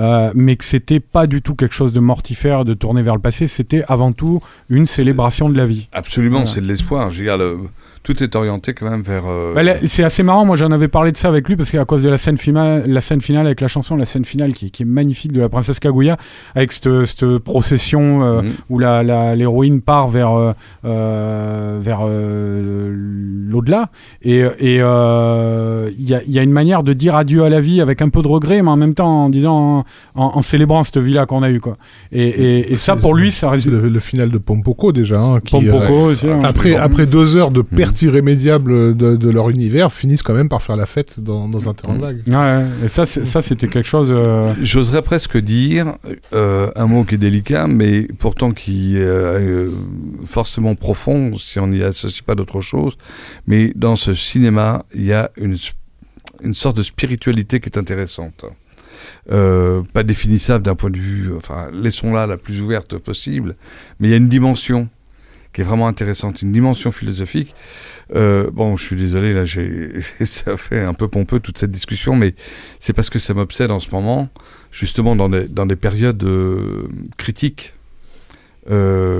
euh, mais que c'était pas du tout quelque chose de mortifère, de tourner vers le passé. C'était avant tout une célébration de la vie. Absolument, Voilà. c'est de l'espoir. Le- tout est orienté quand même vers. euh, Bah, c'est assez marrant, moi j'en avais parlé de ça avec lui parce qu'à cause de la scène finale, la scène finale avec la chanson, la scène finale qui, qui est magnifique de la princesse Kaguya, avec cette, cette procession euh, Mhm. où la, la- l'héroïne part vers, vers l'au-delà. Et et, euh, il y, a, il y a une manière de dire adieu à la vie avec un peu de regret, mais en même temps en disant, en, en- en célébrant cette vie-là qu'on a eue. Quoi. Et, et, et ça, pour lui, ça C'est résulte. le, le final de Pompoko déjà. hein, qui, euh, Pompoko aussi. hein. après, après deux heures de perte Mm. irrémédiable de, de leur univers, finissent quand même par faire la fête dans, dans un terrain Mm. vague. Ouais, et ça, c'était quelque chose. euh, J'oserais presque dire euh, un mot qui est délicat, mais pourtant qui est euh, forcément profond si on n'y associe pas d'autre chose. Mais dans ce cinéma, il y a une, une sorte de spiritualité qui est intéressante. Euh, pas définissable d'un point de vue, enfin, laissons-la la plus ouverte possible, mais il y a une dimension qui est vraiment intéressante, une dimension philosophique. Euh, bon, je suis désolé, là, ça fait un peu pompeux toute cette discussion, mais c'est parce que ça m'obsède en ce moment, justement dans des, dans des périodes euh, critiques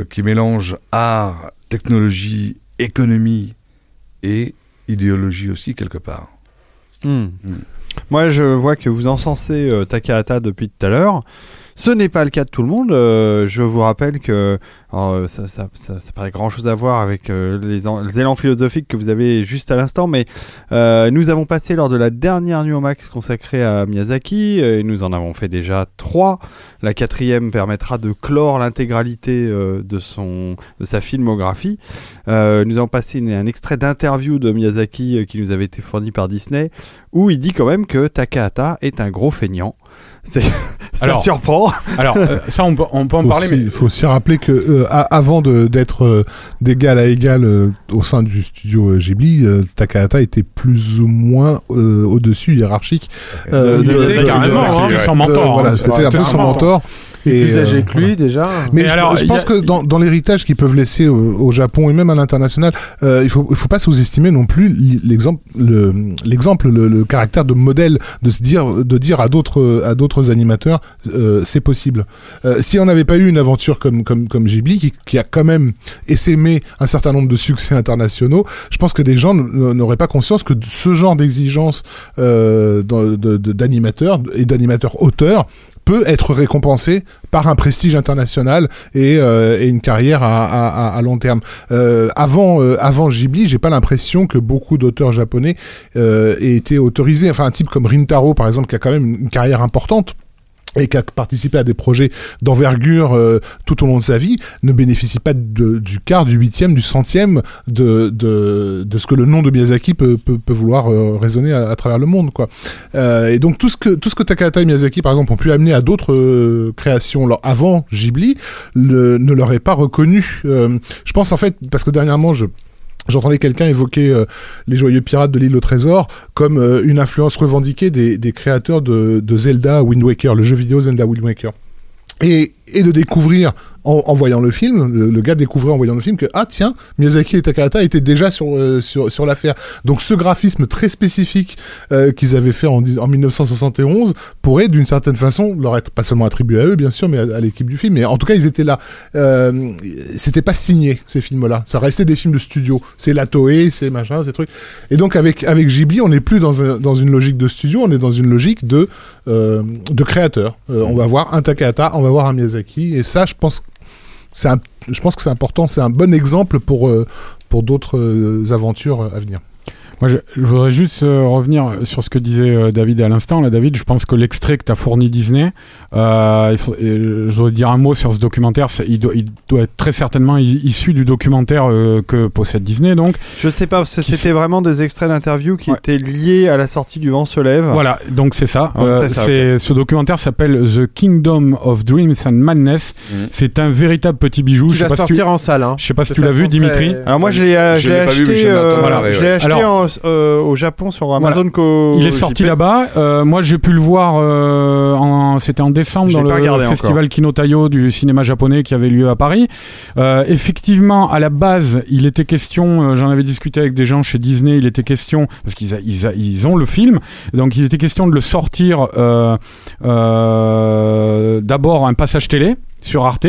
qui mélangent art, technologie, économie et idéologie aussi quelque part. Hmm. Moi, je vois que vous encensez euh, Takahata depuis tout à l'heure. Ce n'est pas le cas de tout le monde. Euh, je vous rappelle que euh, ça, ça, ça, ça paraît grand chose à voir avec euh, les, élans philosophiques que vous avez juste à l'instant, mais nous avons passé lors de la dernière nuit au max consacrée à Miyazaki, et nous en avons fait déjà trois. La quatrième permettra de clore l'intégralité de de sa filmographie. Nous avons passé un extrait d'interview de Miyazaki qui nous avait été fourni par Disney, où il dit quand même que Takahata est un gros feignant. C'est- ça Alors, surprend. Alors, euh, ça, on peut, on peut en faut parler, aussi, mais faut aussi rappeler que euh, avant de- d'être euh, d'égal à égal euh, au sein du studio euh, Ghibli, euh, Takahata était plus ou moins euh, au-dessus hiérarchique. euh, Il était carrément, hein, de- son mentor, de- hein. Voilà, c'était un peu son mentor. Et, plus euh, âgé que lui déjà. Mais je, alors, je pense a- que dans, dans l'héritage qu'ils peuvent laisser au, au Japon et même à l'international, euh, il faut il faut pas sous-estimer non plus l'exemple le l'exemple le, le caractère de modèle de se dire de dire à d'autres à d'autres animateurs euh, c'est possible. Euh, si on n'avait pas eu une aventure comme comme comme Ghibli qui, qui a quand même essaimé un certain nombre de succès internationaux, je pense que des gens n'auraient pas conscience que ce genre d'exigence euh, dans- de- de- d'animateurs et d'animateurs auteurs peut être récompensé par un prestige international et, euh, et une carrière à, à, à- long terme. Euh, avant, euh, avant Ghibli, j'ai pas l'impression que beaucoup d'auteurs japonais euh, aient été autorisés. Enfin, un type comme Rintaro, par exemple, qui a quand même une carrière importante et qui a participé à des projets d'envergure euh, tout au long de sa vie, ne bénéficie pas du quart, du huitième, du centième de, de, ce que le nom de Miyazaki peut, peut, peut vouloir euh, résonner à, travers le monde. Quoi. Euh, et donc tout ce, que, tout ce que Takahata et Miyazaki, par exemple, ont pu amener à d'autres euh, créations avant Ghibli, ne leur est pas reconnu. Je pense en fait, parce que dernièrement, je... J'entendais quelqu'un évoquer euh, les joyeux pirates de l'île au trésor comme euh, une influence revendiquée des, créateurs de, Zelda Wind Waker, le jeu vidéo Zelda Wind Waker. Et de découvrir en, en voyant le film, le, le gars découvrait en voyant le film que ah tiens Miyazaki et Takahata étaient déjà sur euh, sur sur l'affaire. Donc ce graphisme très spécifique euh, qu'ils avaient fait en, en 1971 pourrait d'une certaine façon leur être pas seulement attribué à eux bien sûr, mais à, à l'équipe du film. Mais en tout cas ils étaient là. Euh, C'était pas signé ces films-là. Ça restait des films de studio. C'est la Toei, c'est machin, ces trucs. Et donc avec avec Ghibli, on n'est plus dans un, dans une logique de studio, on est dans une logique de euh, de créateur. Euh, on va voir un Takahata, on va voir un Miyazaki, et ça, je pense, je pense que c'est important, c'est un bon exemple pour euh, pour d'autres euh, aventures à venir. Moi, je, je voudrais juste euh, revenir sur ce que disait euh, David à l'instant. Là, David, je pense que l'extrait que tu as fourni Disney, euh, il faut- et je voudrais dire un mot sur ce documentaire. Il doit, il doit être très certainement i- issu du documentaire euh, que possède Disney. Donc, Je sais pas, c'était vraiment des extraits d'interviews qui Ouais. étaient liés à la sortie du Vent se lève. voilà, donc c'est ça. Ce documentaire s'appelle The Kingdom of Dreams and Madness. Mhm. C'est un véritable petit bijou. Qui Je sais va pas si tu, sortir en salle. Hein. je sais pas si tu l'as vu, très- Dimitri. Alors moi je l'ai euh, acheté, je euh, l'ai acheté Alors- euh, au Japon sur Amazon qu'au Il est sorti là-bas. Euh, moi, j'ai pu le voir. euh, c'était en décembre dans le festival Kinotayo du cinéma japonais qui avait lieu à Paris. Effectivement, à la base, il était question. J'en avais discuté avec des gens chez Disney. Il était question parce qu'ils ils, ils ont le film, donc il était question de le sortir. D'abord un passage télé sur Arte,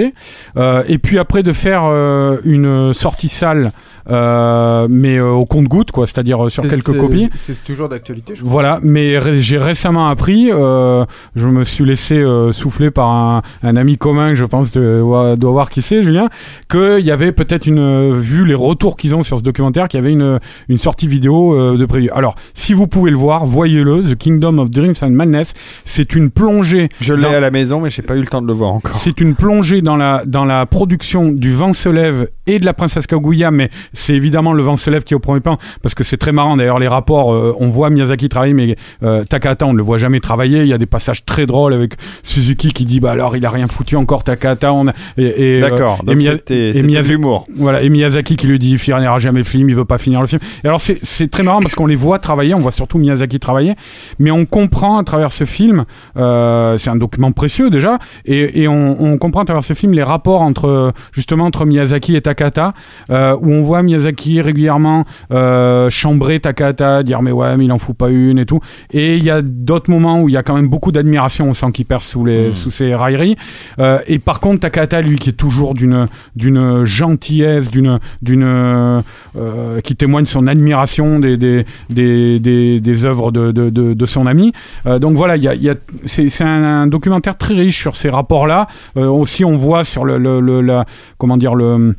euh, et puis après de faire euh, une sortie salle, mais euh, au compte-goutte, quoi, c'est-à-dire euh, sur quelques copies. C'est toujours d'actualité, je crois. Voilà, mais ré- j'ai récemment appris, euh, je me suis laissé euh, souffler par un, un ami commun que je pense de, doit voir qui c'est, Julien, qu'il y avait peut-être une, euh, vu les retours qu'ils ont sur ce documentaire, qu'il y avait une, une sortie vidéo euh, de prévu. Alors, si vous pouvez le voir, voyez-le, The Kingdom of Dreams and Madness, c'est une plongée. Je l'ai dans- à la maison mais j'ai pas eu le temps de le voir encore. c'est une plongée dans la, dans la production du Vent se lève et de la Princesse Kaguya, mais c'est évidemment le Vent se lève qui est au premier plan, parce que c'est très marrant. D'ailleurs les rapports, euh, on voit Miyazaki travailler, mais euh, Takahata on ne le voit jamais travailler, il y a des passages très drôles avec Suzuki qui dit bah alors il a rien foutu encore Takahata, on a- et, et, euh, D'accord, et c'était et Miyazaki- l'humour. voilà, et Miyazaki qui lui dit il finira jamais le film, il veut pas finir le film. Et alors c'est très marrant parce qu'on les voit travailler, on voit surtout Miyazaki travailler, mais on comprend à travers ce film, euh, c'est un document précieux déjà, et, et on, on comprend à travers ce film les rapports entre justement entre Miyazaki et Takata, euh, où on voit Miyazaki régulièrement euh, chambrer Takata, dire mais ouais mais il en fout pas une et tout. Et il y a d'autres moments où il y a quand même beaucoup d'admiration, on sent qu'il perce sous les sous ses railleries. Euh, et par contre Takata lui qui est toujours d'une d'une gentillesse, d'une d'une euh, qui témoigne son admiration des des des des, des œuvres de, de, de, de son ami. Euh, donc voilà, il y a, y a- c'est c'est un, un documentaire très riche sur ces rapports-là. Aussi, on voit sur le, le, le- la, comment dire le-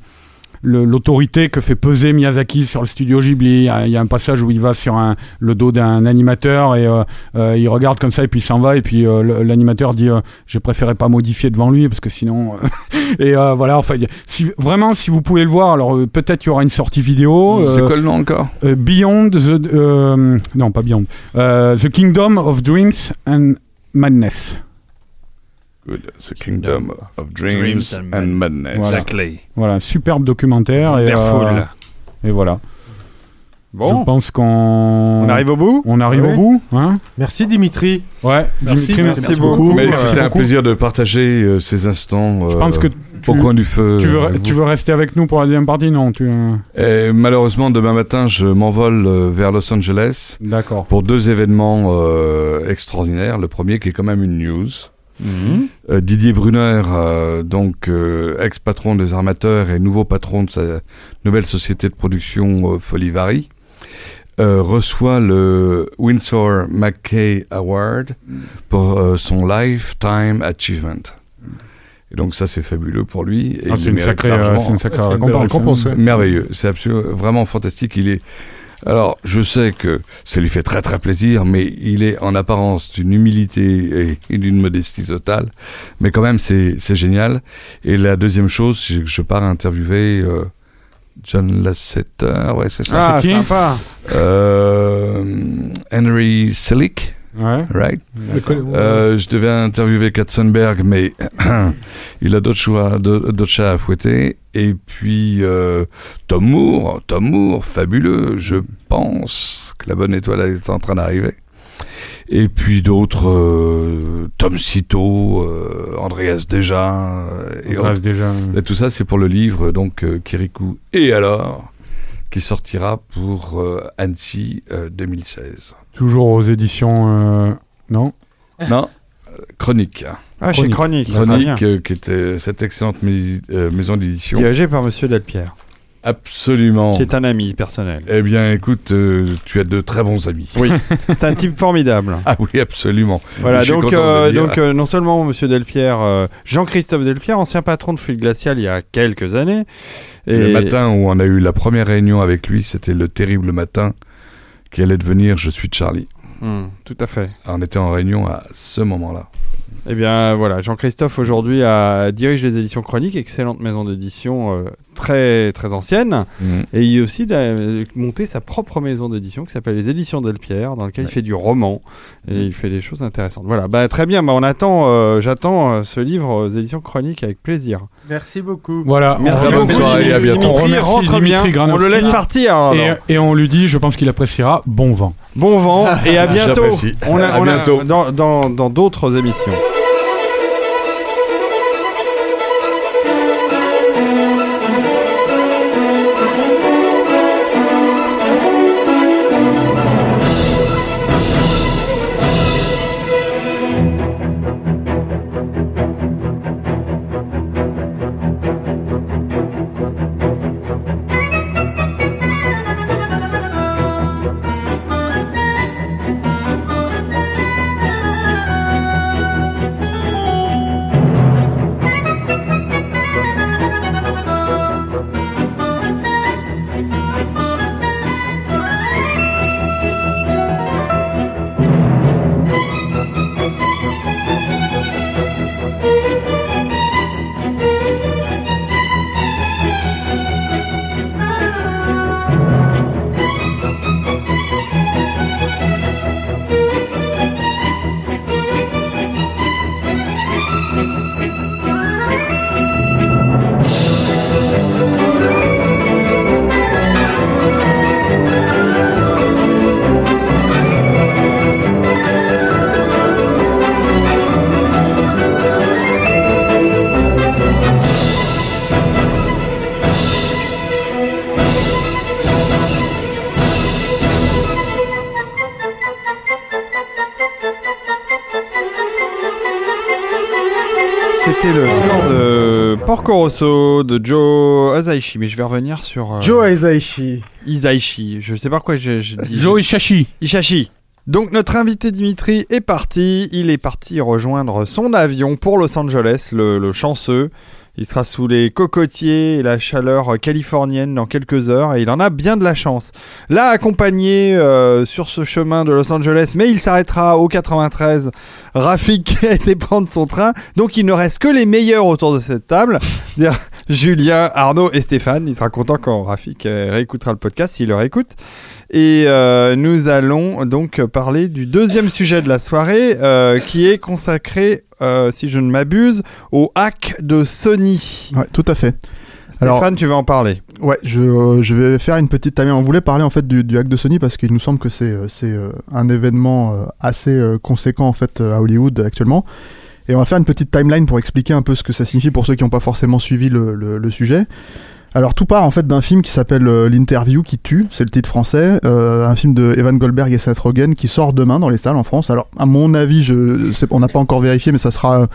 l'autorité que fait peser Miyazaki sur le studio Ghibli. Il y a, il y a un passage où il va sur un, le dos d'un animateur et euh, euh, il regarde comme ça et puis il s'en va. Et puis euh, l'animateur dit j'ai préféré pas modifier devant lui parce que sinon et voilà enfin si, vraiment si vous pouvez le voir alors peut-être il y aura une sortie vidéo C'est quoi le nom encore? Beyond the non pas Beyond the Kingdom of Dreams and Madness Good. The Kingdom of Dreams, Dreams and and Madness. Voilà. La clé. voilà superbe documentaire et, euh, et voilà Bon, je pense qu'on on arrive au bout on arrive Oui. au bout hein Merci Dimitri. ouais Merci, Dimitri merci merci, beaucoup. beaucoup Mais Euh, c'était un plaisir de partager euh, ces instants je euh, pense que au coin du feu. tu veux, avec tu veux rester avec nous pour la deuxième partie non tu Et malheureusement, demain matin, je m'envole euh, vers Los Angeles d'accord pour deux événements euh, extraordinaires. Le premier qui est quand même une news. Euh, Didier Brunner, euh, donc euh, ex-patron des armateurs et nouveau patron de sa nouvelle société de production euh, Folivari, euh, reçoit le Winsor McKay Award pour euh, son Lifetime Achievement. Et donc ça c'est fabuleux pour lui. Ah, c'est une une sacrée récompense, hein. Merveilleux, c'est absolument vraiment fantastique. Il est. Alors, je sais que ça lui fait très très plaisir, mais il est en apparence d'une humilité et, d'une modestie totale. Mais quand même, c'est c'est génial. Et la deuxième chose, c'est que je pars interviewer euh, John Lasseter, ouais, c'est ça. Ah, C'est qui sympa. Euh, Henry Selick, ouais right? Euh, je devais interviewer Katzenberg, mais il a d'autres choix, d'autres chats à fouetter. Et puis euh, Tom Moore, Tom Moore, fabuleux. Je pense que la bonne étoile est en train d'arriver. Et puis d'autres, euh, Tom Cito, euh, Andreas et déjà Et tout ça, c'est pour le livre, donc euh, Kirikou et alors, qui sortira pour euh, Annecy euh, 2016. Toujours aux éditions euh, non Non, Chronique. Ah, chez Chronique. Chronique, euh, qui était cette excellente mais- euh, maison d'édition. Dirigé par Monsieur Delpierre, Absolument. qui est un ami personnel. Eh bien, écoute, euh, tu as de très bons amis. Oui. C'est un type formidable. Ah oui, absolument. Voilà, Je donc, euh, donc euh, non seulement Monsieur Delpierre, euh, Jean-Christophe Delpierre, ancien patron de Fluide Glacial il y a quelques années. Et Le matin où on a eu la première réunion avec lui, c'était le terrible matin qui allait devenir Je suis Charlie. Hmm, tout à fait. On était en réunion à ce moment-là. Eh bien voilà, Jean-Christophe aujourd'hui dirige les éditions Chroniques, excellente maison d'édition euh, très très ancienne. Mhm. Et il a aussi monté sa propre maison d'édition qui s'appelle les Éditions Delpierre, dans laquelle il fait du roman et il fait des choses intéressantes. Voilà, bah très bien, bah, on attend, euh, j'attends euh, ce livre aux Éditions Chroniques avec plaisir. Merci beaucoup. voilà Merci beaucoup. soirée, à bientôt. On Dimitri remercie rentre bien. Dimitri On le laisse partir. alors. et, et on lui dit je pense qu'il appréciera bon vent Bon vent et à bientôt. On a, À on a- bientôt. dans- dans d'autres émissions. Porco Rosso de Joe Azaishi, mais je vais revenir sur euh, Joe Hisaishi. Isaichi. Je sais pas pourquoi je, je dis. Joe Ishashi. Ishashi. Donc notre invité Dimitri est parti. Il est parti rejoindre son avion pour Los Angeles, le, le chanceux. Il sera sous les cocotiers et la chaleur californienne dans quelques heures et il en a bien de la chance. Là, accompagné euh, sur ce chemin de Los Angeles, mais il s'arrêtera au 93. Rafik a été prendre son train, donc il ne reste que les meilleurs autour de cette table. Julien, Arnaud et Stéphane. Il sera content quand Rafik euh, réécoutera le podcast s'il le réécoute. Et euh, nous allons donc parler du deuxième sujet de la soirée euh, qui est consacré, euh, si je ne m'abuse, au hack de Sony. Ouais, tout à fait. Stéphane, Alors- tu vas en parler. Ouais, je, euh, je vais faire une petite. On voulait parler en fait du, du hack de Sony parce qu'il nous semble que c'est euh, un événement euh, assez conséquent en fait à Hollywood actuellement. Et on va faire une petite timeline pour expliquer un peu ce que ça signifie pour ceux qui n'ont pas forcément suivi le, sujet. Alors tout part en fait d'un film qui s'appelle euh, L'interview qui tue, c'est le titre français, euh, un film de Evan Goldberg et Seth Rogen qui sort demain dans les salles en France. Alors à mon avis, on n'a pas encore vérifié, mais ça sera euh,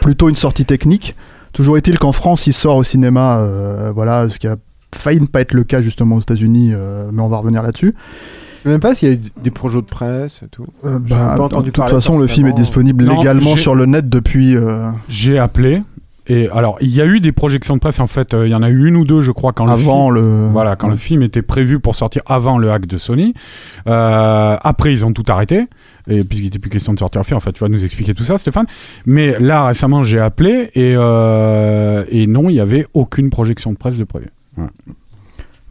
plutôt une sortie technique. Toujours est-il qu'en France, il sort au cinéma, voilà, ce qui a failli ne pas être le cas justement aux États-Unis, mais on va revenir là-dessus. Je sais même pas s'il y a eu des projets de presse et tout. Euh, J'ai bah, pas entendu de toute façon, le film est disponible Non, légalement sur le net depuis. euh, J'ai appelé. Et alors, il y a eu des projections de presse, en fait, euh, il y en a eu une ou deux, je crois, quand le avant film... le. Voilà, quand le film était prévu pour sortir avant le hack de Sony. Euh, après, ils ont tout arrêté. Et puisqu'il n'était plus question de sortir le film, en fait, tu vas nous expliquer tout ça, Stéphane. Mais là, récemment, j'ai appelé et, euh, et non, il n'y avait aucune projection de presse de prévu.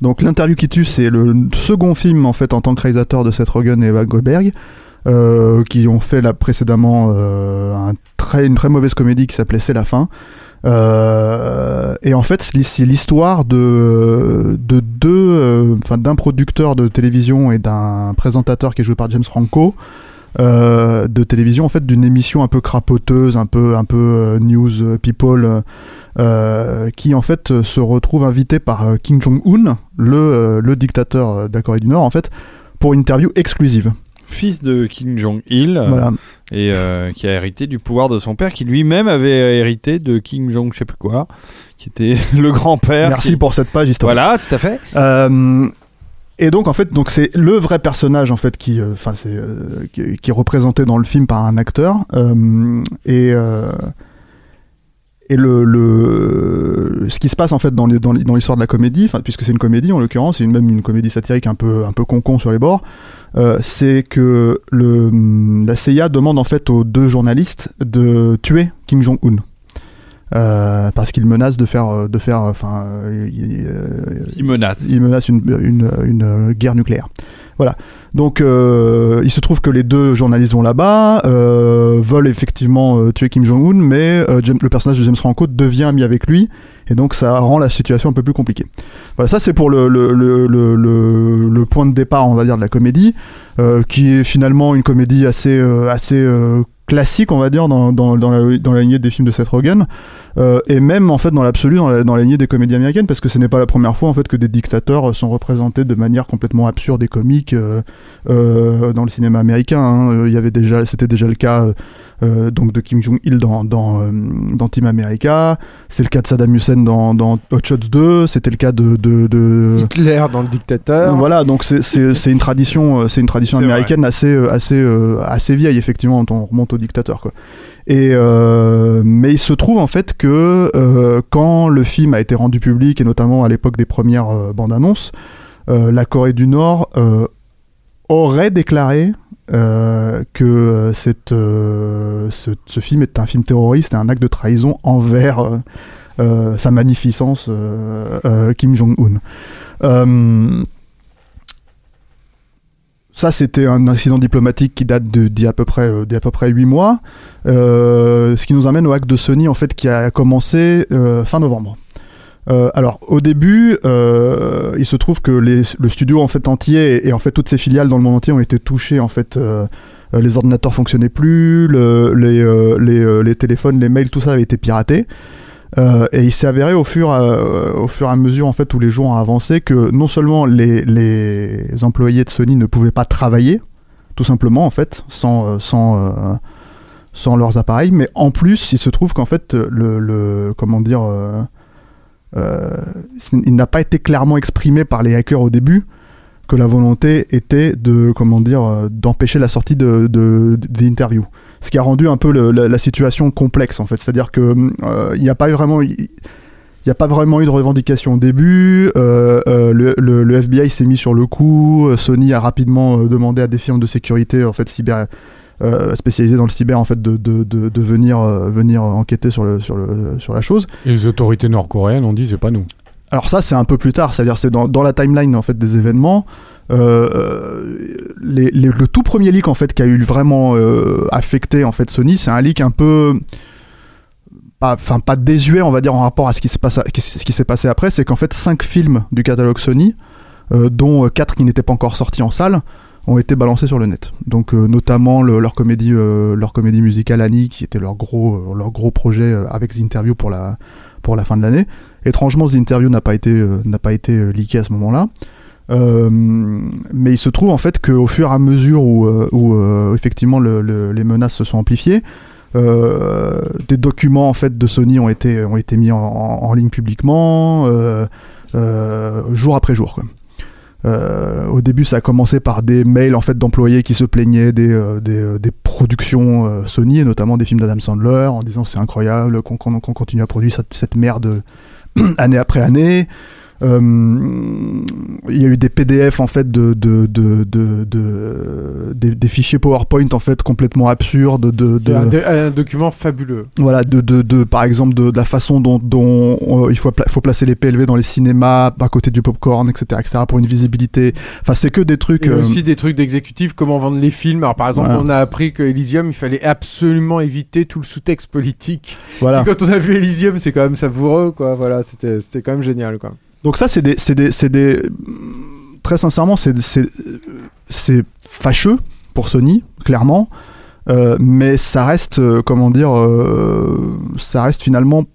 Donc tue, c'est le second film en fait en tant que réalisateur de Seth Rogen et Evan Goldberg, euh, qui ont fait là précédemment euh, une très mauvaise comédie qui s'appelait C'est la fin. Euh, et en fait, c'est l'histoire de, de deux, enfin d'un producteur de télévision et d'un présentateur qui est joué par James Franco. Euh, de télévision en fait d'une émission un peu crapoteuse un peu un peu euh, news people euh, qui en fait se retrouve invité par Kim Jong-un, le, le dictateur de la Corée du Nord en fait, pour une interview exclusive. Fils de Kim Jong-il, Voilà. et euh, qui a hérité du pouvoir de son père, qui lui-même avait hérité de Kim Jong, je sais plus quoi, qui était le grand-père. Merci qui- pour cette page historique. Voilà, tout à fait. Euh, et donc en fait, donc c'est le vrai personnage en fait qui, euh, enfin c'est euh, qui, est représenté dans le film par un acteur euh, et et le, le ce qui se passe en fait dans les- dans l'histoire de la comédie, puisque c'est une comédie en l'occurrence, c'est même une comédie satirique un peu un peu concon sur les bords, c'est que le la CIA demande en fait aux deux journalistes de tuer Kim Jong Un. Euh, parce qu'il menace de faire euh, de faire enfin euh, il- euh, Il menace. il menace une, une, une guerre nucléaire. Voilà. Donc, euh, il se trouve que les deux journalistes vont là-bas, euh, veulent effectivement euh, tuer Kim Jong-un, mais James- le personnage de James Franco devient ami avec lui, et donc ça rend la situation un peu plus compliquée. Voilà, ça c'est pour le, le, le, le, point de départ, on va dire, de la comédie, qui est finalement une comédie assez, assez classique, on va dire, dans, dans, dans, la, dans la lignée des films de Seth Rogen, euh, et même en fait dans l'absolu dans la, dans la lignée des comédies américaines, parce que ce n'est pas la première fois en fait que des dictateurs euh, sont représentés de manière complètement absurde et comique euh, euh, dans le cinéma américain. hein. Il y avait déjà, c'était déjà le cas donc de Kim Jong Il dans dans, dans Team America. C'est le cas de Saddam Hussein dans, dans Hot Shots 2. C'était le cas de, de, de- Hitler dans le dictateur. voilà, donc c'est- c'est c'est une tradition, c'est une tradition américaine assez assez assez vieille effectivement quand on remonte au dictateur quoi. Euh, mais il se trouve en fait que euh, quand le film a été rendu public et notamment à l'époque des premières euh, bandes annonces, la Corée du Nord aurait déclaré que ce, ce film est un film terroriste et un acte de trahison envers sa magnificence Kim Jong-un. Euh, ça, c'était un incident diplomatique qui date d'il y à peu près, euh, d'il y a à peu près 8 mois. Euh, ce qui nous amène au hack de Sony, en fait, qui a commencé euh, fin novembre. Euh, alors, au début, euh, il se trouve que le studio en fait entier et, en fait toutes ses filiales dans le monde entier ont été touchées. En fait, euh, euh, les ordinateurs fonctionnaient plus, le- les, euh, les, euh, les téléphones, les mails, tout ça avait été piraté. Euh, et il s'est avéré au fur, à- au fur et à mesure en fait où les jours ont avancé que non seulement les, les employés de Sony ne pouvaient pas travailler, tout simplement en fait, sans, euh, sans, euh, sans leurs appareils, mais en plus, il se trouve qu'en fait, le, le- comment dire, euh, euh, il n'a pas été clairement exprimé par les hackers au début que la volonté était de, comment dire, euh, d'empêcher la sortie de, de, interviews. Ce qui a rendu un peu le- la, la situation complexe en fait. C'est-à-dire que euh, il n'y a pas eu vraiment, il n'y a pas vraiment eu de revendication au début. euh, euh, le, le- le FBI s'est mis sur le coup. Sony a rapidement euh, demandé à des firmes de sécurité en fait cyber spécialisées dans le cyber en fait de, de, de, de venir venir enquêter sur le sur le sur la chose. Et les autorités nord-coréennes ont dit c'est pas nous. Alors ça, c'est un peu plus tard, c'est-à-dire c'est dans, dans la timeline en fait des événements. Euh, les- le tout premier leak en fait qui a eu vraiment euh, affecté en fait Sony, c'est un leak un peu enfin pas désuet on va dire en rapport à ce qui s'est passé, après, c'est qu'en fait cinq films du catalogue Sony, euh, dont euh, quatre qui n'étaient pas encore sortis en salle, ont été balancés sur le net. Donc euh, notamment le- leur comédie, euh, leur comédie musicale Annie, qui était leur gros, euh, leur gros projet euh, avec The Interview pour la pour la fin de l'année. Étrangement, The Interview n'a pas été euh, n'a pas été euh, leaké à ce moment-là. Euh, mais il se trouve en fait qu'au fur et à mesure où, euh, euh, effectivement le- le- les menaces se sont amplifiées, des documents en fait de Sony ont été ont été mis en, ligne publiquement jour après jour. Au début, ça a commencé par des mails en fait d'employés qui se plaignaient des, productions Sony et notamment des films d'Adam Sandler en disant c'est incroyable qu'on continue à produire cette merde année après année. Euh, il y a eu des PDF en fait de, de, de, de, de- des, des fichiers PowerPoint en fait complètement absurdes de, Un, do- un document fabuleux. voilà, de, de, de, par exemple, de, la façon dont, dont euh, il faut, pla- faut placer les PLV dans les cinémas, à côté du popcorn, etc., etc., pour une visibilité. Enfin, c'est que des trucs. Et euh, aussi des trucs d'exécutifs, comment vendre les films. Alors par exemple, Voilà. on a appris que Elysium, il fallait absolument éviter tout le sous-texte politique. voilà. Et quand on a vu Elysium, c'est quand même savoureux, quoi. Voilà, c'était c'était quand même génial, quoi. Donc ça, c'est des, c'est des, c'est des, très sincèrement, c'est, fâcheux pour Sony, clairement. Euh, mais ça reste, euh, comment dire, euh, ça reste finalement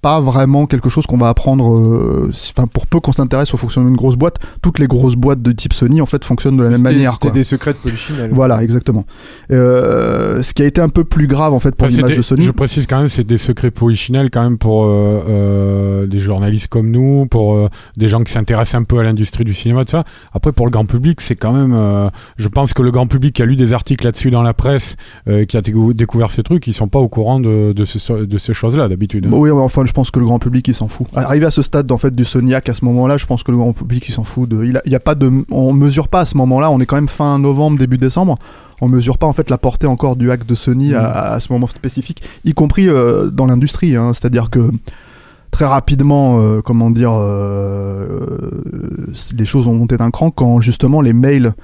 pas vraiment quelque chose qu'on va apprendre. euh, si- Enfin, pour peu qu'on s'intéresse au fonctionnement d'une grosse boîte, toutes les grosses boîtes de type Sony en fait fonctionnent de la même manière. C'était des secrets de Polichinelle. Voilà, exactement. Euh, ce qui a été un peu plus grave en fait pour Enfin, l'image de Sony. Je précise quand même, c'est des secrets polichinelles quand même pour euh, des journalistes comme nous, pour des gens qui s'intéressent un peu à l'industrie du cinéma, tout ça. Après, pour le grand public, c'est quand même. je pense que le grand public qui a lu des articles là-dessus dans la presse, qui a décou- découvert ces trucs, ils sont pas au courant de, de, ce- de ces choses-là d'habitude. hein. Bon, oui, mais enfin, je pense que le grand public il s'en fout. Arrivé à ce stade en fait du Soniac à ce moment-là, je pense que le grand public il s'en fout. De, il, a, il y a pas de, on mesure pas à ce moment-là. On est quand même fin novembre, début décembre. On mesure pas en fait la portée encore du hack de Sony à, à ce moment spécifique, y compris euh, dans l'industrie. hein. C'est-à-dire que très rapidement, euh, comment dire, euh, les choses ont monté d'un cran quand justement les mails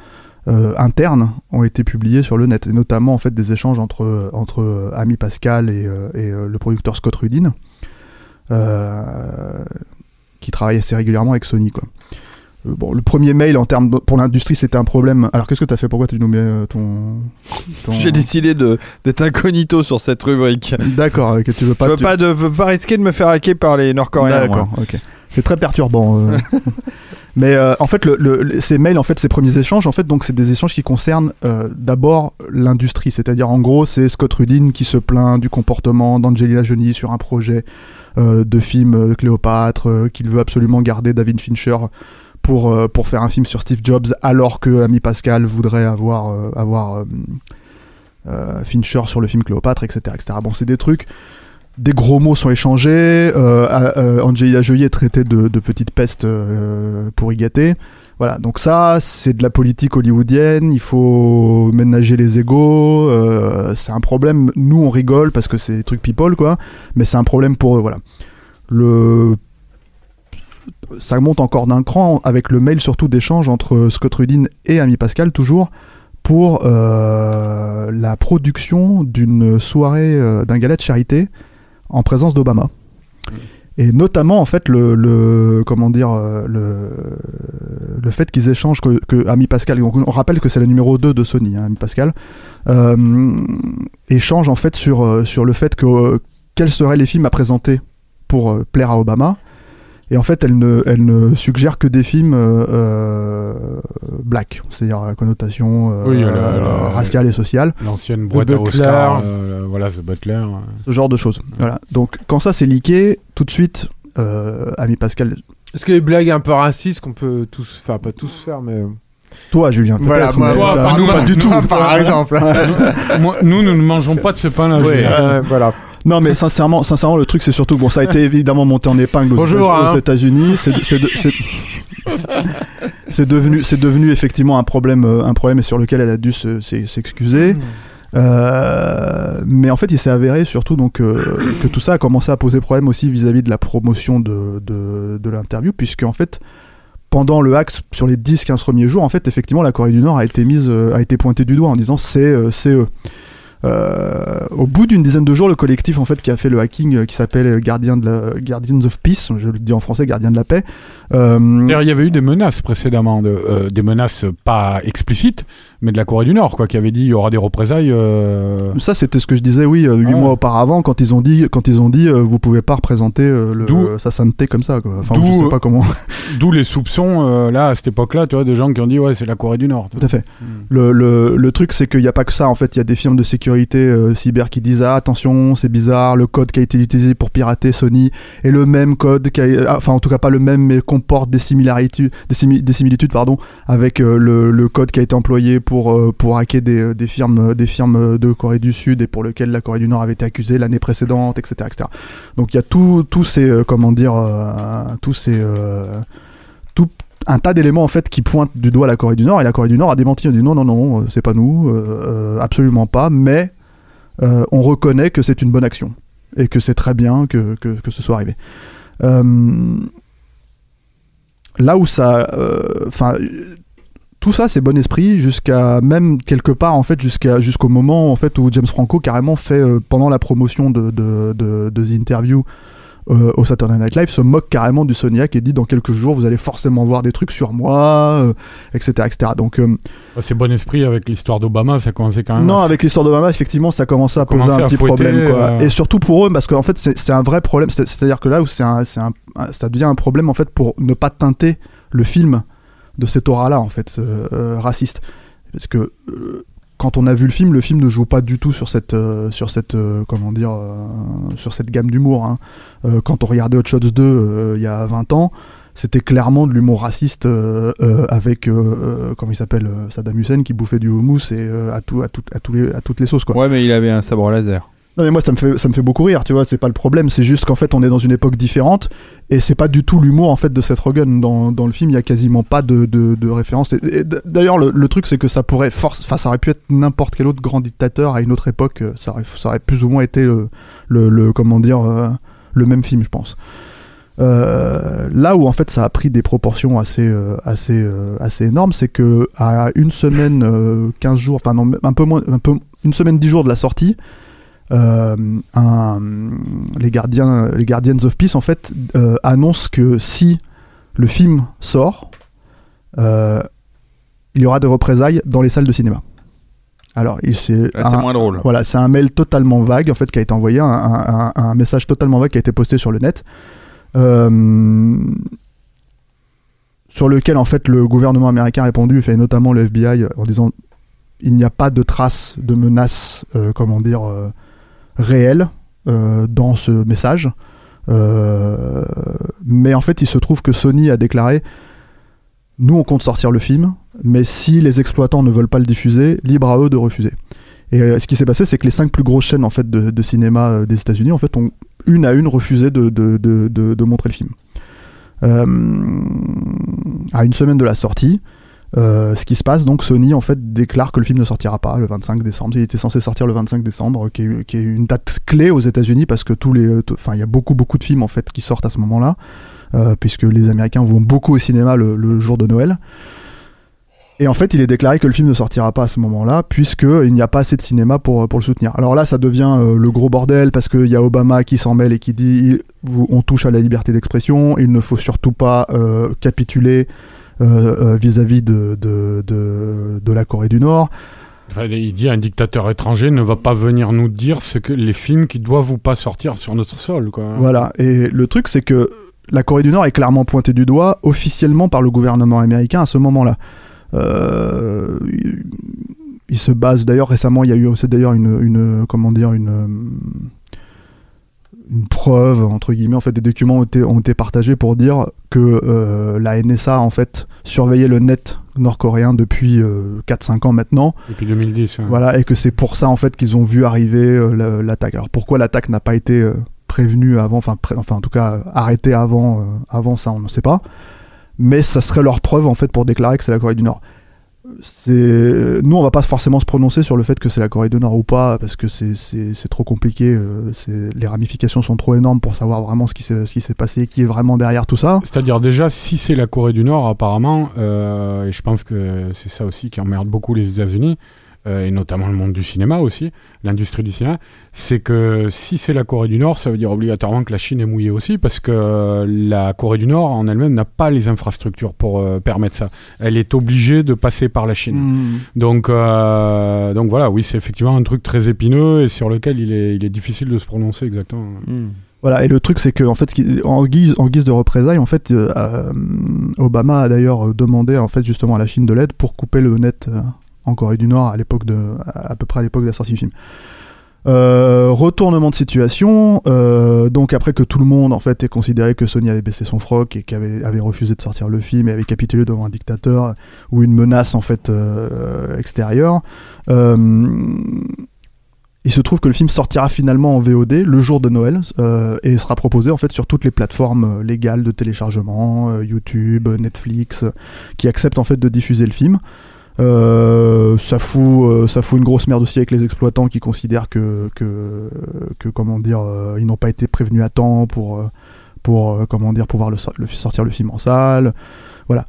euh, internes ont été publiés sur le net, et notamment en fait des échanges entre entre euh, Ami Pascal et, euh, et, le producteur Scott Rudin, qui travaille assez régulièrement avec Sony quoi. Euh, Bon, le premier mail en termes de- pour l'industrie c'était un problème. Alors qu'est-ce que t'as fait? Pourquoi tu mets euh, ton, ton- J'ai décidé d'être incognito sur cette rubrique. D'accord, ok, tu veux pas. je veux tu- pas, de, veux pas risquer de me faire hacker par les Nord-Coréens. D'accord, ok. C'est très perturbant. euh. Mais euh, en fait, le, le- le- ces mails, en fait, ces premiers échanges, en fait, donc c'est des échanges qui concernent euh, d'abord l'industrie, c'est-à-dire en gros, c'est Scott Rudin qui se plaint du comportement d'Angelina Jolie sur un projet euh, de film euh, Cléopâtre, euh, qu'il veut absolument garder David Fincher pour euh, pour faire un film sur Steve Jobs, alors que Ami Pascal voudrait avoir euh, avoir euh, euh, Fincher sur le film Cléopâtre, etc., etc. Bon, c'est des trucs des gros mots sont échangés. Euh, euh, Angelina Jolie est traitée de, petite peste euh, pour y gâter. Donc ça, c'est de la politique hollywoodienne. Il faut ménager les égaux. euh, c'est un problème. Nous, on rigole parce que c'est des trucs people, quoi. Mais c'est un problème pour eux, voilà. Le ça monte encore d'un cran avec le mail surtout d'échange entre Scott Rudin et Ami Pascal toujours pour euh, la production d'une soirée euh, d'un gala de charité en présence d'Obama. Et notamment, en fait, le, le- comment dire, euh, le, le fait qu'ils échangent que, que Ami Pascal, on rappelle que c'est le numéro 2 de Sony, hein, Ami Pascal, euh, échange en fait sur, euh, sur le fait que euh, quels seraient les films à présenter pour plaire à Obama. Et en fait, elle ne, elle ne suggère que des films euh, euh, black, c'est-à-dire à connotation euh, Oui, la- la- euh, raciale et sociale, L'ancienne boîte à Butler. Oscar, euh, voilà, The Butler. ce genre de choses. Voilà. Donc, quand ça s'est leaké, tout de suite, euh, ami Pascal, Est-ce que les blagues un peu racistes qu'on peut tous faire, pas tous faire, mais. toi, Julien, Voilà, peut-être, moi, mais- toi, pas nous, pas du tout. par exemple. Nous, nous ne mangeons pas de ce pain-là. Ouais, euh, voilà. Non, mais sincèrement, sincèrement, le truc, c'est surtout bon, ça a été évidemment monté en épingle aux, États-Unis. C'est, c'est, de- c'est- c'est devenu, c'est devenu effectivement un problème, euh, un problème sur lequel elle a dû se- s'e- s'excuser. Euh, mais en fait, il s'est avéré surtout donc euh, que tout ça a commencé à poser problème aussi vis-à-vis de la promotion de, de, de l'interview, puisque en fait, pendant le axe sur les 10-15 premiers jours, en fait, effectivement, la Corée du Nord a été mise, a été pointée du doigt en disant c'est, c'est eux. Euh, au bout d'une dizaine de jours, le collectif en fait qui a fait le hacking, euh, qui s'appelle de la, Guardians of Peace, je le dis en français, Gardien de la paix. euh, D'ailleurs, il y avait eu des menaces précédemment, de, euh, des menaces pas explicites, mais de la Corée du Nord, quoi, qui avait dit il y aura des représailles. euh, Ça, c'était ce que je disais, oui, euh, huit Ah. mois auparavant, quand ils ont dit, quand ils ont dit, euh, vous pouvez pas représenter euh, le, euh, sa sainteté comme ça, quoi. Enfin, D'où- je sais pas comment. D'où les soupçons, euh, là, à cette époque-là, tu vois, des gens qui ont dit ouais, c'est la Corée du Nord. Tout à fait. Mm. Le, le, le truc, c'est qu'il n'y a pas que ça. En fait, il y a des firmes de sécurité euh, cyber qui disent ah, attention, c'est bizarre, le code qui a été utilisé pour pirater Sony est le même code, qui a- ah, enfin, en tout cas pas le même, mais comporte des similarités, des, simi- des similitudes, pardon, avec euh, le, code qui a été employé pour, euh, pour hacker des, euh, des, firmes, des firmes de Corée du Sud et pour lequel la Corée du Nord avait été accusée l'année précédente, etc., etc. Donc il y a tout- tous ces, euh, comment dire, euh, tous ces. euh, tout un tas d'éléments en fait qui pointent du doigt la Corée du Nord et la Corée du Nord a démenti, a dit non non non euh, c'est pas nous, euh, euh, absolument pas, mais on reconnaît que c'est une bonne action et que c'est très bien que, que, que ce soit arrivé. Là où ça, enfin tout ça c'est bon esprit jusqu'à même quelque part en fait jusqu'à jusqu'au moment en fait où James Franco carrément fait pendant la promotion de de, de, de The Interview euh, au Saturday Night Live se moque carrément du Soniac et dit dans quelques jours vous allez forcément voir des trucs sur moi euh, etc etc donc euh, Ouais, C'est bon esprit avec l'histoire d'Obama, ça commençait quand même. non à- avec l'histoire d'Obama effectivement ça commençait à poser un à petit fouetter, problème quoi. et surtout pour eux parce qu'en fait c'est un vrai problème C'est- c'est-à-dire que là où c'est ça devient un problème en fait pour ne pas teinter le film de cette aura là en fait raciste parce que quand on a vu le film, le film ne joue pas du tout sur cette, euh, sur cette, euh, comment dire, euh, sur cette gamme d'humour. hein. Quand on regardait Hot Shots 2 euh, il y a 20 ans, c'était clairement de l'humour raciste avec, comment il s'appelle, Saddam Hussein qui bouffait du houmous et à, tout, à, tout- à, tous les, à toutes les sauces. Quoi. Ouais, mais il avait un sabre laser. Non mais moi ça me fait ça me fait beaucoup rire, tu vois, c'est pas le problème, c'est juste qu'en fait on est dans une époque différente et c'est pas du tout l'humour en fait de Seth Rogen dans, dans le film, il y a quasiment pas de, de, référence. D'ailleurs le, le truc c'est que ça pourrait force, enfin ça aurait pu être n'importe quel autre grand dictateur à une autre époque, euh, ça aurait, ça aurait plus ou moins été le, le, comment dire euh, le même film je pense. Euh, là où en fait ça a pris des proportions assez assez assez énormes, c'est que à une semaine, euh, 15 jours, enfin non un peu moins, un peu une semaine 10 jours de la sortie, euh, un- les gardiens, les Guardians of Peace en fait euh, annoncent que si le film sort, euh, il y aura des représailles dans les salles de cinéma. Alors, c'est un- moins drôle. voilà, c'est un mail totalement vague en fait qui a été envoyé, un, un- un- un message totalement vague qui a été posté sur le net, sur lequel en fait le gouvernement américain a répondu, et notamment le FBI, en disant il n'y a pas de traces de menaces, euh, comment dire, euh, réelles euh, dans ce message. Euh, mais en fait, il se trouve que Sony a déclaré nous, on compte sortir le film, mais si les exploitants ne veulent pas le diffuser, libre à eux de refuser. Et euh, ce qui s'est passé, c'est que les cinq plus grosses chaînes en fait de, cinéma des États-Unis, en fait, ont une à une refusé de, de, de, montrer le film. À une semaine de la sortie, euh, ce qui se passe, donc Sony en fait déclare que le film ne sortira pas le 25 décembre. Il était censé sortir le 25 décembre, qui est, une date clé aux États-Unis parce que tous les, euh, enfin, il y a beaucoup beaucoup de films en fait qui sortent à ce moment-là, euh, puisque les Américains vont beaucoup au cinéma le, jour de Noël. Et en fait, il est déclaré que le film ne sortira pas à ce moment-là, puisqu'il n'y a pas assez de cinéma pour, pour le soutenir. Alors là, ça devient le gros bordel, parce qu'il y a Obama qui s'en mêle et qui dit on touche à la liberté d'expression, il ne faut surtout pas capituler vis-à-vis de, de, de, de la Corée du Nord. Enfin, il dit un dictateur étranger ne va pas venir nous dire ce que les films qui doivent ou pas sortir sur notre sol. Quoi. Voilà. Et le truc, c'est que la Corée du Nord est clairement pointée du doigt officiellement par le gouvernement américain à ce moment-là. Euh, il, il se base d'ailleurs récemment, il y a eu aussi d'ailleurs une, une comment dire une euh, une preuve entre guillemets en fait des documents ont été, ont été partagés pour dire que euh, la NSA en fait surveillait le net nord-coréen depuis euh, 4-5 ans maintenant Depuis 2010. ouais. voilà, et que c'est pour ça en fait qu'ils ont vu arriver euh, la- l'attaque. Alors pourquoi l'attaque n'a pas été euh, prévenue avant, enfin, pré- enfin en tout cas arrêtée avant, avant ça, on ne sait pas. Mais ça serait leur preuve en fait pour déclarer que c'est la Corée du Nord. Nous on va pas forcément se prononcer sur le fait que c'est la Corée du Nord ou pas parce que c'est- trop compliqué. euh, les ramifications sont trop énormes pour savoir vraiment ce qui s'est passé, qui est vraiment derrière tout ça. C'est-à-dire déjà, si c'est la Corée du Nord, apparemment, euh, et je pense que c'est ça aussi qui emmerde beaucoup les États-Unis, et notamment le monde du cinéma aussi, l'industrie du cinéma, c'est que si c'est la Corée du Nord, ça veut dire obligatoirement que la Chine est mouillée aussi, parce que euh, la Corée du Nord en elle-même n'a pas les infrastructures pour euh, permettre ça. Elle est obligée de passer par la Chine. Mm. Donc, euh, donc voilà, oui, c'est effectivement un truc très épineux et sur lequel il est, il est difficile de se prononcer exactement. Hmm. Voilà, et le truc c'est que en fait, en guise, en guise de représailles, en fait, euh, euh, Obama a d'ailleurs euh, demandé en fait justement à la Chine de l'aide pour couper le net euh, en Corée du Nord à l'époque de, peu près à l'époque de la sortie du film. Euh, retournement de situation, euh, donc après que tout le monde en fait ait considéré que Sony avait baissé son froc et qu'avait avait refusé de sortir le film et avait capitulé devant un dictateur ou une menace en fait euh, extérieure, il se trouve que le film sortira finalement en VOD le jour de Noël et sera proposé en fait sur toutes les plateformes légales de téléchargement, YouTube, Netflix, qui acceptent en fait de diffuser le film. Euh, ça fout, euh, ça fout une grosse merde aussi avec les exploitants qui considèrent que, que, comment dire, euh, ils n'ont pas été prévenus à temps pour, pour comment dire, pouvoir le, sor- le- sortir le film en salle. Voilà.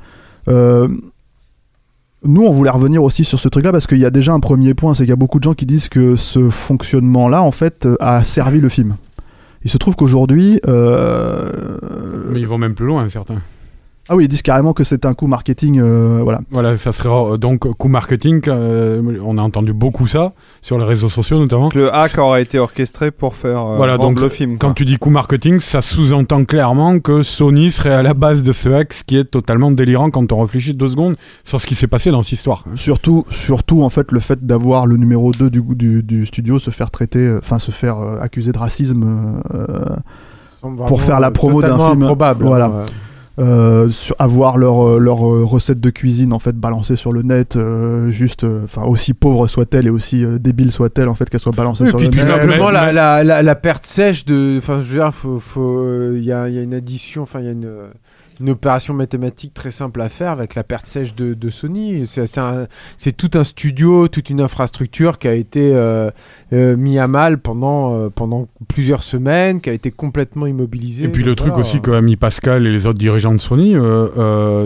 Nous, on voulait revenir aussi sur ce truc-là parce qu'il y a déjà un premier point, c'est qu'il y a beaucoup de gens qui disent que ce fonctionnement-là, en fait, a servi le film. Il se trouve qu'aujourd'hui, Mais ils vont même plus loin, certains. Ah oui, ils disent carrément que c'est un coup marketing, euh, voilà. Voilà, ça serait euh, donc coup marketing. euh, on a entendu beaucoup ça sur les réseaux sociaux notamment. Le hack aurait été orchestré pour faire euh, Voilà, vendre donc le film. Quand tu dis coup marketing, ça sous-entend clairement que Sony serait à la base de ce hack, ce qui est totalement délirant quand on réfléchit deux secondes sur ce qui s'est passé dans cette histoire. hein. Surtout, surtout en fait, le fait d'avoir le numéro 2 du, du, du studio se faire traiter, enfin se faire accuser de racisme euh, Pour faire la promo d'un film, improbable. voilà. hein. Euh, sur- avoir leur, euh, leur euh, recette de cuisine en fait balancée sur le net, euh, juste, euh, enfin aussi pauvre soit-elle et aussi euh, débile soit-elle en fait qu'elle soit balancée Oui, sur puis le tout net. simplement la, la, la, la perte sèche de. Enfin, je veux dire, faut, faut, euh, il y, a, il y a une addition, enfin, il y a une, une opération mathématique très simple à faire avec la perte sèche de, de Sony. C'est tout un studio, toute une infrastructure qui a été euh, euh, mis à mal pendant, euh, pendant plusieurs semaines, qui a été complètement immobilisée. Et puis le truc voilà. aussi qu'a mis Pascal et les autres dirigeants de Sony,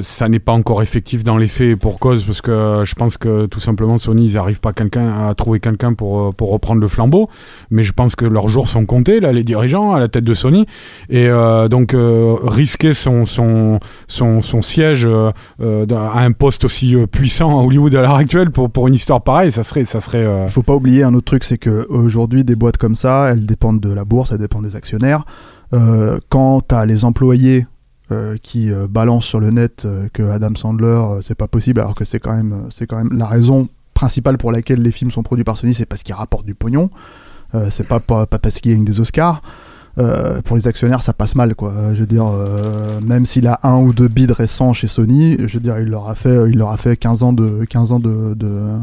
ça n'est pas encore effectif dans les faits et pour cause, parce que je pense que tout simplement Sony, ils n'arrivent pas à trouver quelqu'un pour, pour reprendre le flambeau, mais je pense que leurs jours sont comptés, là, les dirigeants à la tête de Sony, et donc risquer son, son, son, siège euh, euh, à un poste aussi euh, puissant à Hollywood à l'heure actuelle pour, pour une histoire pareille, ça serait... Ça serait faut pas oublier un autre truc, c'est que aujourd'hui des boîtes comme ça, elles dépendent de la bourse, elles dépendent des actionnaires. Quand t'as les employés qui euh, balancent sur le net euh, que Adam Sandler c'est pas possible, alors que c'est quand même c'est quand même la raison principale pour laquelle les films sont produits par Sony, c'est parce qu'ils rapportent du pognon. C'est pas, pas pas parce qu'ils gagnent des Oscars. Euh, pour les actionnaires, ça passe mal, quoi. Euh, Je veux dire, euh, même s'il a un ou deux bids récents chez Sony, je veux dire, il leur a fait, il leur a fait 15 ans de, 15 ans de, de,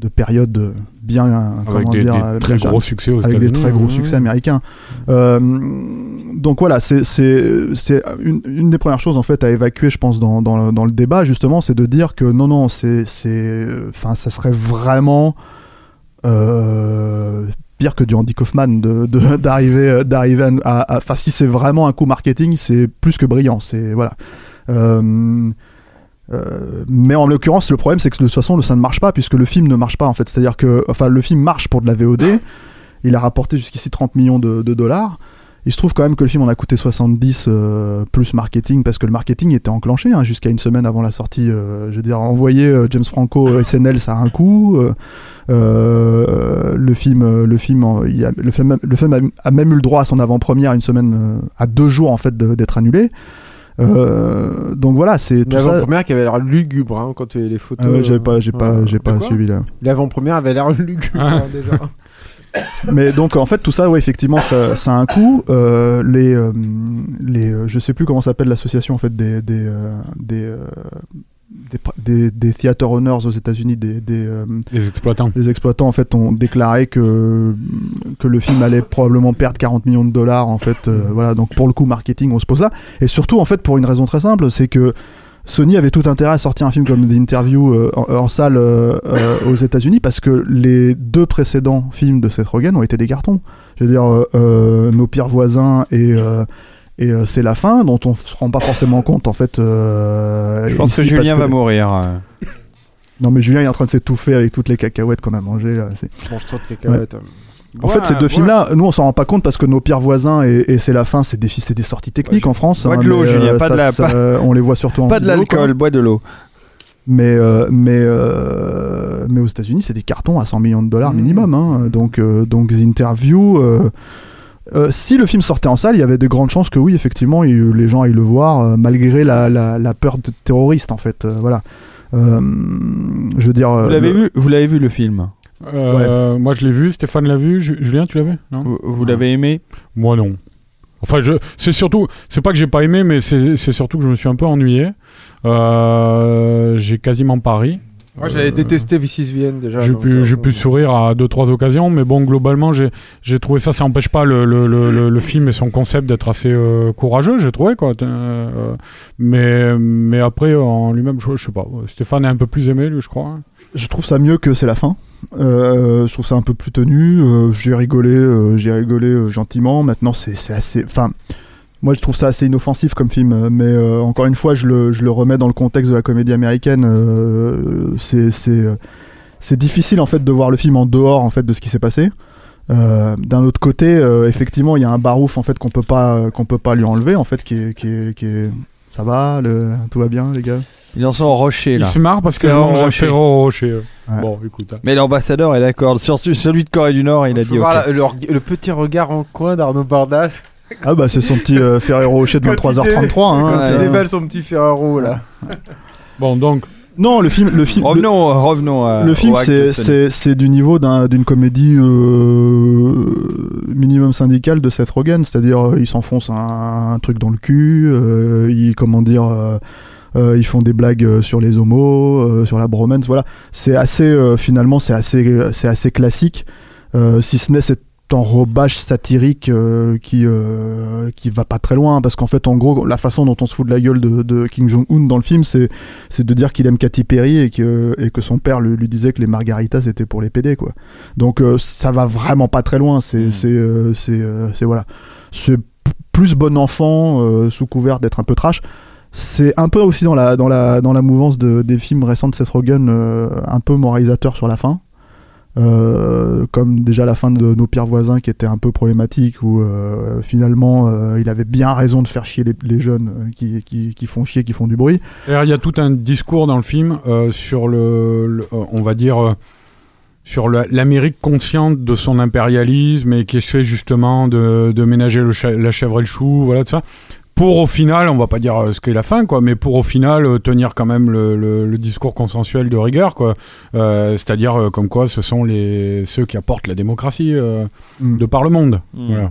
de période bien, avec comment des, dire, des très gros succès aux avec des très gros succès américains. Euh, donc voilà, c'est une, une des premières choses en fait à évacuer, je pense, dans, dans, le, dans le débat justement, c'est de dire que non non, c'est c'est enfin ça serait vraiment pire que du Andy Kaufman de d'arriver d'arriver à enfin si c'est vraiment un coup marketing, c'est plus que brillant, c'est voilà. Euh, euh, mais en l'occurrence, le problème, c'est que de toute façon, ça ne marche pas puisque le film ne marche pas en fait. C'est-à-dire que, enfin, le film marche pour de la VOD. Il a rapporté jusqu'ici 30 millions de dollars. Il se trouve quand même que le film en a coûté 70 euh, plus marketing parce que le marketing était enclenché hein, jusqu'à une semaine avant la sortie. euh, je veux dire, envoyer euh, James Franco au SNL, ça a un coût. euh, euh, le film, le film, il a- le film, le film a, a même eu le droit à son avant-première une semaine, à deux jours en fait d'être annulé. Euh, donc voilà, c'est tout ça. L'avant-première qui avait l'air lugubre hein, quand tu as les photos. Ah ouais, j'ai pas, j'ai pas, j'ai pas suivi là. L'avant-première avait l'air lugubre hein, déjà. Mais donc en fait tout ça, ouais, effectivement, ça, ça a un coût. Euh, les, euh, les, euh, je sais plus comment s'appelle l'association en fait des des euh, des, des, pr- des, des theater owners aux États-Unis, des des, Les exploitants. les exploitants en fait ont déclaré que que le film allait probablement perdre 40 millions de dollars en fait. euh, voilà, donc pour le coup marketing, on se pose là. Et surtout en fait pour une raison très simple, c'est que Sony avait tout intérêt à sortir un film comme The Interview euh, en, en salle euh, euh, aux États-Unis parce que les deux précédents films de Seth Rogen ont été des cartons. Je veux dire, euh, euh, Nos pires voisins et euh, et euh, c'est la fin dont on se rend pas forcément compte en fait. euh, Je pense que ici, Julien va mourir. Non mais Julien est en train de s'étouffer avec toutes les cacahuètes qu'on a mangées là. mange trop de cacahuètes. En fait, ces deux films-là, nous, on s'en rend pas compte parce que nos pires voisins et, et c'est la fin, c'est des, des sorties techniques en France. Bois hein, de l'eau, Julien, euh, pas ça- de la- ça, pas- on les voit surtout en Pas de l'alcool, bois de l'eau. Mais, euh, mais, euh, mais aux États-Unis, c'est des cartons à 100 millions de dollars Mmh. minimum. hein. Donc, euh, donc, The Interview. euh, si le film sortait en salle, il y avait de grandes chances que oui, effectivement, il- les gens aillent le voir, euh, malgré la, la, la peur de terroriste, en fait. euh, voilà. Je veux dire. Vous l'avez vu Vous l'avez vu le film? Euh, Moi, je l'ai vu. Stéphane l'a vu. Ju- Julien, tu l'as vu? Non? Vous, vous l'avez aimé? Moi, non. Enfin, je, c'est surtout, c'est pas que j'ai pas aimé, mais c'est, surtout que je me suis un peu ennuyé. Euh, j'ai quasiment pas ri. Moi, j'avais détesté Vicis Vienne déjà. J'ai pu, euh, j'ai pu bon. sourire à deux trois occasions, mais bon, globalement, j'ai, j'ai trouvé ça. Ça n'empêche pas le, le, le, le- le film et son concept d'être assez euh, courageux, j'ai trouvé quoi. Euh, euh, mais, mais après, en lui-même, je, je sais pas. Stéphane est un peu plus aimé, lui, je crois. Je trouve ça mieux que c'est la fin. Euh, je trouve ça un peu plus tenu. euh, j'ai rigolé, euh, j'ai rigolé gentiment. Maintenant, c'est assez. Enfin, moi, je trouve ça assez inoffensif comme film. Mais encore une fois, je le, remets dans le contexte de la comédie américaine. c'est difficile en fait de voir le film en dehors en fait de ce qui s'est passé. D'un autre côté, effectivement, il y a un barouf en fait qu'on peut pas qu'on peut pas lui enlever en fait qui est qui est, qui est- ça va, tout va bien les gars? Ils en sont au rocher Il là. se marre parce que je mange un Rocher. Ferrero Rocher. Ouais. Bon, écoute. hein. Mais l'ambassadeur est d'accord. Sur ce- celui de Corée du Nord, il a dit voir la- le, le petit regard en coin d'Arnaud Bardas. Ah bah c'est son petit euh, Ferrero Rocher de Quand il 23h33. Hein, il déballe son petit Ferrero là. Bon, donc, Non, le film, le film, le- Revenons, revenons à. Le film, au acte de c'est- Sony. c'est c'est du niveau d'un- d'une comédie euh, minimum syndicale de Seth Rogen, c'est-à-dire euh, il s'enfonce un, un truc dans le cul, euh, il comment dire, euh, euh, ils font des blagues euh, sur les homos, euh, sur la bromance, voilà. C'est assez euh, finalement c'est assez c'est assez classique, euh, si ce n'est cet enrobage satirique euh, qui euh, qui va pas très loin parce qu'en fait en gros la façon dont on se fout de la gueule de, de Kim Jong Un dans le film c'est c'est de dire qu'il aime Katy Perry et que, et que son père lui, lui disait que les margaritas c'était pour les PD quoi. Donc euh, ça va vraiment pas très loin, c'est Mm. c'est euh, euh, voilà. C'est plus bon enfant euh, sous couvert d'être un peu trash. C'est un peu aussi dans la dans la dans la mouvance de, des films récents de Seth Rogen euh, un peu moralisateur sur la fin. Euh, comme déjà la fin de Nos pires voisins qui était un peu problématique où euh, finalement il avait bien raison de faire chier les, jeunes qui, qui, qui font chier, qui font du bruit. Il y a tout un discours dans le film sur le, on va dire, sur l'Amérique consciente de son impérialisme et qui essaie justement de, de ménager la chèvre et le chou, voilà tout ça. Pour au final, on va pas dire euh, ce qu'est la fin, quoi, mais pour au final euh, tenir quand même le, le- le discours consensuel de rigueur, quoi. Euh, C'est-à-dire euh, comme quoi ce sont les ceux qui apportent la démocratie euh, Mm. de par le monde. Mm.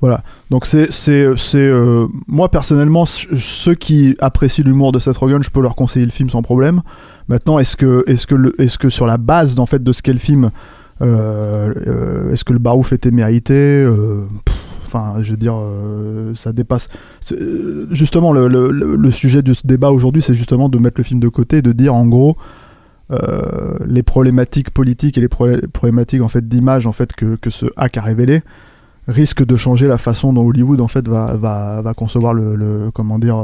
Voilà. Donc c'est c'est c'est euh, moi personnellement ceux qui apprécient l'humour de Seth Rogen, je peux leur conseiller le film sans problème. Maintenant, est-ce que est-ce que le- est-ce que sur la base d'en fait de ce qu'est le film, euh, euh, est-ce que le barouf était mérité Euh, pff, Enfin, je veux dire, euh, ça dépasse. euh, Justement, le, sujet de ce débat aujourd'hui, c'est justement de mettre le film de côté, de dire en gros, euh, les problématiques politiques et les problé- problématiques en fait d'image en fait que, que ce hack a révélé risque de changer la façon dont Hollywood en fait va, va, va concevoir le, comment dire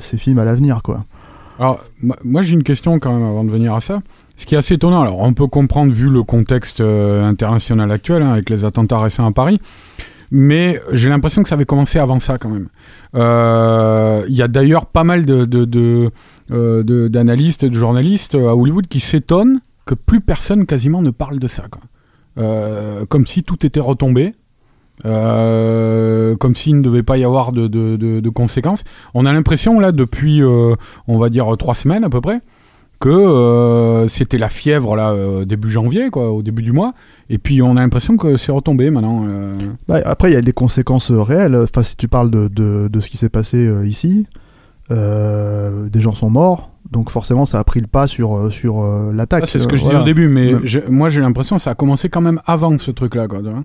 ses films à l'avenir quoi. Alors, moi- j'ai une question quand même avant de venir à ça. Ce qui est assez étonnant, alors on peut comprendre vu le contexte international actuel hein, avec les attentats récents à Paris, mais j'ai l'impression que ça avait commencé avant ça quand même. Euh, Il y a d'ailleurs pas mal de, de, de, euh, de- d'analystes, de journalistes à Hollywood qui s'étonnent que plus personne quasiment ne parle de ça. Euh, comme si tout était retombé. Euh, comme s'il ne devait pas y avoir de, de, de, de conséquences. On a l'impression là depuis, euh, on va dire trois semaines à peu près, que euh, c'était la fièvre là euh, début janvier, quoi, au début du mois. Et puis on a l'impression que c'est retombé maintenant. euh. Bah, après, il y a des conséquences réelles. Enfin, si tu parles de, de, de ce qui s'est passé ici, des gens sont morts, donc forcément, ça a pris le pas sur, sur l'attaque. Ah, c'est ce que je voilà. disais au début, mais Ouais. moi j'ai l'impression que ça a commencé quand même avant ce. Quoi, tu vois.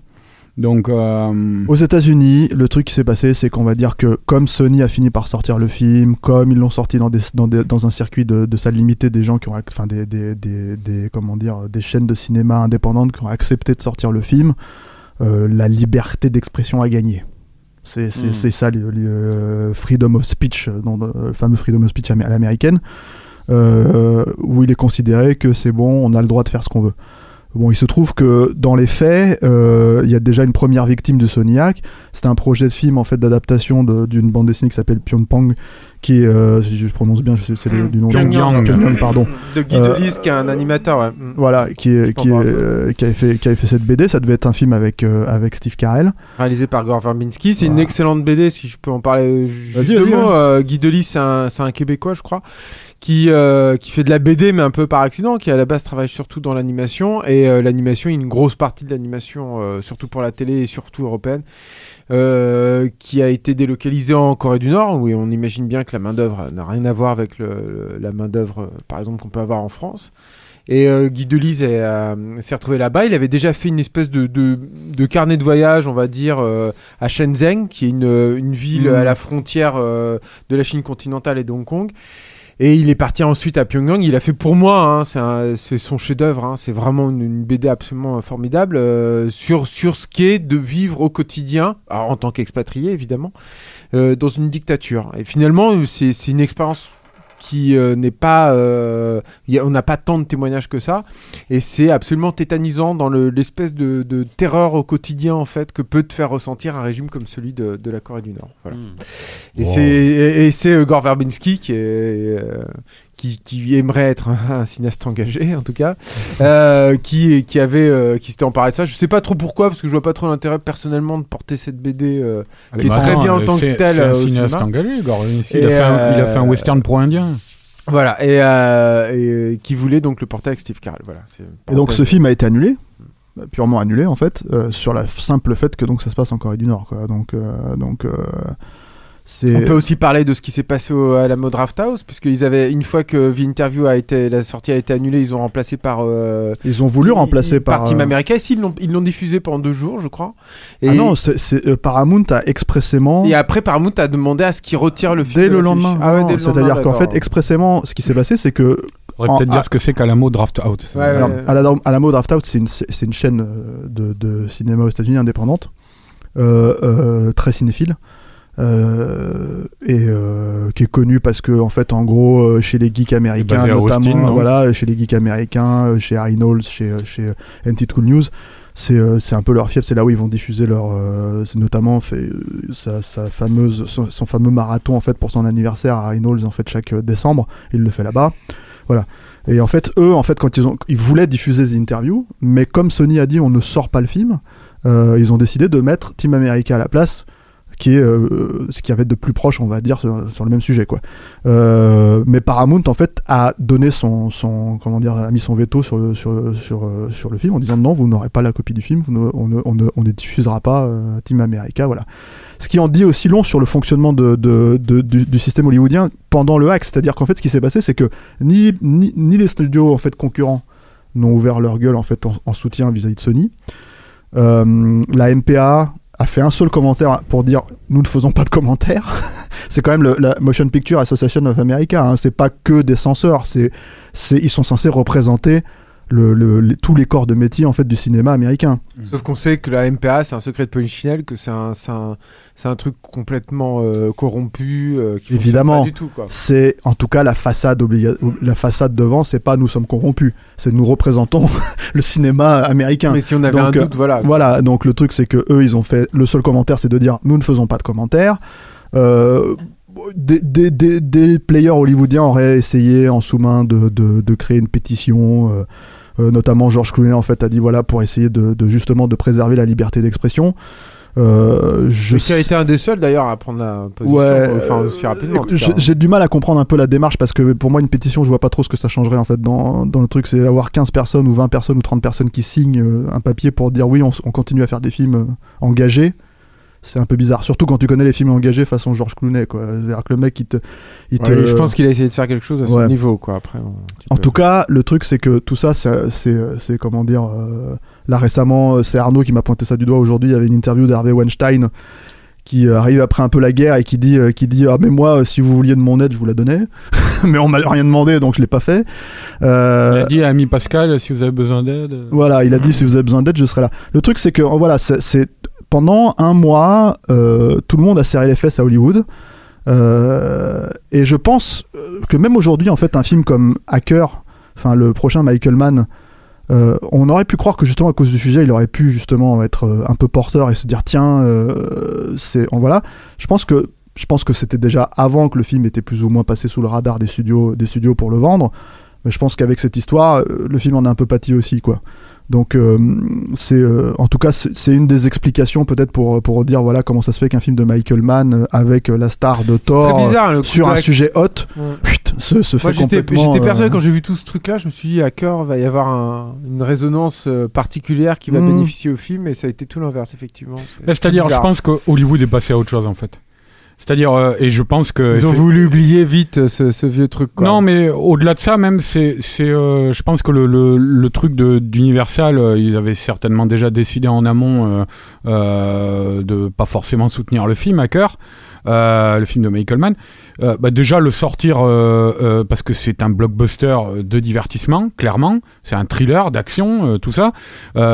Donc, euh, Aux États-Unis, le truc qui s'est passé, c'est qu'on va dire que comme Sony a fini par sortir le film, comme ils l'ont sorti dans, des, dans, des- dans un circuit de, de salle limitée, des gens qui ont, enfin des, des, des, des- comment dire, des chaînes de cinéma indépendantes qui ont accepté de sortir le film, euh, la liberté d'expression a gagné. C'est Mm. c'est ça, le, le, euh, freedom of speech, dans le fameux freedom of speech à l'américaine, euh, où il est considéré que c'est bon, on a le droit de faire ce qu'on veut. Bon, il se trouve que dans les faits, euh, il y a déjà une première victime de Soniac. C'était un projet de film en fait d'adaptation de- d'une bande dessinée qui s'appelle Pyongyang, qui est, euh, si je prononce bien, je sais c'est le- du nom. Pyongyang. Pyongyang, pardon. De Guy Euh, Delis, qui est un animateur. ouais. Mm. Voilà, qui, est- qui, euh, qui avait fait, qui avait fait cette BD. Ça devait être un film avec euh, avec Steve Carell. Réalisé par Gore Verbinski. C'est une excellente BD, si je peux en parler juste deux mots. ouais. Euh, Guy Delis, c'est un, c'est un Québécois, je crois, qui, euh, qui fait de la BD, mais un peu par accident, qui à la base travaille surtout dans l'animation. Et euh, l'animation, une grosse partie de l'animation, euh, surtout pour la télé et surtout européenne, euh, qui a été délocalisée en Corée du Nord, où on imagine bien que la main-d'œuvre n'a rien à voir avec le- le- la main-d'œuvre, euh, par exemple, qu'on peut avoir en France. Et euh, Guy Delis est, euh, s'est retrouvé là-bas. Il avait déjà fait une espèce de, de, de carnet de voyage, on va dire, euh, à Shenzhen, qui est une, une ville Mhm. à la frontière euh, de la Chine continentale et de Hong Kong. Et il est parti ensuite à Pyongyang. Il a fait pour moi, hein, c'est un- c'est son chef-d'œuvre. hein, c'est vraiment une, BD absolument formidable euh, sur sur ce qu'est de vivre au quotidien, en tant qu'expatrié évidemment, euh, dans une dictature. Et finalement, c'est c'est une expérience qui euh, n'est pas, euh, y a- on n'a pas tant de témoignages que ça, et c'est absolument tétanisant dans le- l'espèce de, de terreur au quotidien en fait que peut te faire ressentir un régime comme celui de, de la Corée du Nord. Voilà. Et Wow. c'est euh, Gore Verbinski qui est euh, qui, qui aimerait être un, un cinéaste engagé en tout cas, euh, qui qui avait euh, qui s'était emparé de ça. Je sais pas trop pourquoi parce que je vois pas trop l'intérêt personnellement de porter cette BD euh, qui est bah très non, bien en tant que c'est- tel C'est un au cinéaste cinéma. engagé, Gore Verbinski. Et Il, a fait un, il a fait un western pro-indien. Voilà et, euh, et qui voulait donc le porter avec Steve Carell. Voilà. Et donc ce film a été annulé, bah, purement annulé en fait, euh, sur la simple fait que donc ça se passe en Corée du Nord. Quoi. Donc euh, donc euh. On peut aussi parler de ce qui s'est passé au- à la Mo Draft House, puisqu'ils avaient une fois que The Interview a été, la sortie a été annulée, ils ont remplacé par. euh, Ils ont voulu remplacer par, par. Team euh, America. Ici, ils l'ont, ils l'ont diffusé pendant deux jours, je crois. Et, Ah non, c'est, c'est, euh, Paramount a expressément. et après, Paramount a demandé à ce qu'ils retirent le film. Dès le lendemain. Ah ouais, C'est-à-dire qu'en fait, expressément, ce qui s'est passé, c'est que On en- peut-être dire ce que c'est qu'à la mot Draft Out. Ouais, Alors, ouais. à, la, à la mode Draft Out, c'est une, c'est une chaîne de, de cinéma aux États-Unis indépendante, euh, euh, très cinéphile, euh, et euh, qui est connue parce que, en fait, en gros, euh, chez les geeks américains, notamment, Austin, voilà, chez les geeks américains, chez Harry Knowles, chez, chez NT Cool News. C'est c'est un peu leur fief, c'est là où ils vont diffuser leur. c'est notamment fait, sa, sa fameuse, son, son fameux marathon en fait pour son anniversaire à Harry Knowles en fait chaque décembre. Il le fait là-bas. Voilà. Et en fait, eux, en fait, quand ils ont, ils voulaient diffuser des interviews, mais comme Sony a dit, on ne sort pas le film, euh, ils ont décidé de mettre Team America à la place, qui est euh, ce qu'il y avait de plus proche, on va dire, sur, le même sujet, quoi. Euh, mais Paramount, en fait, a donné son, son, comment dire, a mis son veto sur le, sur, sur, euh, sur le film en disant non, vous n'aurez pas la copie du film, vous on, ne, on, ne, on ne diffusera pas euh, Team America, voilà. Ce qui en dit aussi long sur le fonctionnement de, de- du, système hollywoodien pendant le hack, c'est-à-dire qu'en fait, ce qui s'est passé, c'est que ni, ni, ni les studios en fait concurrents n'ont ouvert leur gueule en fait en, en soutien vis-à-vis de Sony. La MPA a fait un seul commentaire pour dire nous ne faisons pas de commentaires. c'est quand même la Motion Picture Association of America. Hein. C'est pas que des censeurs. C'est, ils sont censés représenter le, le- les- tous les corps de métier en fait du cinéma américain. Sauf qu'on sait que la MPA, c'est un secret de polichinelle, que c'est un, c'est un, un truc complètement euh, corrompu, euh, qui Évidemment. pas du tout. Quoi. C'est en tout cas la façade la façade devant, c'est pas nous sommes corrompus, c'est nous représentons le cinéma américain. Mais si on avait Donc, un euh, doute, voilà. Voilà, donc le truc c'est que eux ils ont fait le seul commentaire c'est de dire nous ne faisons pas de commentaires. Euh, des, des, des, des players hollywoodiens auraient essayé en sous-main de, de, de créer une pétition. euh, euh, notamment George Clooney en fait a dit voilà pour essayer de, de justement de préserver la liberté d'expression. Euh, je qui a été un des seuls d'ailleurs à prendre la position, Ouais, euh, enfin euh, aussi rapidement. en tout j'ai du mal à comprendre un peu la démarche parce que pour moi une pétition je vois pas trop ce que ça changerait en fait dans, dans le truc c'est avoir 15 personnes ou 20 personnes ou 30 personnes qui signent euh, un papier pour dire oui on, continue à faire des films euh, engagés c'est un peu bizarre surtout quand tu connais les films engagés façon George Clooney quoi c'est-à-dire que le mec il te, il te- Ouais, Je pense qu'il a essayé de faire quelque chose à son Ouais. niveau, quoi. Après, en peux- tout cas, le truc, c'est que tout ça, c'est, comment dire. euh, là récemment, euh, c'est Arnaud qui m'a pointé ça du doigt aujourd'hui. Il y avait une interview d'Hervé Weinstein qui euh, arrive après un peu la guerre et qui dit, qui dit ah mais moi, si vous vouliez de mon aide, je vous la donnais. mais on m'a rien demandé, donc je l'ai pas fait. Euh, Il a dit à Ami Pascal, si vous avez besoin d'aide. voilà, il a dit si vous avez besoin d'aide, je serai là. Le truc, c'est que voilà, c'est- pendant un mois, euh, tout le monde a serré les fesses à Hollywood. Euh, et je pense euh, que même aujourd'hui, en fait, un film comme Hacker, enfin le prochain Michael Mann, on aurait pu croire que justement à cause du sujet, il aurait pu justement être un peu porteur et se dire tiens, c'est en voilà. Je pense que je pense que c'était déjà avant que le film était plus ou moins passé sous le radar des studios, des studios pour le vendre. Mais je pense qu'avec cette histoire, le film en a un peu pâti aussi, quoi. Donc, euh, c'est, euh, en tout cas, c'est une des explications peut-être pour, pour dire voilà comment ça se fait qu'un film de Michael Mann euh, avec la star de Thor bizarre, sur un sujet hot, Ouais. putain, se, se Moi, fait j'étais complètement. j'étais persuadé euh, quand j'ai vu tout ce truc-là, je me suis dit à cœur va y avoir un- une résonance particulière qui va Mhm. bénéficier au film, et ça a été tout l'inverse effectivement. C'est-à-dire, c'est je pense que Hollywood est passé à autre chose en fait. C'est-à-dire, euh, et je pense que. ils ont voulu oublier vite euh, ce, ce vieux truc. Quoi. Non, mais au-delà de ça, même, c'est, c'est, euh, je pense que le, le, le truc de, d'Universal, euh, ils avaient certainement déjà décidé en amont euh, de pas forcément soutenir le film à cœur, euh, le film de Michael Mann. Euh, bah, déjà le sortir euh, parce que c'est un blockbuster de divertissement, clairement, c'est un thriller d'action, tout ça.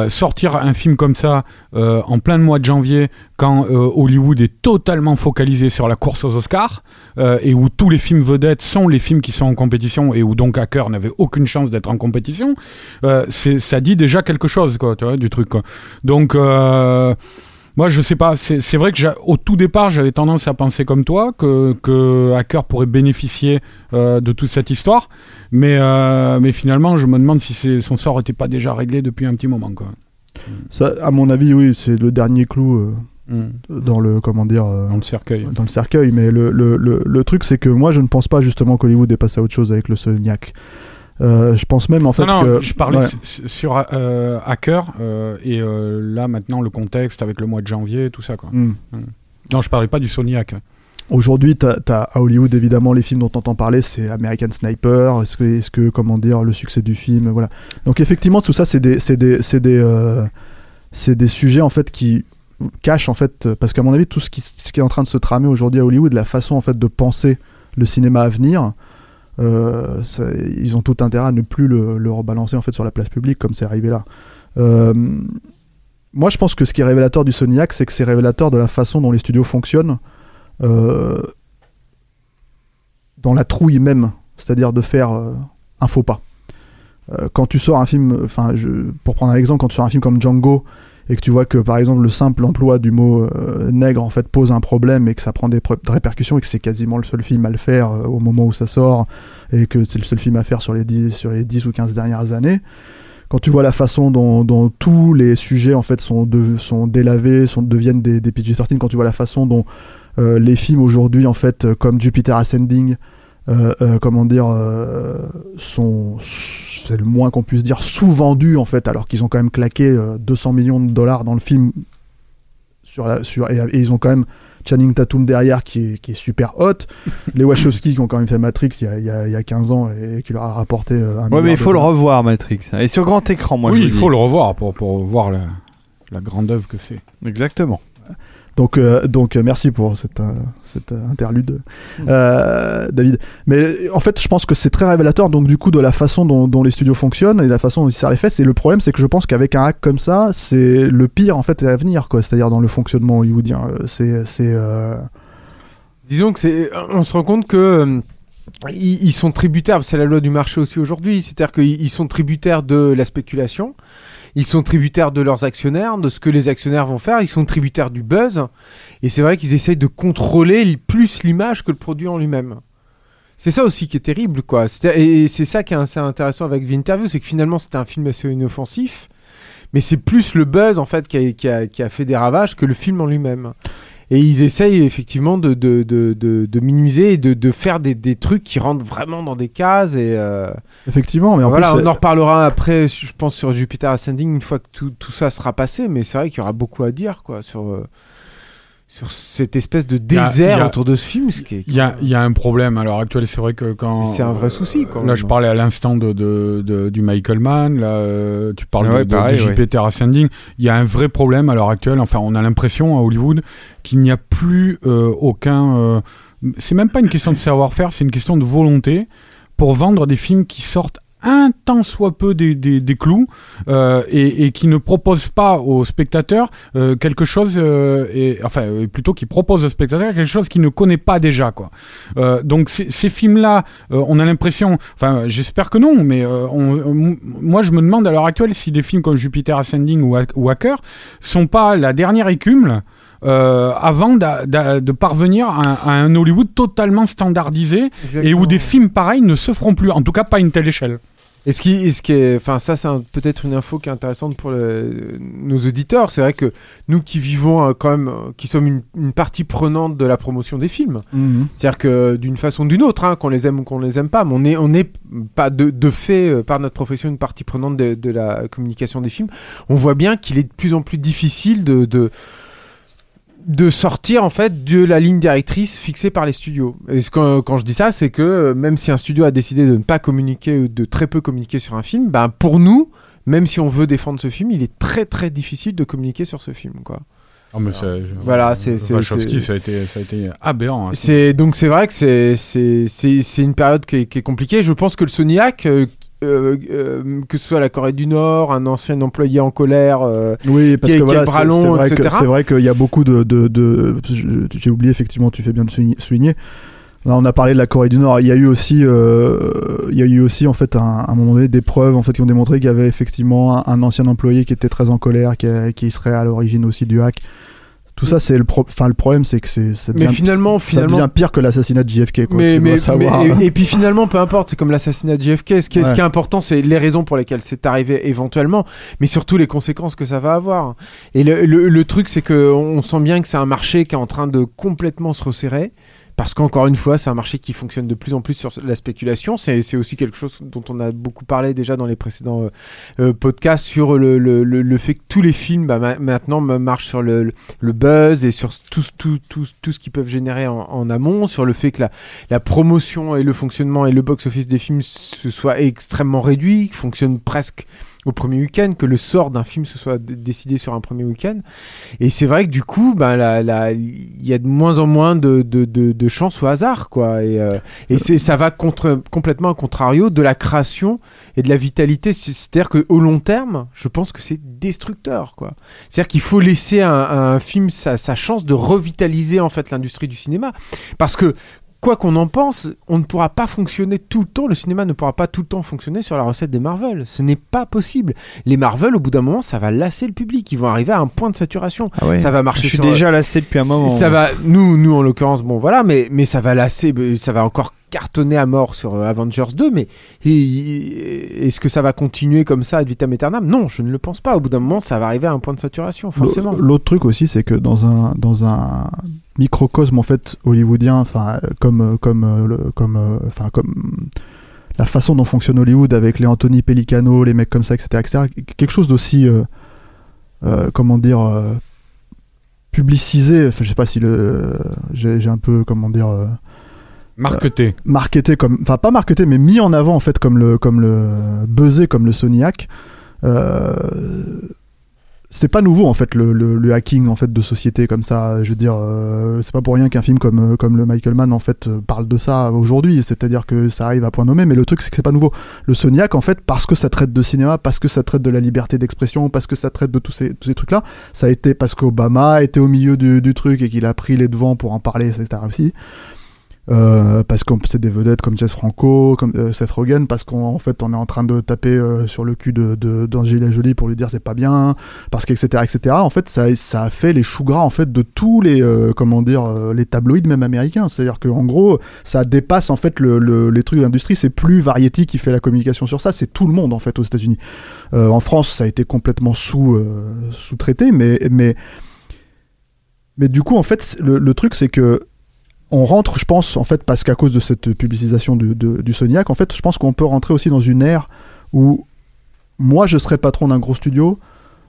Sortir un film comme ça en plein mois de janvier, quand Hollywood est totalement focalisé sur la course aux Oscars et où tous les films vedettes sont les films qui sont en compétition et où donc Hacker n'avait aucune chance d'être en compétition, ça dit déjà quelque chose quoi, du truc. Donc moi je sais pas, c'est, vrai que au tout départ j'avais tendance à penser comme toi que, que Hacker pourrait bénéficier euh, de toute cette histoire, mais, euh, mais finalement je me demande si son sort n'était pas déjà réglé depuis un petit moment. Quoi. ça, à mon avis, oui, c'est le dernier clou euh, Mm. dans le comment dire. Dans le cercueil. dans le cercueil, mais le, le, le, le truc c'est que moi je ne pense pas justement qu'Hollywood est passé à autre chose avec le Soniac. Euh, je pense même en fait non, non, que je parlais ouais. sur euh, Hacker euh, et là maintenant le contexte avec le mois de janvier et tout ça quoi. Hmm. Non, je parlais pas du Soniac. Aujourd'hui, t'as as à Hollywood évidemment les films dont on entend parler, c'est American Sniper. Est-ce que, est-ce que comment dire le succès du film, voilà. Donc effectivement tout ça c'est des c'est des c'est des euh, c'est des sujets en fait qui cachent en fait parce qu'à mon avis tout ce qui, ce qui est en train de se tramer aujourd'hui à Hollywood, la façon en fait de penser le cinéma à venir, ça- ils ont tout intérêt à ne plus le, rebalancer en fait sur la place publique comme c'est arrivé là. Euh, moi, je pense que ce qui est révélateur du Soniac, c'est que c'est révélateur de la façon dont les studios fonctionnent, euh, dans la trouille même, c'est-à-dire de faire euh, un faux pas. Euh, quand tu sors un film, enfin, pour prendre un exemple, quand tu sors un film comme Django et que tu vois que par exemple le simple emploi du mot euh, nègre en fait pose un problème et que ça prend des, répercussions et que c'est quasiment le seul film à le faire euh, au moment où ça sort et que c'est le seul film à faire sur les 10, sur les 10 ou 15 dernières années. Quand tu vois la façon dont, tous les sujets en fait sont, délavés, sont, deviennent des, des PG-13, quand tu vois la façon dont euh, les films aujourd'hui en fait comme Jupiter Ascending comment dire euh, sont c'est le moins qu'on puisse dire sous-vendus en fait alors qu'ils ont quand même claqué euh, 200 millions de dollars dans le film sur la, sur, et, et ils ont quand même Channing Tatum derrière qui est, qui est super hot les Wachowski qui ont quand même fait Matrix il y a, il y a, il y a 15 ans et qui leur a rapporté euh, un Ouais, mais il faut le revoir, Matrix. hein. Et sur grand écran, moi oui, je il faut dis. le revoir pour, pour voir la, la grande œuvre que c'est. Exactement. Donc, euh, donc euh, merci pour cette, euh, cette euh, interlude, euh, David. Mais en fait, je pense que c'est très révélateur donc du coup de la façon dont, dont les studios fonctionnent et de la façon dont ils serrent les fesses. Et le problème, c'est que je pense qu'avec un hack comme ça, c'est le pire en fait à venir, quoi. C'est-à-dire dans le fonctionnement hollywoodien. C'est, c'est. Disons que c'est, on se rend compte que ils, sont tributaires. C'est la loi du marché aussi aujourd'hui. C'est-à-dire qu'ils ils sont tributaires de la spéculation. Ils sont tributaires de leurs actionnaires, de ce que les actionnaires vont faire. Ils sont tributaires du buzz. Et c'est vrai qu'ils essayent de contrôler plus l'image que le produit en lui-même. C'est ça aussi qui est terrible, quoi. Et c'est ça qui est assez intéressant avec The Interview, c'est que finalement c'était un film assez inoffensif, mais c'est plus le buzz en fait qui a fait des ravages que le film en lui-même. Et ils essayent effectivement de, de, de, de, de minimiser et de, de faire des, des trucs qui rentrent vraiment dans des cases. Et euh, Effectivement, mais en voilà, plus, on en reparlera après, je pense, sur Jupiter Ascending, une fois que tout, tout ça sera passé. Mais c'est vrai qu'il y aura beaucoup à dire quoi, sur, euh, sur cette espèce de désert a- autour de ce film. Il y a, il y a un problème à l'heure actuelle, c'est vrai que quand. C'est un vrai souci, quand Là, je parlais à l'instant de, de, de- du Michael Mann, là, euh, tu parles Ouais, de, de- pareil, du ouais. Jupiter Ascending. Il y a un vrai problème à l'heure actuelle. Enfin, on a l'impression à Hollywood qu'il n'y a plus euh, aucun. euh, c'est même pas une question de savoir-faire, c'est une question de volonté pour vendre des films qui sortent un tant soit peu des, des, clous euh, et, qui ne proposent pas aux spectateurs euh, quelque chose euh, enfin plutôt qui proposent aux spectateurs quelque chose qu'il ne connaît pas déjà quoi. Donc ces, ces films là on a l'impression enfin j'espère que non mais moi je me demande à l'heure actuelle si des films comme Jupiter Ascending ou, ou Hacker sont pas la dernière écume euh, avant d'a- d'a- de parvenir à, à un Hollywood totalement standardisé et où des films pareils ne se feront plus, en tout cas pas à une telle échelle. Et ce qui, et ce qui est, enfin ça c'est un- peut-être une info qui est intéressante pour le- nos auditeurs. C'est vrai que nous qui vivons euh, quand même, euh, qui sommes une, une partie prenante de la promotion des films. Mhm. C'est-à-dire que d'une façon ou d'une autre, hein, qu'on les aime ou qu'on les aime pas, mais on est, on est pas de, de fait par notre profession une partie prenante de, de la communication des films. On voit bien qu'il est de plus en plus difficile de, de de sortir en fait de la ligne directrice fixée par les studios. Et ce que- quand je dis ça, c'est que euh, même si un studio a décidé de ne pas communiquer ou de très peu communiquer sur un film, ben pour nous, même si on veut défendre ce film, il est très très difficile de communiquer sur ce film, quoi. Voilà, c'est- c'est- Wachowski, c'est- ça a été, ça a été aberrant. hein. C'est donc c'est vrai que c'est c'est c'est c'est une période qui est, qui est compliquée. Je pense que le Soniac, euh, euh, que ce soit la Corée du Nord, un ancien employé en colère, euh, Oui, parce qui que voilà, c'est- long, c'est vrai que etc. c'est vrai qu'il y a beaucoup de, de, de- je- j'ai oublié effectivement, tu fais bien de souligner-. Là, on a parlé de la Corée du Nord. Il y a eu aussi, euh, il y a eu aussi en fait un, à un moment donné des preuves en fait qui ont démontré qu'il y avait effectivement un, un ancien employé qui était très en colère, qui, a- qui serait à l'origine aussi du hack. Tout ça, c'est le, pro- enfin le problème, c'est que c'est, ça Mais devient- finalement- ça finalement- devient pire que l'assassinat de JFK. Quoi, mais, mais, savoir. mais- et, et puis finalement, peu importe, c'est comme l'assassinat de JFK. Ce qui est, ce qui est important, c'est les raisons pour lesquelles c'est arrivé éventuellement, mais surtout les conséquences que ça va avoir. Et le, le- le truc, c'est que on sent bien que c'est un marché qui est en train de complètement se resserrer. Parce qu'encore une fois, c'est un marché qui fonctionne de plus en plus sur la spéculation. C'est aussi quelque chose dont on a beaucoup parlé déjà dans les précédents euh, euh, podcasts sur le, fait que tous les films bah, ma- maintenant ma- marchent sur le, buzz et sur tout, tout, tout, ce qu'ils peuvent générer en, en amont, sur le fait que la, la promotion et le fonctionnement et le box-office des films se soient extrêmement réduits, fonctionnent presque au premier week-end, que le sort d'un film se soit décidé sur un premier week-end. Et c'est vrai que du coup, ben, il y a de moins en moins de, de, de, chance au hasard, quoi. Et, euh, et c'est, ça va contre, complètement à contrario de la création et de la vitalité. C'est- C'est-à-dire qu'au long terme, je pense que c'est destructeur, quoi. C'est-à-dire qu'il faut laisser à un film sa, sa chance de revitaliser en fait l'industrie du cinéma, parce que quoi qu'on en pense, on ne pourra pas fonctionner tout le temps, le cinéma ne pourra pas tout le temps fonctionner sur la recette des Marvel. Ce n'est pas possible. Les Marvel, au bout d'un moment, ça va lasser le public. Ils vont arriver à un point de saturation. Ah ouais. Ça va marcher Je suis sur- déjà lassé depuis un moment. Ça va, nous, nous en l'occurrence, bon voilà, mais, mais ça va lasser, euh, ça va encore cartonner à mort sur euh, Avengers 2, mais est-ce que ça va continuer comme ça ad vitam aeternam? Non, je ne le pense pas. Au bout d'un moment, ça va arriver à un point de saturation, forcément. L'au- L'autre truc aussi, c'est que dans un dans un microcosme en fait hollywoodien, enfin comme comme euh, le- comme euh, enfin comme la façon dont fonctionne Hollywood avec les Anthony Pellicano, les mecs comme ça, etc., etc. Quelque chose d'aussi euh, euh, comment dire euh, publicisé. Enfin, je sais pas si le j'ai j'ai un peu comment dire. Euh, Marketé. marketé comme enfin pas marketé mais mis en avant en fait comme le comme le buzzé comme le Soniac. Euh, c'est pas nouveau en fait le, le, hacking en fait de société comme ça. Je veux dire euh, c'est pas pour rien qu'un film comme euh, comme le Michael Mann en fait euh, parle de ça aujourd'hui. C'est-à-dire que ça arrive à point nommé mais le truc c'est que c'est pas nouveau. Le Sony hack en fait parce que ça traite de cinéma parce que ça traite de la liberté d'expression parce que ça traite de tous ces tous ces trucs là ça a été parce qu'Obama était au milieu du, du truc et qu'il a pris les devants pour en parler etc aussi euh, parce qu'on c'est des vedettes comme Jess Franco, comme euh, Seth Rogen, parce qu'en en fait on est en train de taper euh, sur le cul de de- d'Angelina Jolie pour lui dire c'est pas bien, parce que etc etc. En fait ça ça a fait les choux gras en fait de tous les comment dire les tabloïds même américains. C'est-à-dire que en gros ça dépasse en fait le, le- les trucs d'industrie. C'est plus Variety qui fait la communication sur ça, c'est tout le monde en fait aux États-Unis. En France ça a été complètement sous euh, sous-traité, mais mais mais du coup en fait le truc c'est que on rentre, je pense, en fait, parce qu'à cause de cette publicisation du, de- du Soniac, en fait, je pense qu'on peut rentrer aussi dans une ère où moi, je serais patron d'un gros studio,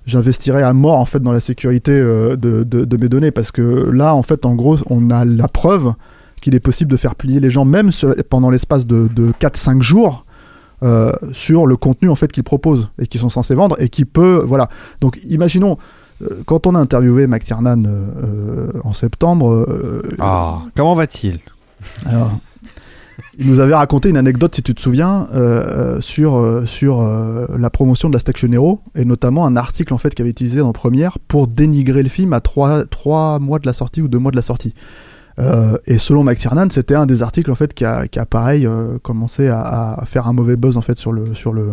j'investirais à mort, en fait, dans la sécurité euh, de, de- mes données, parce que là, en fait, en gros, on a la preuve qu'il est possible de faire plier les gens, même pendant l'espace de, de 4-5 jours, euh, sur le contenu, en fait, qu'ils proposent et qu'ils sont censés vendre, et qui peut, voilà. Donc, imaginons, quand on a interviewé McTiernan euh, euh, en septembre, euh, Ah, comment va-t-il? Alors, il nous avait raconté une anecdote, si tu te souviens, euh, euh, sur, euh, sur euh, la promotion de la Station Hero, et notamment un article en fait qui avait utilisé dans Première pour dénigrer le film à trois, trois mois de la sortie ou deux mois de la sortie. Euh, et selon McTiernan, c'était un des articles en fait qui a, qui a pareil euh, commencé à, à faire un mauvais buzz en fait sur le, sur le,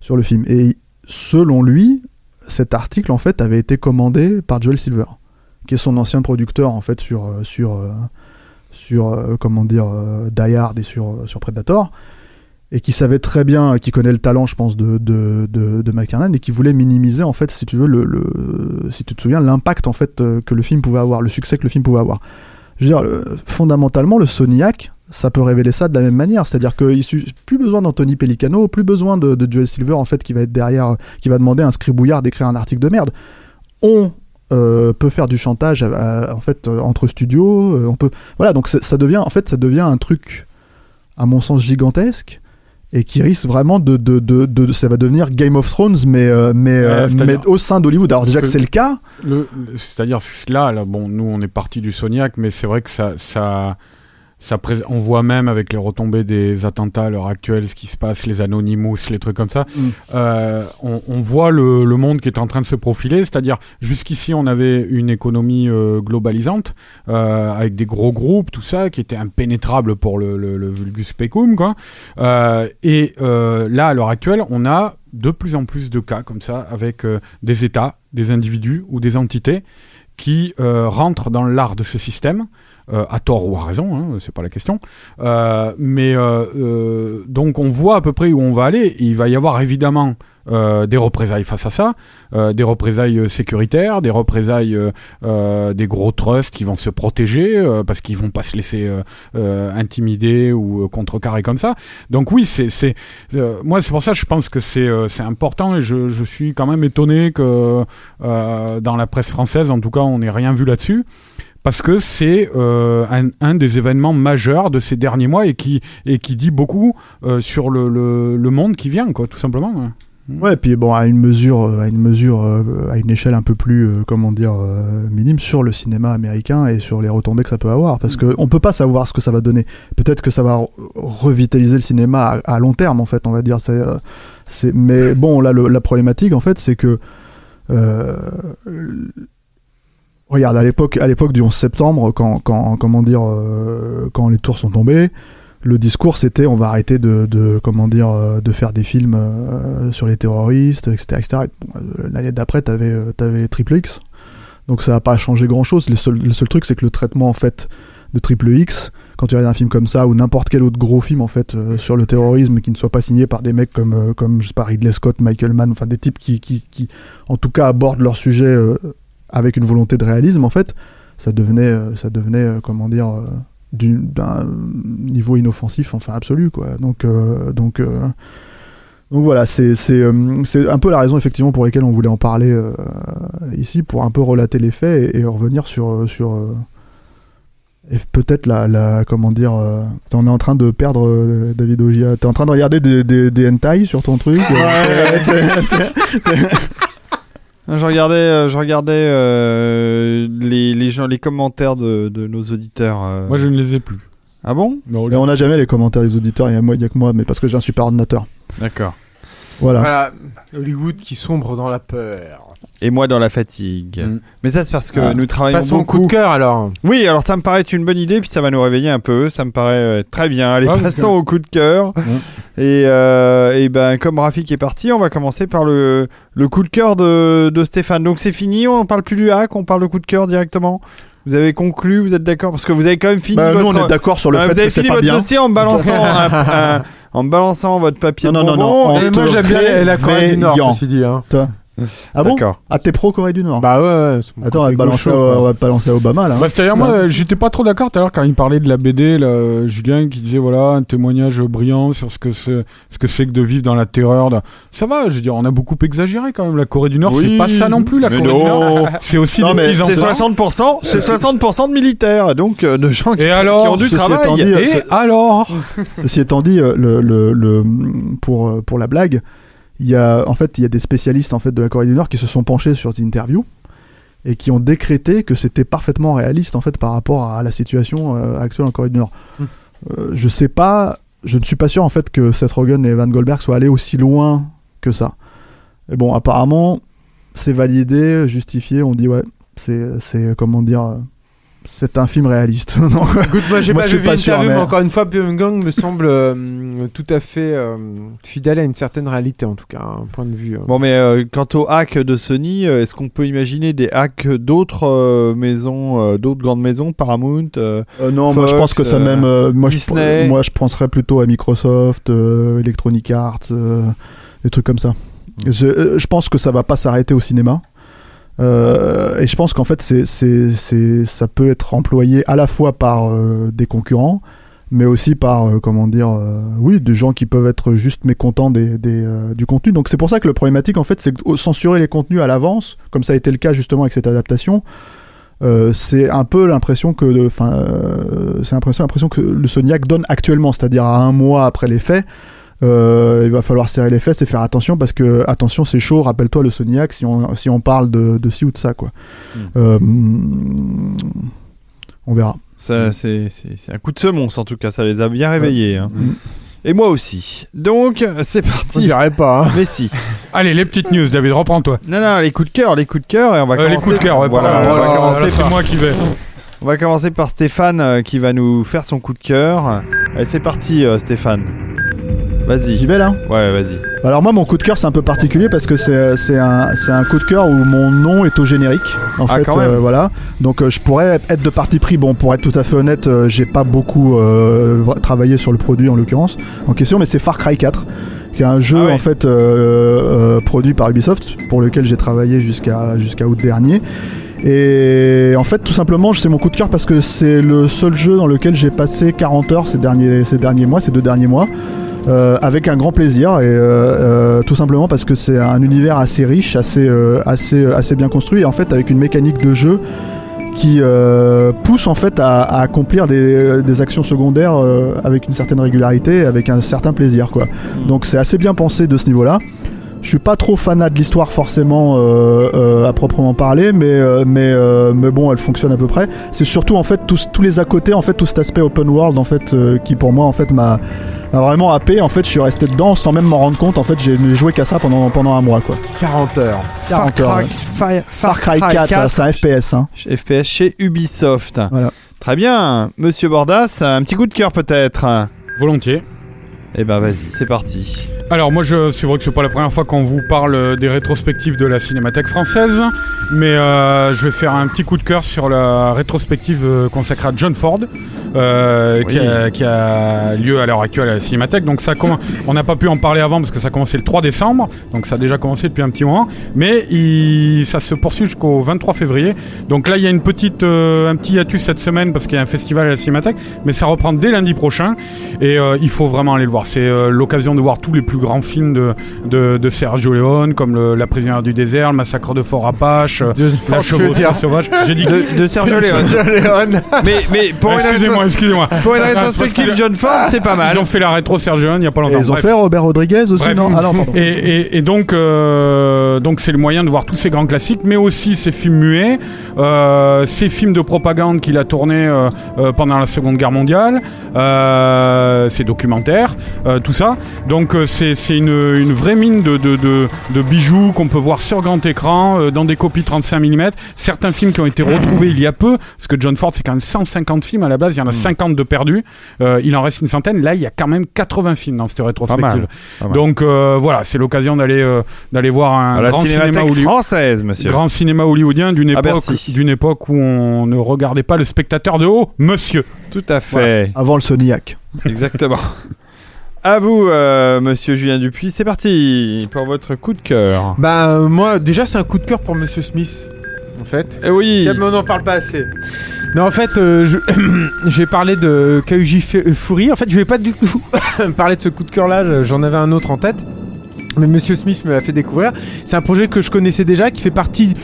sur le film. Et selon lui, cet article en fait avait été commandé par Joel Silver, qui est son ancien producteur en fait sur, euh, sur, euh, sur euh, comment dire Die Hard et sur, sur Predator et qui savait très bien, qui connaît le talent, je pense, de, de, de, McTiernan et qui voulait minimiser, en fait, si tu veux, le, si tu te souviens, l'impact, en fait, que le film pouvait avoir, le succès que le film pouvait avoir. Je veux dire, le- fondamentalement, le Soniac, ça peut révéler ça de la même manière, c'est-à-dire qu'il suffit plus besoin d'Anthony Pellicano, plus besoin de, de Joel Silver, en fait, qui va être derrière, euh, qui va demander à un scribouillard d'écrire un article de merde. On euh, peut faire du chantage, à- à- en fait, euh, entre studios, euh, on peut, voilà, donc ça devient, en fait, ça devient un truc, à mon sens, gigantesque et qui risque vraiment de, de, de, de- ça va devenir Game of Thrones mais euh, mais, euh, mais au sein d'Hollywood. Alors déjà que c'est le cas. le- C'est-à-dire là, là, bon, nous on est parti du Soniac, mais c'est vrai que ça, ça, ça on voit même avec les retombées des attentats à l'heure actuelle, ce qui se passe, les Anonymous, les trucs comme ça. Mm. Euh, on, on voit le, le monde qui est en train de se profiler, c'est-à-dire jusqu'ici on avait une économie euh, globalisante euh, avec des gros groupes, tout ça, qui était impénétrable pour le, le, le vulgus pecum, quoi. Et là, à l'heure actuelle, on a de plus en plus de cas comme ça avec des États, des individus ou des entités qui rentrent dans l'art de ce système, euh, à tort ou à raison, hein, c'est pas la question. Euh, mais euh, donc on voit à peu près où on va aller. Il va y avoir évidemment des représailles face à ça, des représailles sécuritaires, des représailles des gros trusts qui vont se protéger parce qu'ils vont pas se laisser intimider ou contrecarrer comme ça. Donc oui, c'est moi c'est pour ça que je pense que c'est important et je, je suis quand même étonné que dans la presse française en tout cas on n'ait rien vu là-dessus parce que c'est euh, un, un des événements majeurs de ces derniers mois et qui, et qui dit beaucoup euh, sur le, le, monde qui vient, quoi, tout simplement. ouais. ouais puis bon à une mesure euh, à une mesure à une échelle un peu plus comment dire minime sur le cinéma américain et sur les retombées que ça peut avoir parce que on peut pas savoir ce que ça va donner peut-être que ça va re- revitaliser le cinéma à, long terme en fait on va dire c'est mais bon là le- la problématique en fait c'est que Regarde, à l'époque, à l'époque du 11 septembre, quand, quand, comment dire, euh, quand les tours sont tombés, le discours c'était on va arrêter de, de comment dire, euh, de faire des films euh, sur les terroristes, etc. etc. L'année d'après, t'avais, t'avais Triple X, donc ça n'a pas changé grand chose. Le seul, le seul truc, c'est que le traitement en fait de Triple X, quand tu regardes un film comme ça ou n'importe quel autre gros film en fait sur le terrorisme qui ne soit pas signé par des mecs comme euh, comme je sais pas Ridley Scott, Michael Mann, enfin des types qui qui, qui en tout cas abordent leur sujet avec une volonté de réalisme en fait, ça devenait euh, ça devenait euh, comment dire euh, du- d'un niveau inoffensif enfin absolu quoi. Donc euh, donc euh, donc voilà, c'est un peu la raison effectivement pour laquelle on voulait en parler euh, ici pour un peu relater les faits et, et revenir sur sur et peut-être la, la comment dire on est en train de perdre David Ogia t'es en train de regarder des, des, des hentai sur ton truc euh, t'es- t'es- t'es- Je regardais, euh, je regardais euh, les, les, gens, les commentaires de, de nos auditeurs. euh. Moi, je ne les ai plus. Ah bon? Mais on n'a jamais les commentaires des auditeurs, il y a moi, il y a que moi, mais parce que j'ai un super ordinateur. D'accord. Voilà. Voilà, Hollywood qui sombre dans la peur. Et moi dans la fatigue. Mm. Mais ça, c'est parce que Ah. nous travaillons Passons au beaucoup. coup de cœur alors. Oui, alors ça me paraît être une bonne idée, puis ça va nous réveiller un peu. Ça me paraît euh, très bien. Allez, parce passons que- au coup de cœur. Et, euh, et ben, comme Rafik est parti, on va commencer par le, le coup de cœur de, de Stéphane. Donc c'est fini, on parle plus du hack, on parle de coup de cœur directement. Vous avez conclu, vous êtes d'accord? Parce que vous avez quand même fini Bah, nous, votre... on est d'accord sur le Ouais, fait vous avez que c'est fini pas votre bien. dossier en me balançant, un- un- en me balançant votre papier Non, de non, non, bonbons. non, Et te moi j'aime bien la- Corée du Nord, ceci dit. Hein. Ah bon D'accord. Ah, t'es pro Corée du Nord Bah ouais, ouais. Attends, on va, balancer, à- on va balancer à Obama là. hein. Bah, C'est-à-dire, moi, j'étais pas trop d'accord tout à l'heure quand il parlait de la BD, là, euh, Julien, qui disait, voilà, un témoignage brillant sur ce que c'est ce que c'est que de vivre dans la terreur. là. Ça va, je veux dire, on a beaucoup exagéré quand même. La Corée du Nord, Oui, c'est pas ça non plus, la Corée du. Nord. C'est aussi Non, des mais petits C'est enfants. 60%, c'est 60% de militaires, donc euh, de gens qui, Et alors, qui ont du travail. dit, Et alors Ceci étant dit, euh, le, le, le- pour, euh, pour la blague, il y a, en fait, il y a des spécialistes en fait, de la Corée du Nord qui se sont penchés sur cette interview et qui ont décrété que c'était parfaitement réaliste en fait, par rapport à la situation euh, actuelle en Corée du Nord. Hmm. Euh, je sais pas, je ne suis pas sûr en fait que Seth Rogen et Van Goldberg soient allés aussi loin que ça. Et bon, apparemment, c'est validé, justifié, on dit ouais, c'est, c'est comment dire, euh, c'est un film réaliste. Non, Écoute, moi j'ai pas je suis vu pas sûr, l'interview, mais... mais- encore une fois, Pyongyang me semble euh, tout à fait euh, fidèle à une certaine réalité, en tout cas, un point de vue. euh. Bon, mais euh, quant au hack de Sony, est-ce qu'on peut imaginer des hacks d'autres euh, maisons, euh, d'autres grandes maisons, Paramount euh, Euh, non, moi je pense que ça même. euh, moi, Disney? Je, moi je penserais plutôt à Microsoft, euh, Electronic Arts, euh, des trucs comme ça. Mm. Je, euh, je pense que ça va pas s'arrêter au cinéma. Euh, et je pense qu'en fait, c'est, c'est, ça peut être employé à la fois par euh, des concurrents, mais aussi par, euh, comment dire, oui, des gens qui peuvent être juste mécontents des, des, du contenu. Donc c'est pour ça que le problématique, en fait, c'est que censurer les contenus à l'avance, comme ça a été le cas justement avec cette adaptation, c'est un peu l'impression que, enfin, euh, c'est l'impression que le Soniac donne actuellement, c'est-à-dire à un mois après les faits. Euh, il va falloir serrer les fesses et faire attention parce que attention c'est chaud rappelle-toi le Soniac si on, si on parle de, de ci ou de ça quoi Mm. Euh, on verra ça, c'est, c'est, c'est un coup de semonce en tout cas, ça les a bien réveillés. hein. Mm. Et moi aussi. Donc, c'est parti. dirait pas. Hein. Mais si. Allez, les petites news, David, reprends-toi. Non, non, les coups de cœur, les coups de cœur, et on va Euh, les commencer. coups de cœur, ouais, voilà, pardon. on va Voilà, c'est par- moi qui vais. On va commencer par Stéphane euh, qui va nous faire son coup de cœur. Allez, c'est parti, euh, Stéphane. Vas-y. j'y vais là Ouais, vas-y. Alors moi mon coup de cœur c'est un peu particulier parce que c'est c'est un, c'est un coup de cœur où mon nom est au générique en Ah, fait quand même. euh, voilà donc euh, je pourrais être de parti pris bon pour être tout à fait honnête euh, j'ai pas beaucoup euh, travaillé sur le produit en l'occurrence en question mais c'est Far Cry 4 qui est un jeu Ah ouais. en fait euh, euh, produit par Ubisoft pour lequel j'ai travaillé jusqu'à jusqu'à août dernier et en fait tout simplement c'est mon coup de cœur parce que c'est le seul jeu dans lequel j'ai passé 40 heures ces derniers, ces derniers mois ces deux derniers mois euh, avec un grand plaisir et euh, euh, tout simplement parce que c'est un univers assez riche, assez, assez, assez bien construit et en fait avec une mécanique de jeu qui pousse en fait à, à accomplir des, des actions secondaires avec une certaine régularité, avec un certain plaisir quoi. Donc c'est assez bien pensé de ce niveau-là. Je suis pas trop fanat de l'histoire forcément euh, euh, à proprement parler, mais euh, mais mais bon, elle fonctionne à peu près. C'est surtout en fait tous tous les à côté, en fait tout cet aspect open world en fait qui pour moi en fait m'a vraiment happé. En fait, je suis resté dedans sans même m'en rendre compte. En fait, j'ai joué qu'à ça pendant pendant un mois quoi. 40 heures. 40 heures, ouais. Far, Far Cry 4, c'est un FPS. Hein. FPS chez Ubisoft. Voilà. Très bien. Monsieur Bordas, un petit coup de cœur peut-être Volontiers. Eh ben vas-y, c'est parti. Alors moi je c'est vrai que c'est pas la première fois qu'on vous parle des rétrospectives de la Cinémathèque française, mais euh, je vais faire un petit coup de cœur sur la rétrospective euh, consacrée à John Ford, euh, qui, a, qui a lieu à l'heure actuelle à la Cinémathèque. Donc ça commence, on n'a pas pu en parler avant parce que ça a commencé le 3 décembre, donc ça a déjà commencé depuis un petit moment, mais il, ça se poursuit jusqu'au 23 février. Donc là il y a une petite, euh, un petit hiatus cette semaine parce qu'il y a un festival à la Cinémathèque, mais ça reprend dès lundi prochain et il faut vraiment aller le voir. Alors c'est euh, l'occasion de voir tous les plus grands films de, de, de Sergio Leone, comme le, La prisonnière du désert, Le massacre de Fort Apache, euh, La chevauchée sauvage. J'ai dit De, de Sergio Leone. mais, mais pour, une Excusez-moi, excusez-moi. pour une Ah, rétrospective John Ford, c'est pas mal. Ils ont fait la rétro Sergio Leone il y a pas longtemps. Et ils ont Bref. fait Robert Rodriguez aussi, Bref. non Ah non. Et, et- et donc, euh, donc c'est le moyen de voir tous ces grands classiques, mais aussi ces films muets, euh, ces films de propagande qu'il a tournés euh, euh, pendant la Seconde Guerre mondiale, euh, ces documentaires, euh, tout ça. Donc euh, c'est c'est une, une vraie mine de, de, de, de bijoux qu'on peut voir sur grand écran, euh, dans des copies 35 mm. Certains films qui ont été retrouvés il y a peu, parce que John Ford c'est quand même 150 films à la base, il y en a 50 de perdus, Euh, il en reste une centaine. Là, il y a quand même 80 films dans cette rétrospective. Pas mal. Donc euh, voilà, c'est l'occasion d'aller euh, d'aller voir un la grand cinéma, française, monsieur. grand cinéma hollywoodien d'une époque d'une époque où on ne regardait pas le spectateur de haut, monsieur. Tout à fait. Avant le Soniac. Exactement. À vous, euh, monsieur Julien Dupuis. C'est parti pour votre coup de cœur. Bah euh, moi déjà c'est un coup de cœur pour Monsieur Smith en fait. Eh oui. On n'en parle pas assez. Non en fait euh, vais parler de Kauji Fu- Fury. En fait je vais pas du tout parler de ce coup de cœur là, j'en avais un autre en tête. Mais Monsieur Smith me l'a fait découvrir. C'est un projet que je connaissais déjà, qui fait partie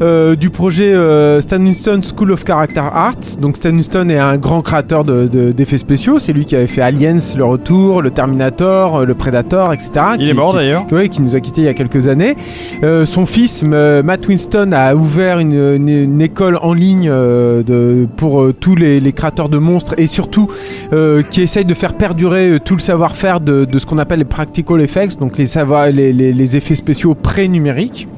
euh, du projet euh, Stan Winston School of Character Arts. Donc Stan Winston est un grand créateur de- de- d'effets spéciaux. C'est lui qui avait fait Aliens, Le Retour, Le Terminator, euh, Le Predator, etc. Il Qui- est mort d'ailleurs. oui, qui nous a quittés il y a quelques années. Euh, son fils, Matt Winston, a ouvert une, une- une école en ligne de, pour tous les, les créateurs de monstres et surtout qui essaye de faire perdurer tout le savoir-faire de, de ce qu'on appelle les practical effects, donc les, les- les effets spéciaux pré-numériques.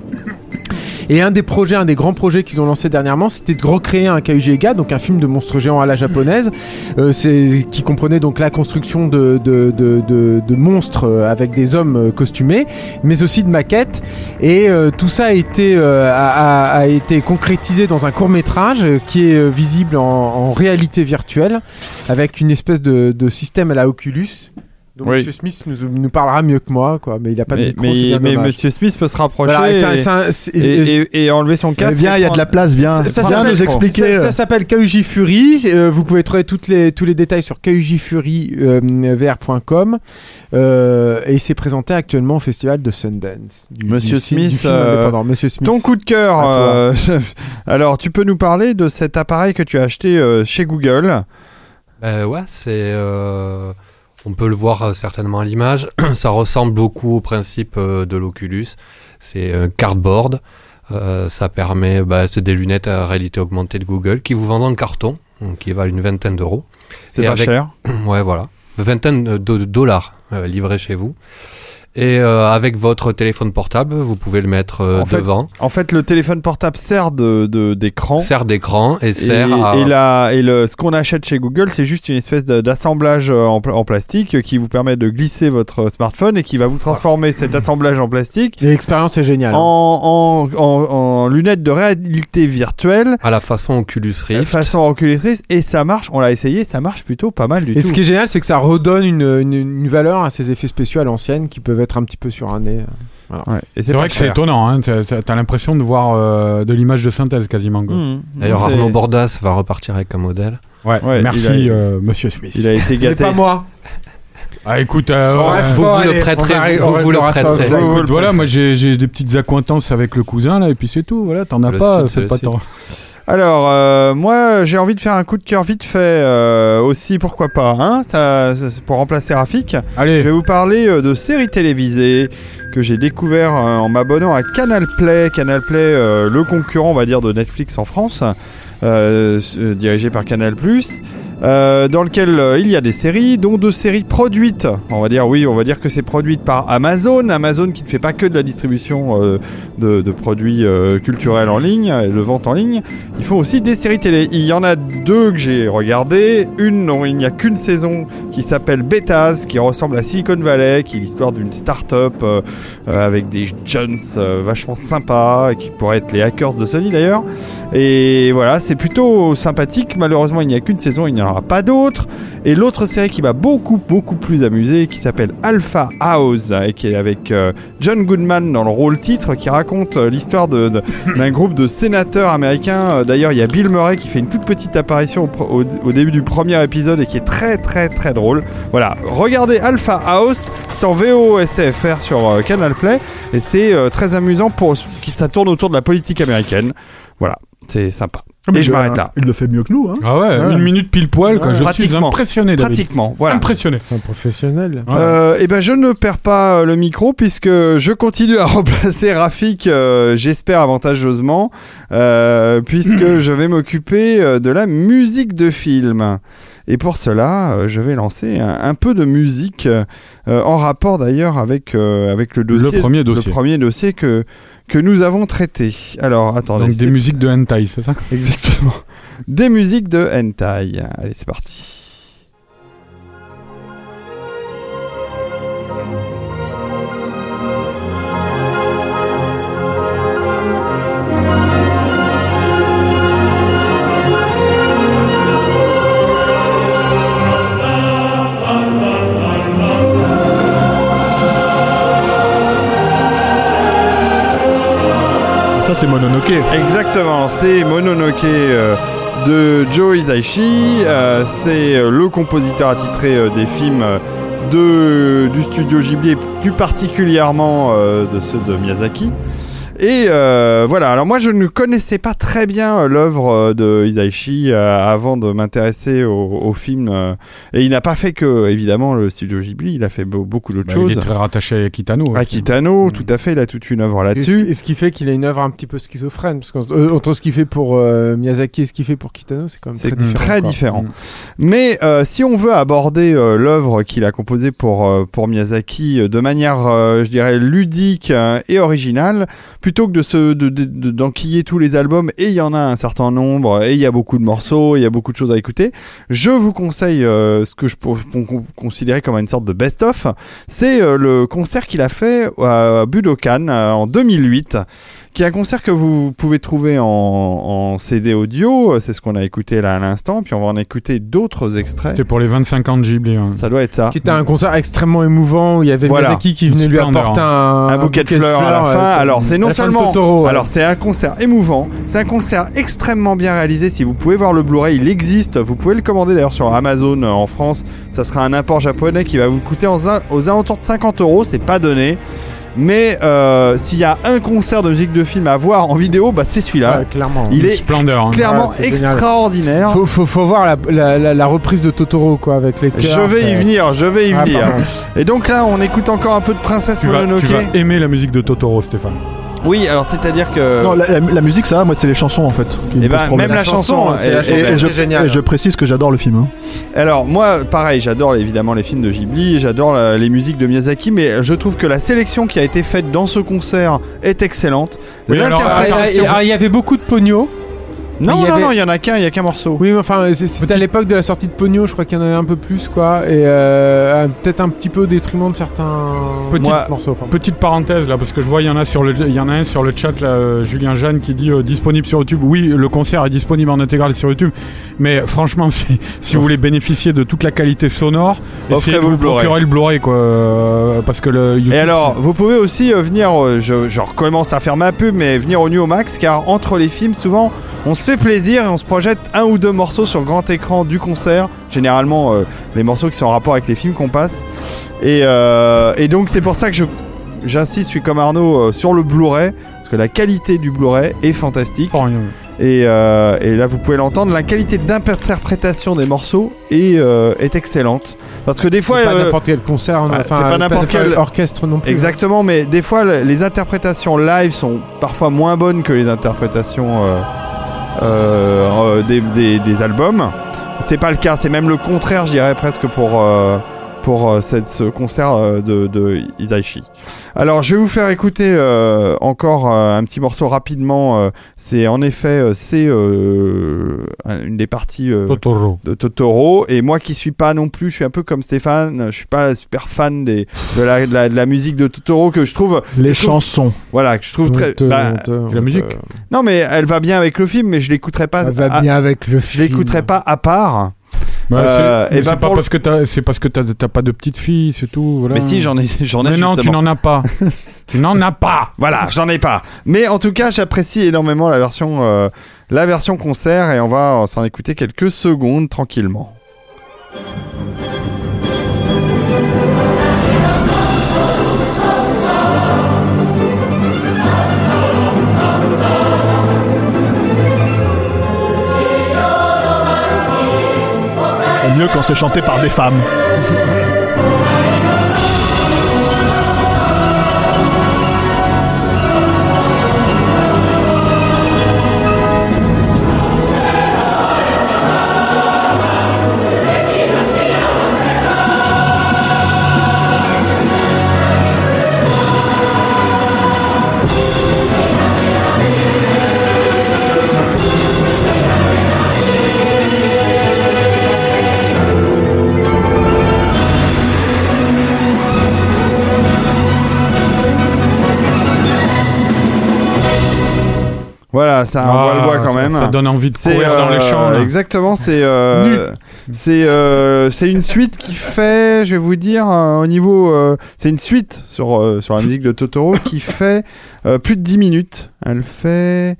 Et un des projets, un des grands projets qu'ils ont lancé dernièrement, c'était de recréer un Kaijega, donc un film de monstres géants à la japonaise, euh, c'est qui comprenait donc la construction de, de, de, de- de monstres euh, avec des hommes euh, costumés, mais aussi de maquettes. Et euh, tout ça a été, euh, a, a- été concrétisé dans un court métrage qui est euh, visible en, en réalité virtuelle, avec une espèce de, de système à la Oculus. Donc Oui. Monsieur Smith nous, nous parlera mieux que moi, quoi. Mais il a pas de Mais, micro, mais- c'est bien mais monsieur Smith peut se rapprocher Voilà, et un- enlever son Eh casque. Viens, il y a de la place, viens. Ça- ça viens s'appelle- nous expliquer. Ça, euh, ça s'appelle Kauji Fury. euh, vous pouvez trouver toutes les, tous les détails sur kaujifurivr.com. Euh, et c'est présenté actuellement au festival de Sundance. Du, Monsieur du Smith, du film euh, indépendant. Monsieur Smith. Ton coup de cœur. Euh, alors, tu peux nous parler de cet appareil que tu as acheté euh, chez Google? Euh, ouais, c'est. On peut le voir euh, certainement à l'image. Ça ressemble beaucoup au principe euh, de l'Oculus. C'est un cardboard. Euh, ça permet. Bah, c'est des lunettes à réalité augmentée de Google qui vous vendent en carton, donc qui valent une vingtaine d'euros. C'est pas avec- cher. Ouais, voilà. Une vingtaine de de dollars euh, livrés chez vous. Et euh, avec votre téléphone portable, vous pouvez le mettre euh, En fait, devant. En fait, le téléphone portable sert de de- d'écran. Sert d'écran et Et, sert à. et la- et le, ce qu'on achète chez Google, c'est juste une espèce d'assemblage euh, en, en plastique qui vous permet de glisser votre smartphone et qui va vous transformer cet assemblage en plastique Et L'expérience est géniale. en, en, en- en lunettes de réalité virtuelle à la façon Oculus Rift. façon oculatrice et ça marche. On l'a essayé, ça marche plutôt pas mal du Et tout. ce qui est génial, c'est que ça redonne une, une, une valeur à ces effets spéciaux à l'ancienne qui peuvent être un petit peu surannés. Ouais, et C'est pas vrai que c'est étonnant. Hein. T'as l'impression de voir euh, de l'image de synthèse quasiment. quoi. Mmh. D'ailleurs, C'est- Arnaud Bordas va repartir avec un modèle. Ouais, Ouais, merci a- euh, Monsieur Smith. Il a été gâté. pas moi. Ah écoute, euh, Bref, ouais. vous le prêterez, vous vous le prêterez. voilà, moi j'ai des petites acquaintances avec le cousin là, et puis c'est tout. Voilà, t'en as Le pas, c'est c'est tant. Alors, euh, moi, j'ai envie de faire un coup de cœur vite fait euh, aussi, pourquoi pas, hein, ça, ça- c'est pour remplacer Rafik. Je Allez, vais vous parler euh, de séries télévisées que j'ai découvert euh, en m'abonnant à Canal Play. Canal Play, euh, le concurrent, on va dire, de Netflix en France, dirigé par Canal euh, dans lequel euh, il y a des séries, dont deux séries produites. On va dire, oui, on va dire que c'est produite par Amazon. Amazon qui ne fait pas que de la distribution euh, de, produits culturels en ligne, et de vente en ligne. Ils font aussi des séries télé. Il y en a deux que j'ai regardées. Une dont il n'y a qu'une saison qui s'appelle Betas, qui ressemble à Silicon Valley, qui est l'histoire d'une start-up avec des jeunes vachement sympas, qui pourraient être les hackers de Sony d'ailleurs. Et voilà, c'est plutôt sympathique. Malheureusement, il n'y a qu'une saison, il n'y n'y en aura pas d'autres. Et l'autre série qui m'a beaucoup, beaucoup plus amusé, qui s'appelle Alpha House, et qui est avec euh, John Goodman dans le rôle titre, qui raconte euh, l'histoire de- de- d'un groupe de sénateurs américains. Euh, D'ailleurs, il y a Bill Murray qui fait une toute petite apparition au, au- début du premier épisode et qui est très, très, très drôle. Voilà, regardez Alpha House, c'est en VO STFR sur Canal Play, et c'est très amusant pour ça tourne autour de la politique américaine. Voilà, c'est sympa. Mais Et je m'arrête là. Il le fait mieux que nous. Hein. Ah ouais, Ouais. une minute pile poil, quoi. Ouais. Je suis Pratiquement. impressionné, David. Pratiquement, voilà. Impressionné. C'est un professionnel. Ouais. Euh, et ben je ne perds pas euh, le micro puisque je continue à remplacer Rafik, euh, j'espère avantageusement, euh, puisque je vais m'occuper de la musique de film. Et pour cela, euh, je vais lancer un, un peu de musique euh, en rapport d'ailleurs avec euh, avec le dossier, Le premier dossier. le premier dossier que que nous avons traité. Alors attendez, Donc des musiques de hentai, c'est ça? Exactement des musiques de hentai. Allez, c'est parti. Ça, c'est Mononoke. Exactement, c'est Mononoke euh, de Joe Hisaishi. euh, c'est euh, le compositeur attitré des films du studio Ghibli plus particulièrement de ceux de Miyazaki. Et euh, voilà, alors moi je ne connaissais pas très bien euh, l'œuvre euh, de Hisaishi euh, avant de m'intéresser au, au film. et il n'a pas fait que, évidemment, le studio Ghibli, il a fait beau- beaucoup d'autres Bah, choses. Il est très rattaché à Kitano. À. Kitano, Mm. tout à fait, il a toute une œuvre là-dessus. ce, et ce qui fait qu'il a une œuvre un petit peu schizophrène. Parce que entre ce qu'il fait pour euh, Miyazaki et ce qu'il fait pour Kitano, c'est quand même C'est très différent. très quoi. différent. Mm. Mais euh, si on veut aborder euh, l'œuvre qu'il a composée pour, euh, pour Miyazaki de manière, euh, je dirais, ludique euh, et originale, plutôt que de se de- de- de- d'enquiller tous les albums, et il y en a un certain nombre, et il y a beaucoup de morceaux, il y a beaucoup de choses à écouter, je vous conseille euh, ce que je peux peux con- considérer comme une sorte de best-of, c'est euh, le concert qu'il a fait à Budokan euh, en 2008 qui est un concert que vous pouvez trouver en, en CD audio, c'est ce qu'on a écouté là à l'instant, puis on va en écouter d'autres extraits. C'était pour les 25 ans de Ghibli. hein. Ça doit être ça. Qui était un concert extrêmement émouvant où il y avait Voilà. Miyazaki qui venait lui apporter un, Un bouquet de fleurs à la ouais, fin. Alors c'est non seulement, Totoro, ouais. alors c'est un concert émouvant, c'est un concert extrêmement bien réalisé. Si vous pouvez voir le Blu-ray, il existe. Vous pouvez le commander d'ailleurs sur Amazon euh, en France. Ça sera un import japonais qui va vous coûter en- aux alentours de 50 euros. C'est pas donné. Mais euh, s'il y a un concert de musique de film à voir en vidéo, bah c'est celui-là. Ouais, clairement. Il Une est splendeur. hein. clairement Ouais, extraordinaire. Faut, faut, faut voir la, la, la, la reprise de Totoro quoi avec les Je chœurs, vais y venir, je vais y Ah, venir. pardon. Et donc là, on écoute encore un peu de Princesse Tu vas, Mononoke. tu vas aimer la musique de Totoro, Stéphane. Oui, alors c'est-à-dire que. Non, la, la- la musique, ça va, moi, c'est les chansons en fait. qui me Eh ben, problème. même la chanson, c'est et- la et- chanson, Et, et je, c'est génial. et je précise que j'adore le film. hein. Alors moi, pareil, j'adore évidemment les films de Ghibli, j'adore la- les musiques de Miyazaki, mais je trouve que la sélection qui a été faite dans ce concert est excellente. Oui, alors, Ah, L'interprétation. Il y avait beaucoup de pognon. Non, non, avait- non, il y en a qu'un, il y a qu'un morceau. Oui, mais enfin, c'est- c'était à l'époque de la sortie de Pogno, je crois qu'il y en avait un peu plus, quoi. Et euh, euh, peut-être un petit peu au détriment de certains Petite- Moi- morceaux. enfin. Petite parenthèse là, parce que je vois il y en a sur le, il y en a un sur le chat là, euh, Julien Jeanne qui dit euh, disponible sur YouTube. Oui, le concert est disponible en intégral sur YouTube, mais franchement, si, si vous voulez bénéficier de toute la qualité sonore, essayez de vous procurer le Blu-ray quoi, euh, parce que le YouTube. Et alors, vous pouvez aussi euh, venir, euh, je, je recommence à faire ma pub, mais venir au New Max, car entre les films, souvent, on se fait plaisir et on se projette un ou deux morceaux sur grand écran du concert. Généralement, euh, les morceaux qui sont en rapport avec les films qu'on passe. Et, euh, et donc, c'est pour ça que je, j'insiste, je suis comme Arnaud, euh, sur le Blu-ray, parce que la qualité du Blu-ray est fantastique. Et, euh, et là, vous pouvez l'entendre, la qualité d'interprétation des morceaux est, euh, est excellente. Parce que des fois, C'est pas n'importe quel concert, bah, enfin, c'est pas n'importe quel orchestre non plus. Exactement, mais des fois le- les interprétations live sont parfois moins bonnes que les interprétations des, des- des albums. C'est pas le cas, c'est même le contraire, je dirais presque pour euh, pour euh, cette, ce concert euh, de, de Isaichi. Alors, je vais vous faire écouter euh, encore euh, un petit morceau rapidement. euh, c'est en effet, euh, c'est euh, une des parties euh, Totoro. de Totoro et moi qui suis pas non plus je suis un peu comme Stéphane je suis pas super fan des, de, la, de, la, de la musique de Totoro que je trouve Les je trouve- chansons. voilà que je trouve très bah, La musique. non mais elle va bien avec le film mais je l'écouterai pas va à- bien avec le je l'écouterai pas à part Bah, Euh, c'est mais ben pas le- parce que t'as, c'est parce que t'as, pas de petite fille, c'est tout. Voilà. Mais si, j'en ai, j'en ai Mais non, tu n'en as pas. tu n'en as pas. Voilà, j'en ai pas. Mais en tout cas, j'apprécie énormément la version, euh, la version concert et on va s'en écouter quelques secondes tranquillement. Mieux quand c'est chanté par des femmes. Voilà, ça envoie le bois quand ça- même. Ça donne envie de courir dans les euh, champs. là. Exactement, c'est euh, c'est euh, c'est une suite qui fait, je vais vous dire, euh, au niveau, euh, c'est une suite sur euh, sur la musique de Totoro qui fait euh, plus de 10 minutes. Elle fait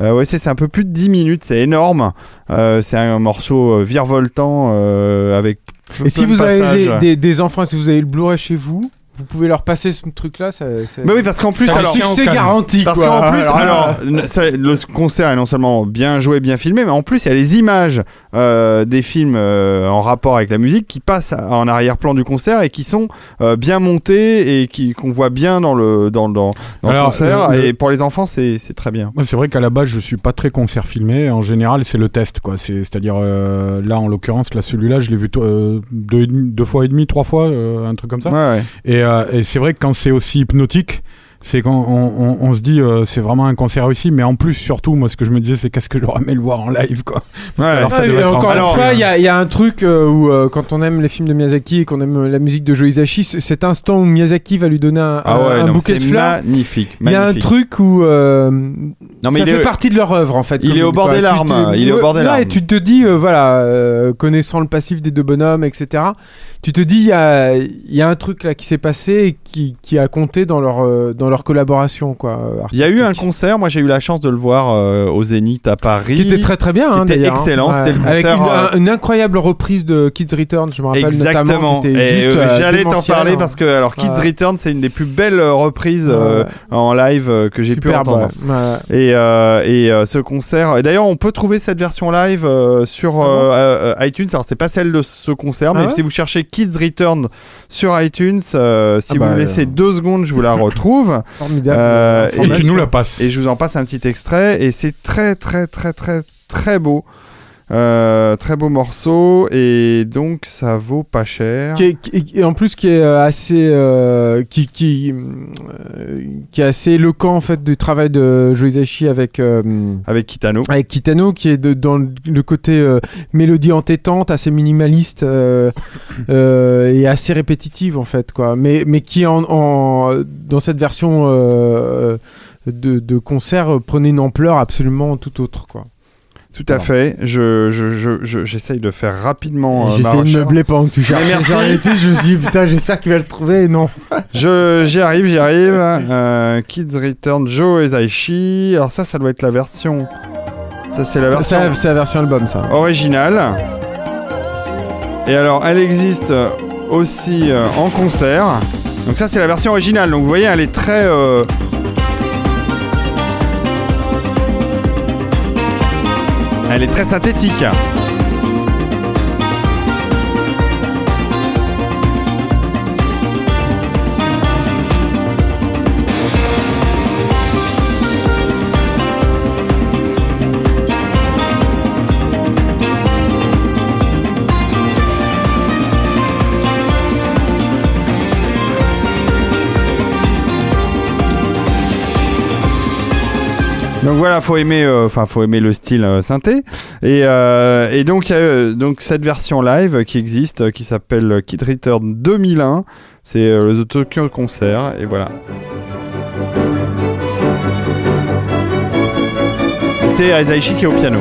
euh, ouais, c'est c'est un peu plus de 10 minutes, c'est énorme. Euh, c'est un morceau euh, virevoltant euh, avec. Et si vous avez passages. des, des- des enfants, si vous avez le Blu-ray chez vous, vous pouvez leur passer ce truc-là. Ça, ça- Mais oui, parce qu'en plus, alors, succès garanti. Parce qu'en plus, Alors là- alors, ça- le concert est non seulement bien joué, bien filmé, mais en plus, il y a les images euh, des films euh, en rapport avec la musique qui passent en arrière-plan du concert et qui sont euh, bien montées et qui qu'on voit bien dans le dans, dans, dans le Alors, concert. le- Et pour les enfants, c'est c'est très bien. C'est vrai qu'à la base, je suis pas très concert filmé. En général, c'est le test, quoi. C'est, c'est-à-dire, euh, là, en l'occurrence, là, celui-là, je l'ai vu euh, deux, deux fois et demi, trois fois, euh, un truc comme ça. Ouais, ouais. Et, euh, et c'est vrai que quand c'est aussi hypnotique, c'est quand on, on- on se dit euh, c'est vraiment un concert réussi, mais en plus, surtout, moi, ce que je me disais, c'est qu'est-ce que j'aurais aimé le voir en live, quoi. Ouais. Alors, ça encore une fois, il y, a- un truc euh, où euh, quand on aime les films de Miyazaki et qu'on aime la musique de Joe Hisaishi, cet instant où Miyazaki va lui donner un, Ah un- ouais, un non, bouquet de fleurs, magnifique. il y a un truc où euh, Non, mais ça il fait est- partie de leur œuvre en fait. il est au bord quoi. des larmes, il est au bord des larmes. et tu te dis, euh, voilà, euh, connaissant le passif des deux bonhommes, etc. Tu te dis, il y a, il y a un truc là qui s'est passé et qui, qui a compté dans leur euh, dans leur collaboration Il y a eu un concert, moi j'ai eu la chance de le voir euh, au Zénith à Paris. qui était très très bien, qui hein, était d'ailleurs, hein. excellent, c'était le Avec une, euh, un- une incroyable reprise de Kids Return, je me rappelle Exactement. notamment, qui était euh, j'allais t'en parler hein. parce que alors Kids Ouais. Return c'est une des plus belles reprises Ouais. en live que j'ai pu entendre. Et, et ce concert. Et d'ailleurs, on peut trouver cette version live sur Ah iTunes. Alors, c'est pas celle de ce concert, mais Ah ouais si vous cherchez Kids Return sur iTunes, euh, si Ah vous bah, me laissez euh, deux secondes, je vous la retrouve. Formidable. Euh, Et tu nous la passes. Et je vous en passe un petit extrait. Et c'est très, très, très, très, très beau. Euh, très beau morceau. Et donc, ça vaut pas cher. qui est, qui- et en plus qui est euh, assez euh, qui qui euh, qui est assez éloquent en fait du travail de Joe Hisaishi avec Avec Kitano. avec Kitano qui est de, dans le- côté mélodie entêtante assez minimaliste et assez répétitive en fait quoi mais mais qui en, en dans cette version de, de concert prenait une ampleur absolument tout autre quoi Tout à fait. Je, je, je, je- j'essaye de faire rapidement. euh, j'essaie de meubler pendant que tu cherches merci. je me suis dit putain j'espère qu'il va le trouver non Je, j'y arrive, j'y arrive. Euh, Kids Return Joe Ezaishi. Alors ça, ça doit être la version. Ça, c'est la version c'est la version album ça originale. Et alors, elle existe aussi euh, en concert. Donc ça, c'est la version originale. Donc vous voyez, elle est très. Elle est très synthétique. Donc voilà, faut aimer, euh, faut aimer le style euh, synthé. Et, euh, donc il donc cette version live qui existe, qui s'appelle Kid Return 2001. C'est le Tokyo Concert et voilà. C'est Aizaishi qui est au piano.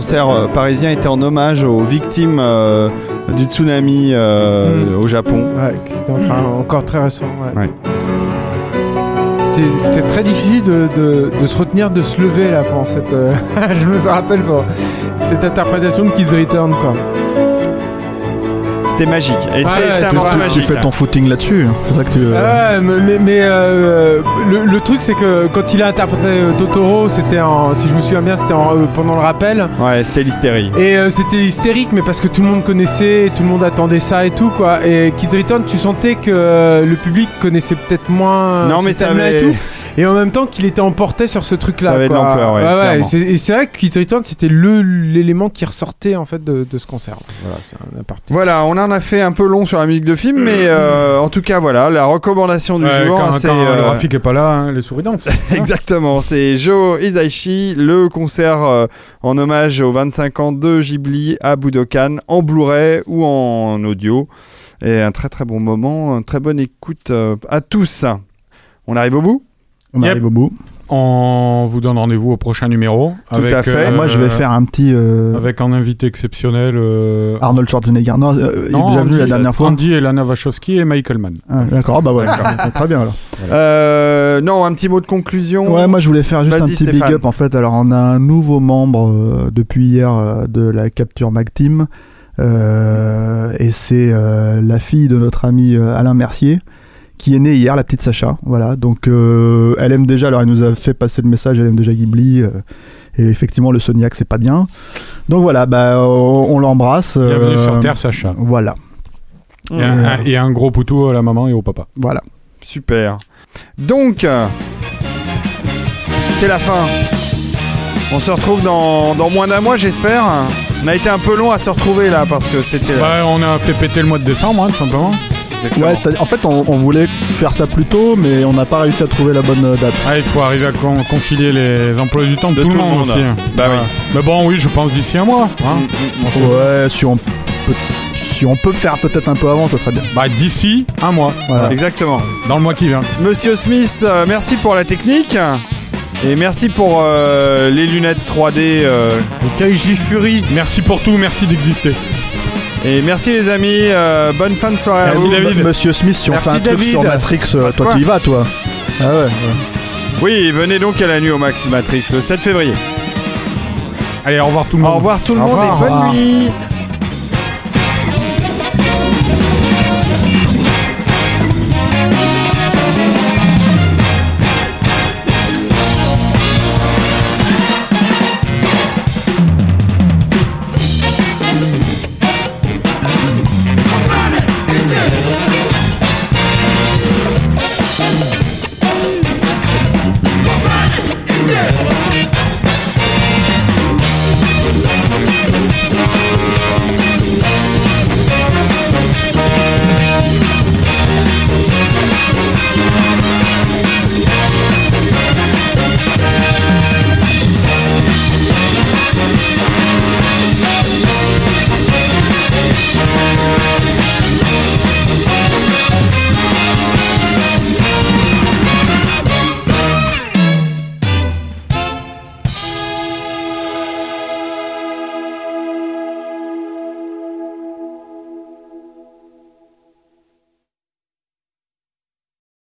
Concert euh, parisien était en hommage aux victimes euh, du tsunami euh, au Japon. Ouais, qui était en train- encore très récent. ouais. Ouais. C'était- très difficile de, de- de se retenir, de se lever là pendant cette. je me rappelle pour cette interprétation de Kids Return quoi. C'était magique. Et Ouais, c'est- c'est un c'est morceau ça. Tu magique. fais ton footing là-dessus. C'est ça que tu. euh, Ouais, mais, mais- mais, euh, le, le truc c'est que quand il a interprété euh, Totoro, c'était en, si je me souviens bien, c'était en, euh, pendant le rappel. Ouais, c'était l'hystérie. Et euh, c'était hystérique, mais parce que tout le monde connaissait, tout le monde attendait ça et tout quoi. Et Kids Return, tu sentais que euh, le public connaissait peut-être moins. Non, mais ça avait- et tout. Et en même temps qu'il était emporté sur ce truc-là. Ça avait de quoi. l'ampleur, ouais, et c'est- et c'est vrai que Kids Return, c'était l'élément qui ressortait en fait de, de ce concert. Voilà, c'est un aparté. Voilà, on en a fait un peu long sur la musique de film, mais euh, en tout cas, voilà, la recommandation du Ouais, jour, c'est le euh, graphique est pas là, hein, les souris dansent. exactement, c'est Joe Hisaishi, le concert euh, en hommage aux 25 ans de Ghibli à Budokan, en Blu-ray ou en audio, et un très très bon moment, une très bonne écoute à tous. On arrive au bout? On Yep. arrive au bout. On vous donne rendez-vous au prochain numéro. Tout avec, à fait. euh, Moi, je vais faire un petit euh, Avec un invité exceptionnel. euh, Arnold Schwarzenegger. Non, euh, il non, est déjà venu la dernière fois. Andy et Lana Wachowski et Michael Mann. Ah, D'accord, Ah, bah ouais, très bien alors. Euh, Non, un petit mot de conclusion. Ouais, moi je voulais faire juste un petit Stéphane. big up en fait. Alors on a un nouveau membre euh, depuis hier euh, de la Capture Mag Team Euh, et c'est euh, la fille de notre ami euh, Alain Mercier qui est née hier, la petite Sacha. Voilà, donc euh, elle aime déjà. Alors elle nous a fait passer le message. Elle aime déjà Ghibli. euh, et effectivement, le Soniac c'est pas bien. Donc voilà, bah on, on l'embrasse. Bienvenue euh, sur Terre, Sacha. Voilà, Et un, un- et un gros poutou à la maman et au papa. voilà. Super. Donc, c'est la fin. On se retrouve dans, dans moins d'un mois, j'espère. On a été un peu long à se retrouver là parce que c'était. Ouais, on a fait péter le mois de décembre, hein, tout simplement. Ouais, c'est-à-dire- en fait, on, on voulait faire ça plus tôt, mais on n'a pas réussi à trouver la bonne euh, date. Ah, il faut arriver à con- concilier les emplois du temps de, tout, le monde, aussi. hein. Bah oui. Mais bon, oui, je pense d'ici un mois. hein. Ouais, si on peut, si on peut faire peut-être un peu avant, ça serait bien. Bah, d'ici un mois, Voilà. Exactement. dans le mois qui vient. Monsieur Smith, euh, merci pour la technique. Et merci pour euh, les lunettes 3D. euh, Kaiji Fury. Merci pour tout, merci d'exister. Et merci les amis. euh, bonne fin de soirée à Merci, vous. David. M- Monsieur Smith, si Merci, on fait un truc sur Matrix, euh, toi tu y vas, toi Ah ouais. ouais. Oui, venez donc à la nuit au Max Matrix le 7 février. Allez, au revoir tout le monde. Au revoir tout le Au monde revoir. et bonne nuit.